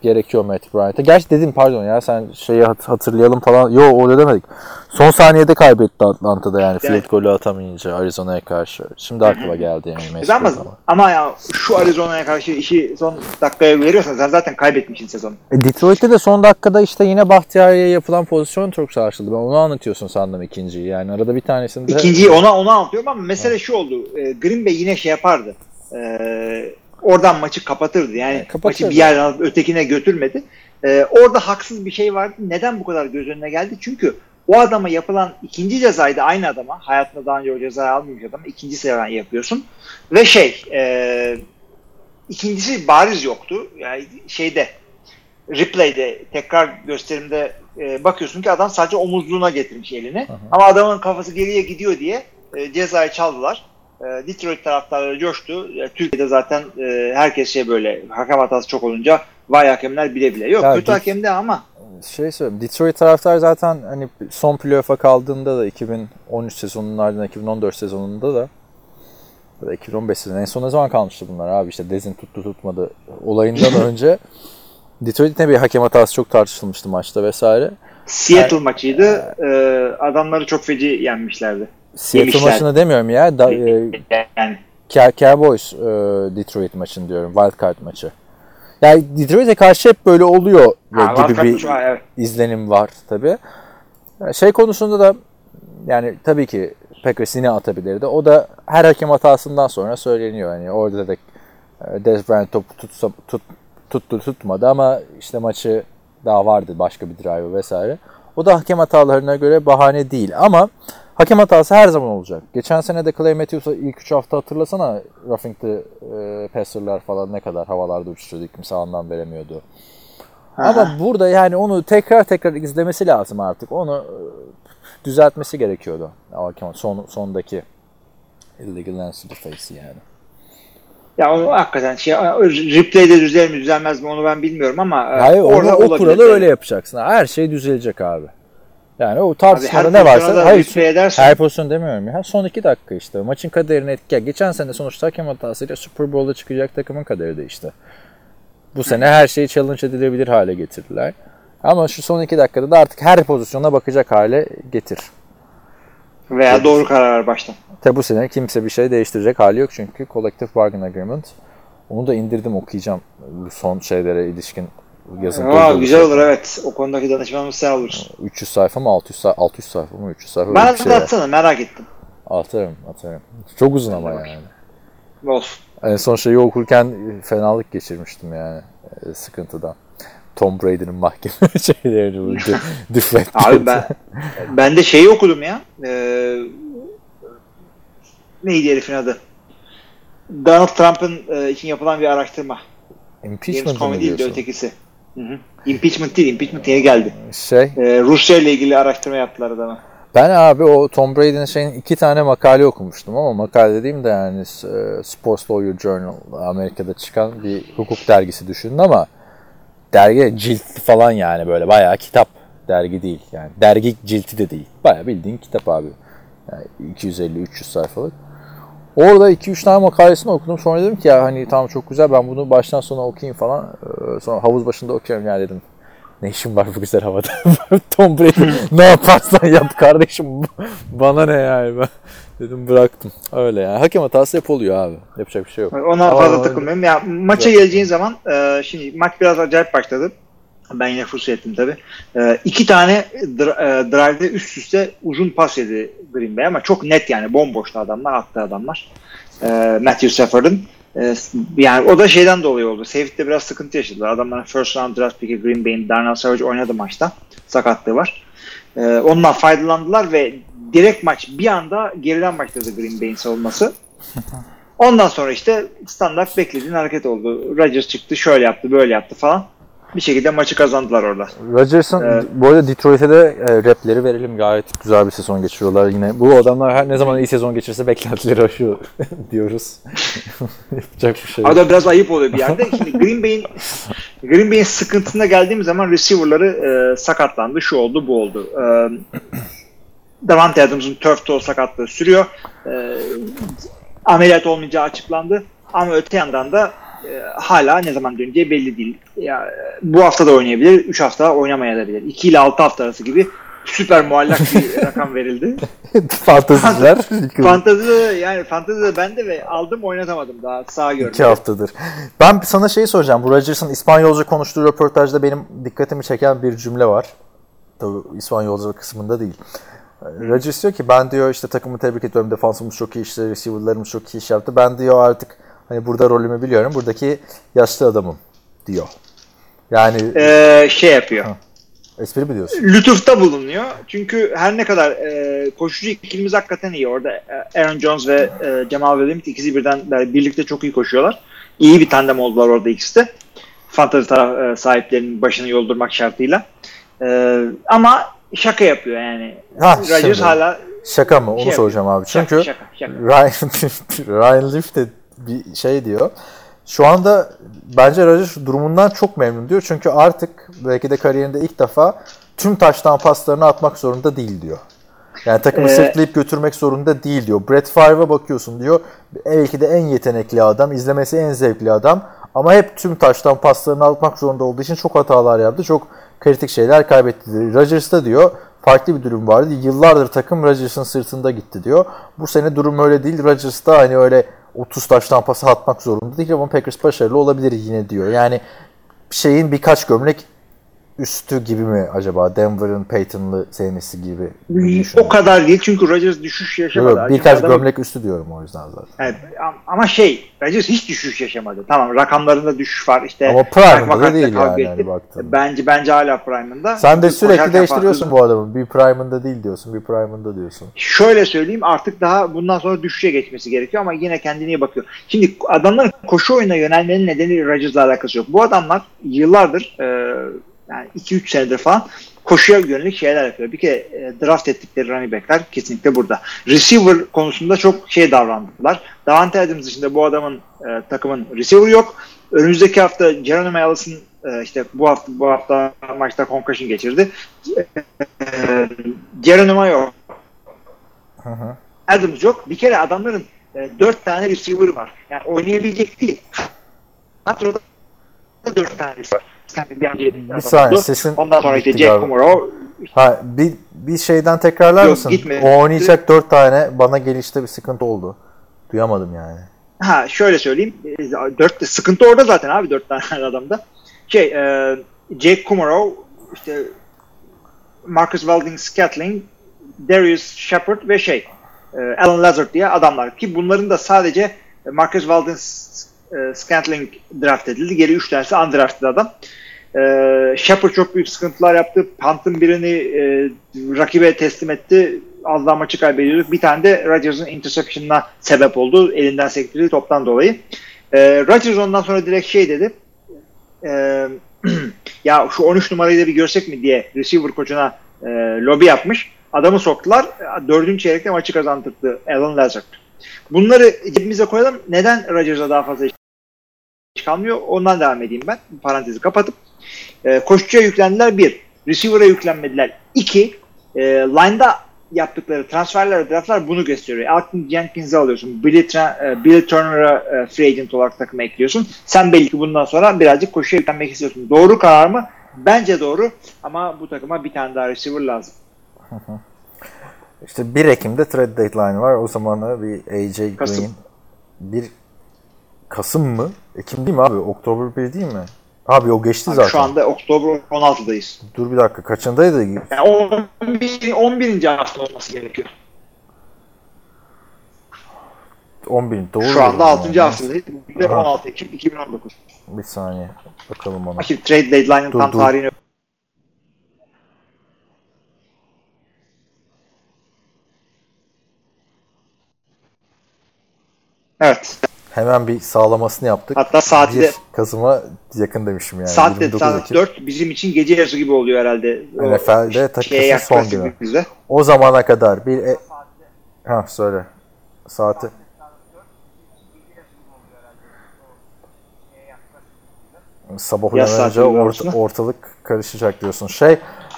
gerekiyor Matt Bryant'a. Gerçi dedim pardon ya sen şeyi hat- hatırlayalım falan. Yo öyle demedik. Son saniyede kaybetti Atlanta'da yani field Evet. golü atamayınca Arizona'ya karşı. Şimdi aklıma geldi yani Mason ama, ama ya şu Arizona'ya karşı işi son dakikaya veriyorsan sen zaten kaybetmişsin sezonu. E, Detroit'te de son dakikada işte yine Bahtiyari'ye yapılan pozisyon çok şaşırdı. Ben onu anlatıyorsun sandım ikinciyi. Yani arada bir tanesinde... İkinciyi ona ona anlatıyorum ama mesele şu oldu. E, Green Bay yine şey yapardı. E, oradan maçı kapatırdı. Yani kapatırdı. maçı bir yerden alıp ötekine götürmedi. Ee, orada haksız bir şey vardı. Neden bu kadar göz önüne geldi? Çünkü o adama yapılan ikinci cezayı da aynı adama, hayatında daha önce o cezayı almamış adama ikinci sefer yapıyorsun. Ve şey, e, ikincisi bariz yoktu. Yani şeyde, replay'de, tekrar gösterimde e, bakıyorsun ki adam sadece omuzluğuna getirmiş elini. Ama adamın kafası geriye gidiyor diye e, cezayı çaldılar. E, Detroit taraftarları coştu. E, Türkiye'de zaten e, herkes şey böyle hakem hatası çok olunca vay hakemler bile bile. Yok Ya kötü hakem de ama Şey söyleyeyim. Detroit taraftar zaten hani son playoff'a kaldığında da 2013 sezonunun ardından 2014 sezonunda da ya da 2015 sezonu en son ne zaman kalmıştı bunlar abi işte Dezin tuttu tutmadı olayından *laughs* önce Detroit'te bir hakem hatası çok tartışılmıştı maçta vesaire. Seattle maçıydı. E, adamları çok feci yenmişlerdi. Seattle maçını demiyorum ya. Da, e, Yani Cow- Cowboys e, Detroit maçını diyorum. Wildcard maçı. Yani Detroit'e karşı hep böyle oluyor Ha, gibi bir var, evet. izlenim var tabi. Şey konusunda da yani tabii ki Packers yine atabilirdi. O da her hakem hatasından sonra söyleniyor. Yani orada da e, Dez Bryant topu tutsa, tut, tuttu tutmadı ama işte maçı daha vardı başka bir drive vesaire. O da hakem hatalarına göre bahane değil ama hakem hatası her zaman olacak. Geçen sene de Clay Matthews'a ilk 3 hafta hatırlasana roughing the e, passer'lar falan ne kadar havalarda uçuşuyordu. Kimse anlam veremiyordu. Ama burada yani onu tekrar tekrar izlemesi lazım artık. Onu e, düzeltmesi gerekiyordu. Hakem son sondaki illegal lens to the face yani. Ya onu hakikaten şey replay'de düzelir mi düzelmez mi onu ben bilmiyorum ama Hayır orada o kuralı öyle yapacaksın. Her şey düzelecek abi. Yani o tartışmada Abi ne varsa hayır, edersen- her pozisyon demiyorum ya. Son iki dakika işte. Maçın kaderini etki. Geçen sene sonuçta hakem hatasıyla Super Bowl'a çıkacak takımın kaderi değişti. Bu sene her şeyi challenge edilebilir hale getirdiler. Ama şu son iki dakikada da artık her pozisyona bakacak hale getir. Veya doğru karar ver baştan. Tabi bu sene kimse bir şey değiştirecek hali yok çünkü Collective Bargain Agreement. Onu da indirdim okuyacağım bu son şeylere ilişkin yazın. Aa, güzel olur evet. O konudaki danışmanımız sen olursun. 300 sayfa mı 600 sayfa 600 sayfa mı 300 sayfa Bana şey. da atsana merak ettim. Atarım atarım. Çok uzun ama yani. Olsun. En son şeyi okurken fenalık geçirmiştim yani e, sıkıntıdan. Tom Brady'nin mahkeme *laughs* şeylerini bu de- *laughs* deflect Abi ben ben de şeyi okudum ya. Ee, neydi herifin adı? Donald Trump'ın e, için yapılan bir araştırma. James impeachment Comey mı değil de ötekisi. Hı hı. Impeachment değil, impeachment yeni geldi. Şey Ee, Rusya ile ilgili araştırma yaptılar adama. Ben abi o Tom Brady'nin şeyin iki tane makale okumuştum ama makale dediğim de yani e, Sports Lawyer Journal Amerika'da çıkan bir hukuk dergisi düşünün ama dergi ciltli falan yani böyle bayağı kitap dergi değil yani dergi cilti de değil bayağı bildiğin kitap abi yani 250-300 sayfalık. Orada 2-3 tane makalesini okudum sonra dedim ki ya hani tamam çok güzel ben bunu baştan sona okuyayım falan Ee, sonra havuz başında okuyorum ya dedim ne işin var bu güzel havada? *laughs* Tom Brady *laughs* ne yaparsan yap kardeşim. Bana ne yani ben. Dedim bıraktım. Öyle yani. Hakem hatası hep oluyor abi. Yapacak bir şey yok. Ona fazla takılmıyorum. Ya maça geleceğin zaman e, şimdi maç biraz acayip başladı. Ben yine fırsat ettim tabii. E, iki tane dr- e, drive'de üst üste uzun pas yedi Green Bay ama çok net yani bomboştu adamlar, attı adamlar. E, Matthew Stafford'ın. E, yani o da şeyden dolayı oldu. Safety'de biraz sıkıntı yaşadılar. Adamların first round draft pick'i Green Bay'in Darnell Savage oynadı maçta. Sakatlığı var. E, ondan faydalandılar ve direkt maç bir anda geriden başladı Green Bay'in savunması. *laughs* Ondan sonra işte standart beklediğin hareket oldu. Rodgers çıktı şöyle yaptı böyle yaptı falan. Bir şekilde maçı kazandılar orada. Rodgers'ın Evet. bu arada Detroit'e de e, repleri verelim. Gayet güzel bir sezon geçiriyorlar yine. Bu adamlar her ne zaman iyi sezon geçirse beklentileri aşıyor *laughs* diyoruz. *laughs* Yapacak bir şey. Arada biraz ayıp oluyor bir yerde. Şimdi Green Bay'in Green Bay'in sıkıntısına geldiğimiz zaman receiver'ları e, sakatlandı. Şu oldu bu oldu. E, Davante Adams'ın turf toe sakatlığı sürüyor. E, ameliyat olmayacağı açıklandı. Ama öte yandan da e, hala ne zaman döneceği belli değil. Ya, bu hafta da oynayabilir, 3 hafta oynamayabilir. 2 ile 6 hafta arası gibi süper muallak bir *laughs* rakam verildi. Fanteziciler. *laughs* Fantezide yani fantezide ben de ve aldım oynatamadım daha sağ gördüm. İki haftadır. Ben sana şeyi soracağım. Bu Rodgers'ın İspanyolca konuştuğu röportajda benim dikkatimi çeken bir cümle var. Tabii İspanyolca kısmında değil. Rodgers diyor ki ben diyor işte takımı tebrik ediyorum. Defansımız çok iyi işte receiver'larımız çok iyi iş yaptı. Ben diyor artık hani burada rolümü biliyorum. Buradaki yaşlı adamım diyor. Yani Ee, şey yapıyor. Ha. espri mi diyorsun? lütufta bulunuyor. Çünkü her ne kadar e, koşucu ikilimiz hakikaten iyi. Orada e, Aaron Jones ve e, Jamal Williams ikisi birden böyle birlikte çok iyi koşuyorlar. İyi bir tandem oldular orada ikisi de. Fantasy taraf e, sahiplerinin başını yoldurmak şartıyla. E, ama şaka yapıyor yani. Ha, Rodgers hala Şaka mı? Onu Şey soracağım abi. Çünkü şaka, şaka. Ryan, *laughs* Ryan Leaf de bir şey diyor. Şu anda bence Rodgers durumundan çok memnun diyor. Çünkü artık belki de kariyerinde ilk defa tüm taştan paslarını atmak zorunda değil diyor. Yani takımı Ee, sırtlayıp götürmek zorunda değil diyor. Brett Favre'a bakıyorsun diyor. Belki de en yetenekli adam, izlemesi en zevkli adam. Ama hep tüm taştan paslarını atmak zorunda olduğu için çok hatalar yaptı. Çok kritik şeyler kaybetti. Rodgers'ta diyor farklı bir durum vardı. Yıllardır takım Rodgers'ın sırtında gitti diyor. Bu sene durum öyle değil. Rodgers da hani öyle 30 taştan pası atmak zorunda değil ama Packers başarılı olabilir yine diyor. Yani şeyin birkaç gömlek üstü gibi mi acaba? Denver'ın Peyton'lı sevmesi gibi. o kadar değil çünkü Rodgers düşüş yaşamadı. Yok, birkaç adam- gömlek üstü diyorum o yüzden zaten. Evet, am- ama şey Rodgers hiç düşüş yaşamadı. Tamam rakamlarında düşüş var. İşte Ama prime'ında da değil yani hani baktığında. Bence bence hala prime'ında. Sen de sürekli değiştiriyorsun farklı- bu adamı. Bir prime'ında değil diyorsun, bir prime'ında diyorsun. Şöyle söyleyeyim artık daha bundan sonra düşüşe geçmesi gerekiyor ama yine kendine iyi bakıyor. Şimdi adamların koşu oyuna yönelmenin nedeni Rodgers'la alakası yok. Bu adamlar yıllardır e, yani 2-3 senedir falan koşuya yönelik şeyler yapıyor. Bir kere e, draft ettikleri running backler kesinlikle burada. Receiver konusunda çok şey davrandılar. Davante Adams dışında bu adamın e, takımın receiver yok. Önümüzdeki hafta Geronimo Allison e, işte bu hafta bu hafta maçta concussion geçirdi. E, Geronimo yok. Hı. Adams yok. Bir kere adamların e, dört tane receiver var. Yani oynayabilecek değil. Kadroda dört tane receiver var. Bir, saniye sesin Ondan sonra işte Jack. Kumaro. Ha, bir, bir şeyden tekrarlar Yok, mısın? gitmedi. O oynayacak dört tane bana gelişte bir sıkıntı oldu. Duyamadım yani. Ha şöyle söyleyeyim. E, Dört, sıkıntı orada zaten abi dört tane *laughs* adamda. Şey e, Jake Kumaro işte Marcus Welding Scatling Darius Shepard ve şey e, Alan Lazard diye adamlar ki bunların da sadece Marcus Welding e, Scantling draft edildi. Geri 3 tanesi undrafted adam. E, Shepard çok büyük sıkıntılar yaptı. Punt'ın birini e, rakibe teslim etti. Az daha maçı kaybediyorduk. Bir tane de Rodgers'ın interception'ına sebep oldu. Elinden sektirdiği toptan dolayı. E, Rodgers ondan sonra direkt şey dedi. E, *clears throat* ya şu 13 numarayı da bir görsek mi diye receiver koçuna e, lobi yapmış. Adamı soktular. Dördüncü çeyrekte maçı kazandırdı Alan Lazard. Bunları cebimize koyalım. Neden Rodgers'a daha fazla iş kalmıyor? Ondan devam edeyim ben. Parantezi kapatıp. E, koşucuya yüklendiler bir. Receiver'a yüklenmediler. İki. E, line'da yaptıkları transferler, draftlar bunu gösteriyor. Alton Jenkins'i alıyorsun. Billy, Tra- e, Billy Turner'a e, free agent olarak takıma ekliyorsun. Sen belki bundan sonra birazcık koşuya yüklenmek istiyorsun. Doğru karar mı? Bence doğru. Ama bu takıma bir tane daha receiver lazım. İşte 1 Ekim'de trade deadline var. O zaman bir AJ Kasım. Green. Bir Kasım mı? Ekim değil mi abi? Oktober 1 değil mi? Abi o geçti zaten. Şu anda Oktober 16'dayız. Dur bir dakika. Kaçındaydı? Yani 11, 11. hafta olması gerekiyor. 11. Doğru. Şu anda diyorum 6. yani. haftadayız. Bugün de Aha. 16 Ekim 2019. Bir saniye. Bakalım ona. Şimdi trade deadline'ın tam dur. tarihini Evet. Hemen bir sağlamasını yaptık. Hatta saati de 1 Kasım'a yakın demişim yani. saat de 29 saat Ekim. 4 bizim için gece yarısı gibi oluyor herhalde. NFL'de takısın son günü. Bizde. O zamana kadar bir... E... Ha söyle. Saati. Sabah uyanınca arasında. ortalık karışacak diyorsun. Şey,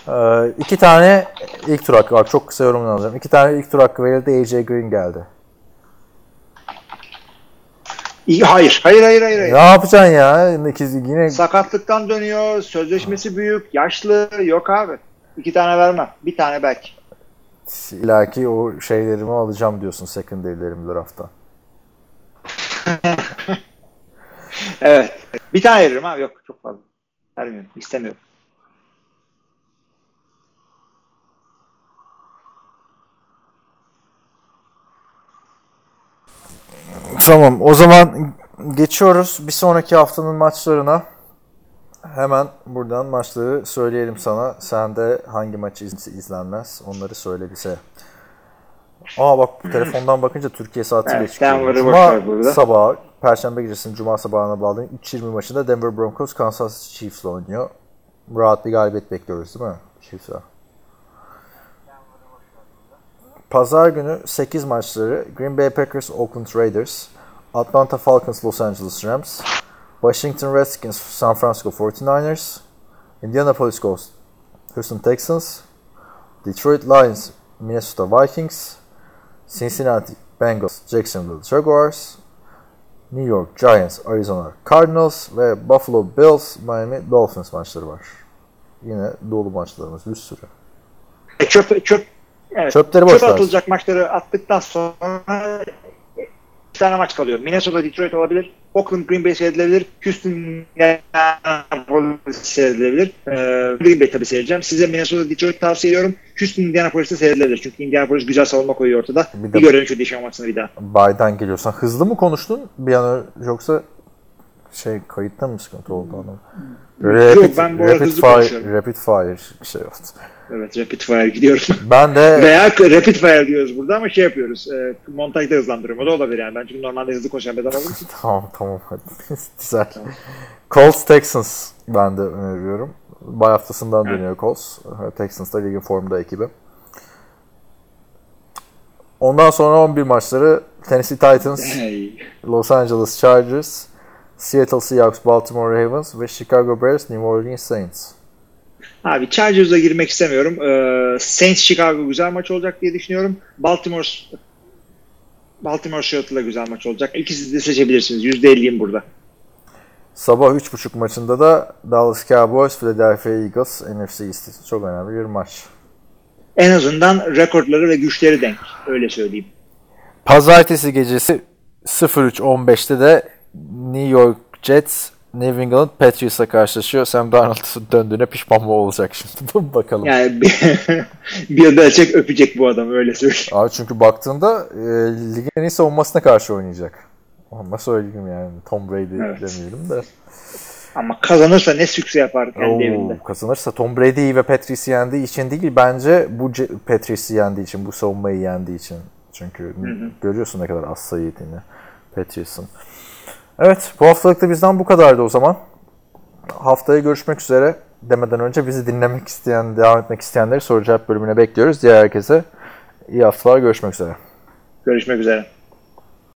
e, iki tane ilk tur hakkı var. Çok kısa yorumunu alacağım. İki tane ilk tur hakkı verildi. AJ Green geldi. İyi, hayır. Hayır hayır hayır. hayır. Ne yapacaksın ya? Yine Sakatlıktan dönüyor. Sözleşmesi büyük. Yaşlı. Yok abi. İki tane vermem. Bir tane belki. ilaki o şeylerimi alacağım diyorsun secondary'lerimi draft'tan. *laughs* Evet. Bir tane veririm abi. Yok çok fazla. Vermiyorum. İstemiyorum. Tamam o zaman geçiyoruz bir sonraki haftanın maçlarına. Hemen buradan maçları söyleyelim sana. Sen de hangi maçı iz- izlenmez onları söyle bize. Aa bak bu telefondan bakınca Türkiye saatiyle Evet, çıkıyor. Cuma sabahı, Perşembe gecesinin Cuma sabahına bağlayın. 3.20 maçında Denver Broncos Kansas City Chiefs'le oynuyor. Rahat bir galibiyet bekliyoruz değil mi? Chiefs'e. Pazar günü 8 maçları Green Bay Packers, Oakland Raiders, Atlanta Falcons, Los Angeles Rams, Washington Redskins, San Francisco 49ers, Indianapolis Colts, Houston Texans, Detroit Lions, Minnesota Vikings, Cincinnati Bengals, Jacksonville Jaguars, New York Giants, Arizona Cardinals ve Buffalo Bills, Miami Dolphins maçları var. Yine dolu maçlarımız bir sürü. E, çöp, çöp, evet, Çöpleri boş çöp atılacak maçları attıktan sonra bir tane maç kalıyor. Minnesota Detroit olabilir. Oakland Green Bay seyredilebilir. Houston Indianapolis seyredilebilir. Ee, Green Bay tabii seyredeceğim. Size Minnesota Detroit tavsiye ediyorum. Houston Indianapolis'te seyredilebilir. Çünkü Indianapolis güzel savunma koyuyor ortada. Bir Bir, görelim şu dişan maçını bir daha. Bay'dan geliyorsan hızlı mı konuştun bir an yoksa şey kayıtta mı sıkıntı oldu anlamadım. Rapid, Yok, ben bu arada rapid hızlı fire, konuşuyorum. rapid fire şey oldu. Evet Rapid Fire gidiyoruz. Ben de *laughs* Veya Rapid Fire diyoruz burada ama şey yapıyoruz. E, montajda hızlandırıyorum. O da olabilir yani. Ben çünkü normalde hızlı koşan bir adam için. *laughs* tamam tamam hadi. *laughs* Güzel. Colts Texans ben de öneriyorum. Bay haftasından dönüyor Colts. Texans da ligin formda ekibi. Ondan sonra 11 maçları Tennessee Titans. Los Angeles Chargers, Seattle Seahawks, Baltimore Ravens ve Chicago Bears, New Orleans Saints. Abi Chargers'a girmek istemiyorum. Ee, Saints Chicago güzel maç olacak diye düşünüyorum. Baltimore Baltimore Seattle'da güzel maç olacak. İkisi de seçebilirsiniz. %50'yim burada. Sabah 3.30 maçında da Dallas Cowboys, Philadelphia Eagles, NFC East çok önemli bir maç. En azından rekorları ve güçleri denk. Öyle söyleyeyim. Pazartesi gecesi 03.15'te de New York Jets New England Patriots'a karşılaşıyor. Sam Darnold döndüğüne pişman mı olacak şimdi? *laughs* Bakalım. Yani bir, *laughs* Belichick öpecek bu adam öyle söyleyeyim. Abi çünkü baktığında e, ligin en iyi savunmasına karşı oynayacak. Ama söyleyeyim yani Tom Brady Evet. demeyelim de. Ama kazanırsa ne sükse yapar kendi evinde. Oo, kazanırsa Tom Brady'yi ve Patrice'i yendiği için değil bence bu Ce- Patrice'i yendiği için, bu savunmayı yendiği için. Çünkü görüyorsun ne kadar az sayı yediğini Patrice'in. Evet bu haftalık da bizden bu kadardı o zaman. Haftaya görüşmek üzere demeden önce bizi dinlemek isteyen, devam etmek isteyenleri soru cevap bölümüne bekliyoruz. Diğer herkese iyi haftalar görüşmek üzere. Görüşmek üzere.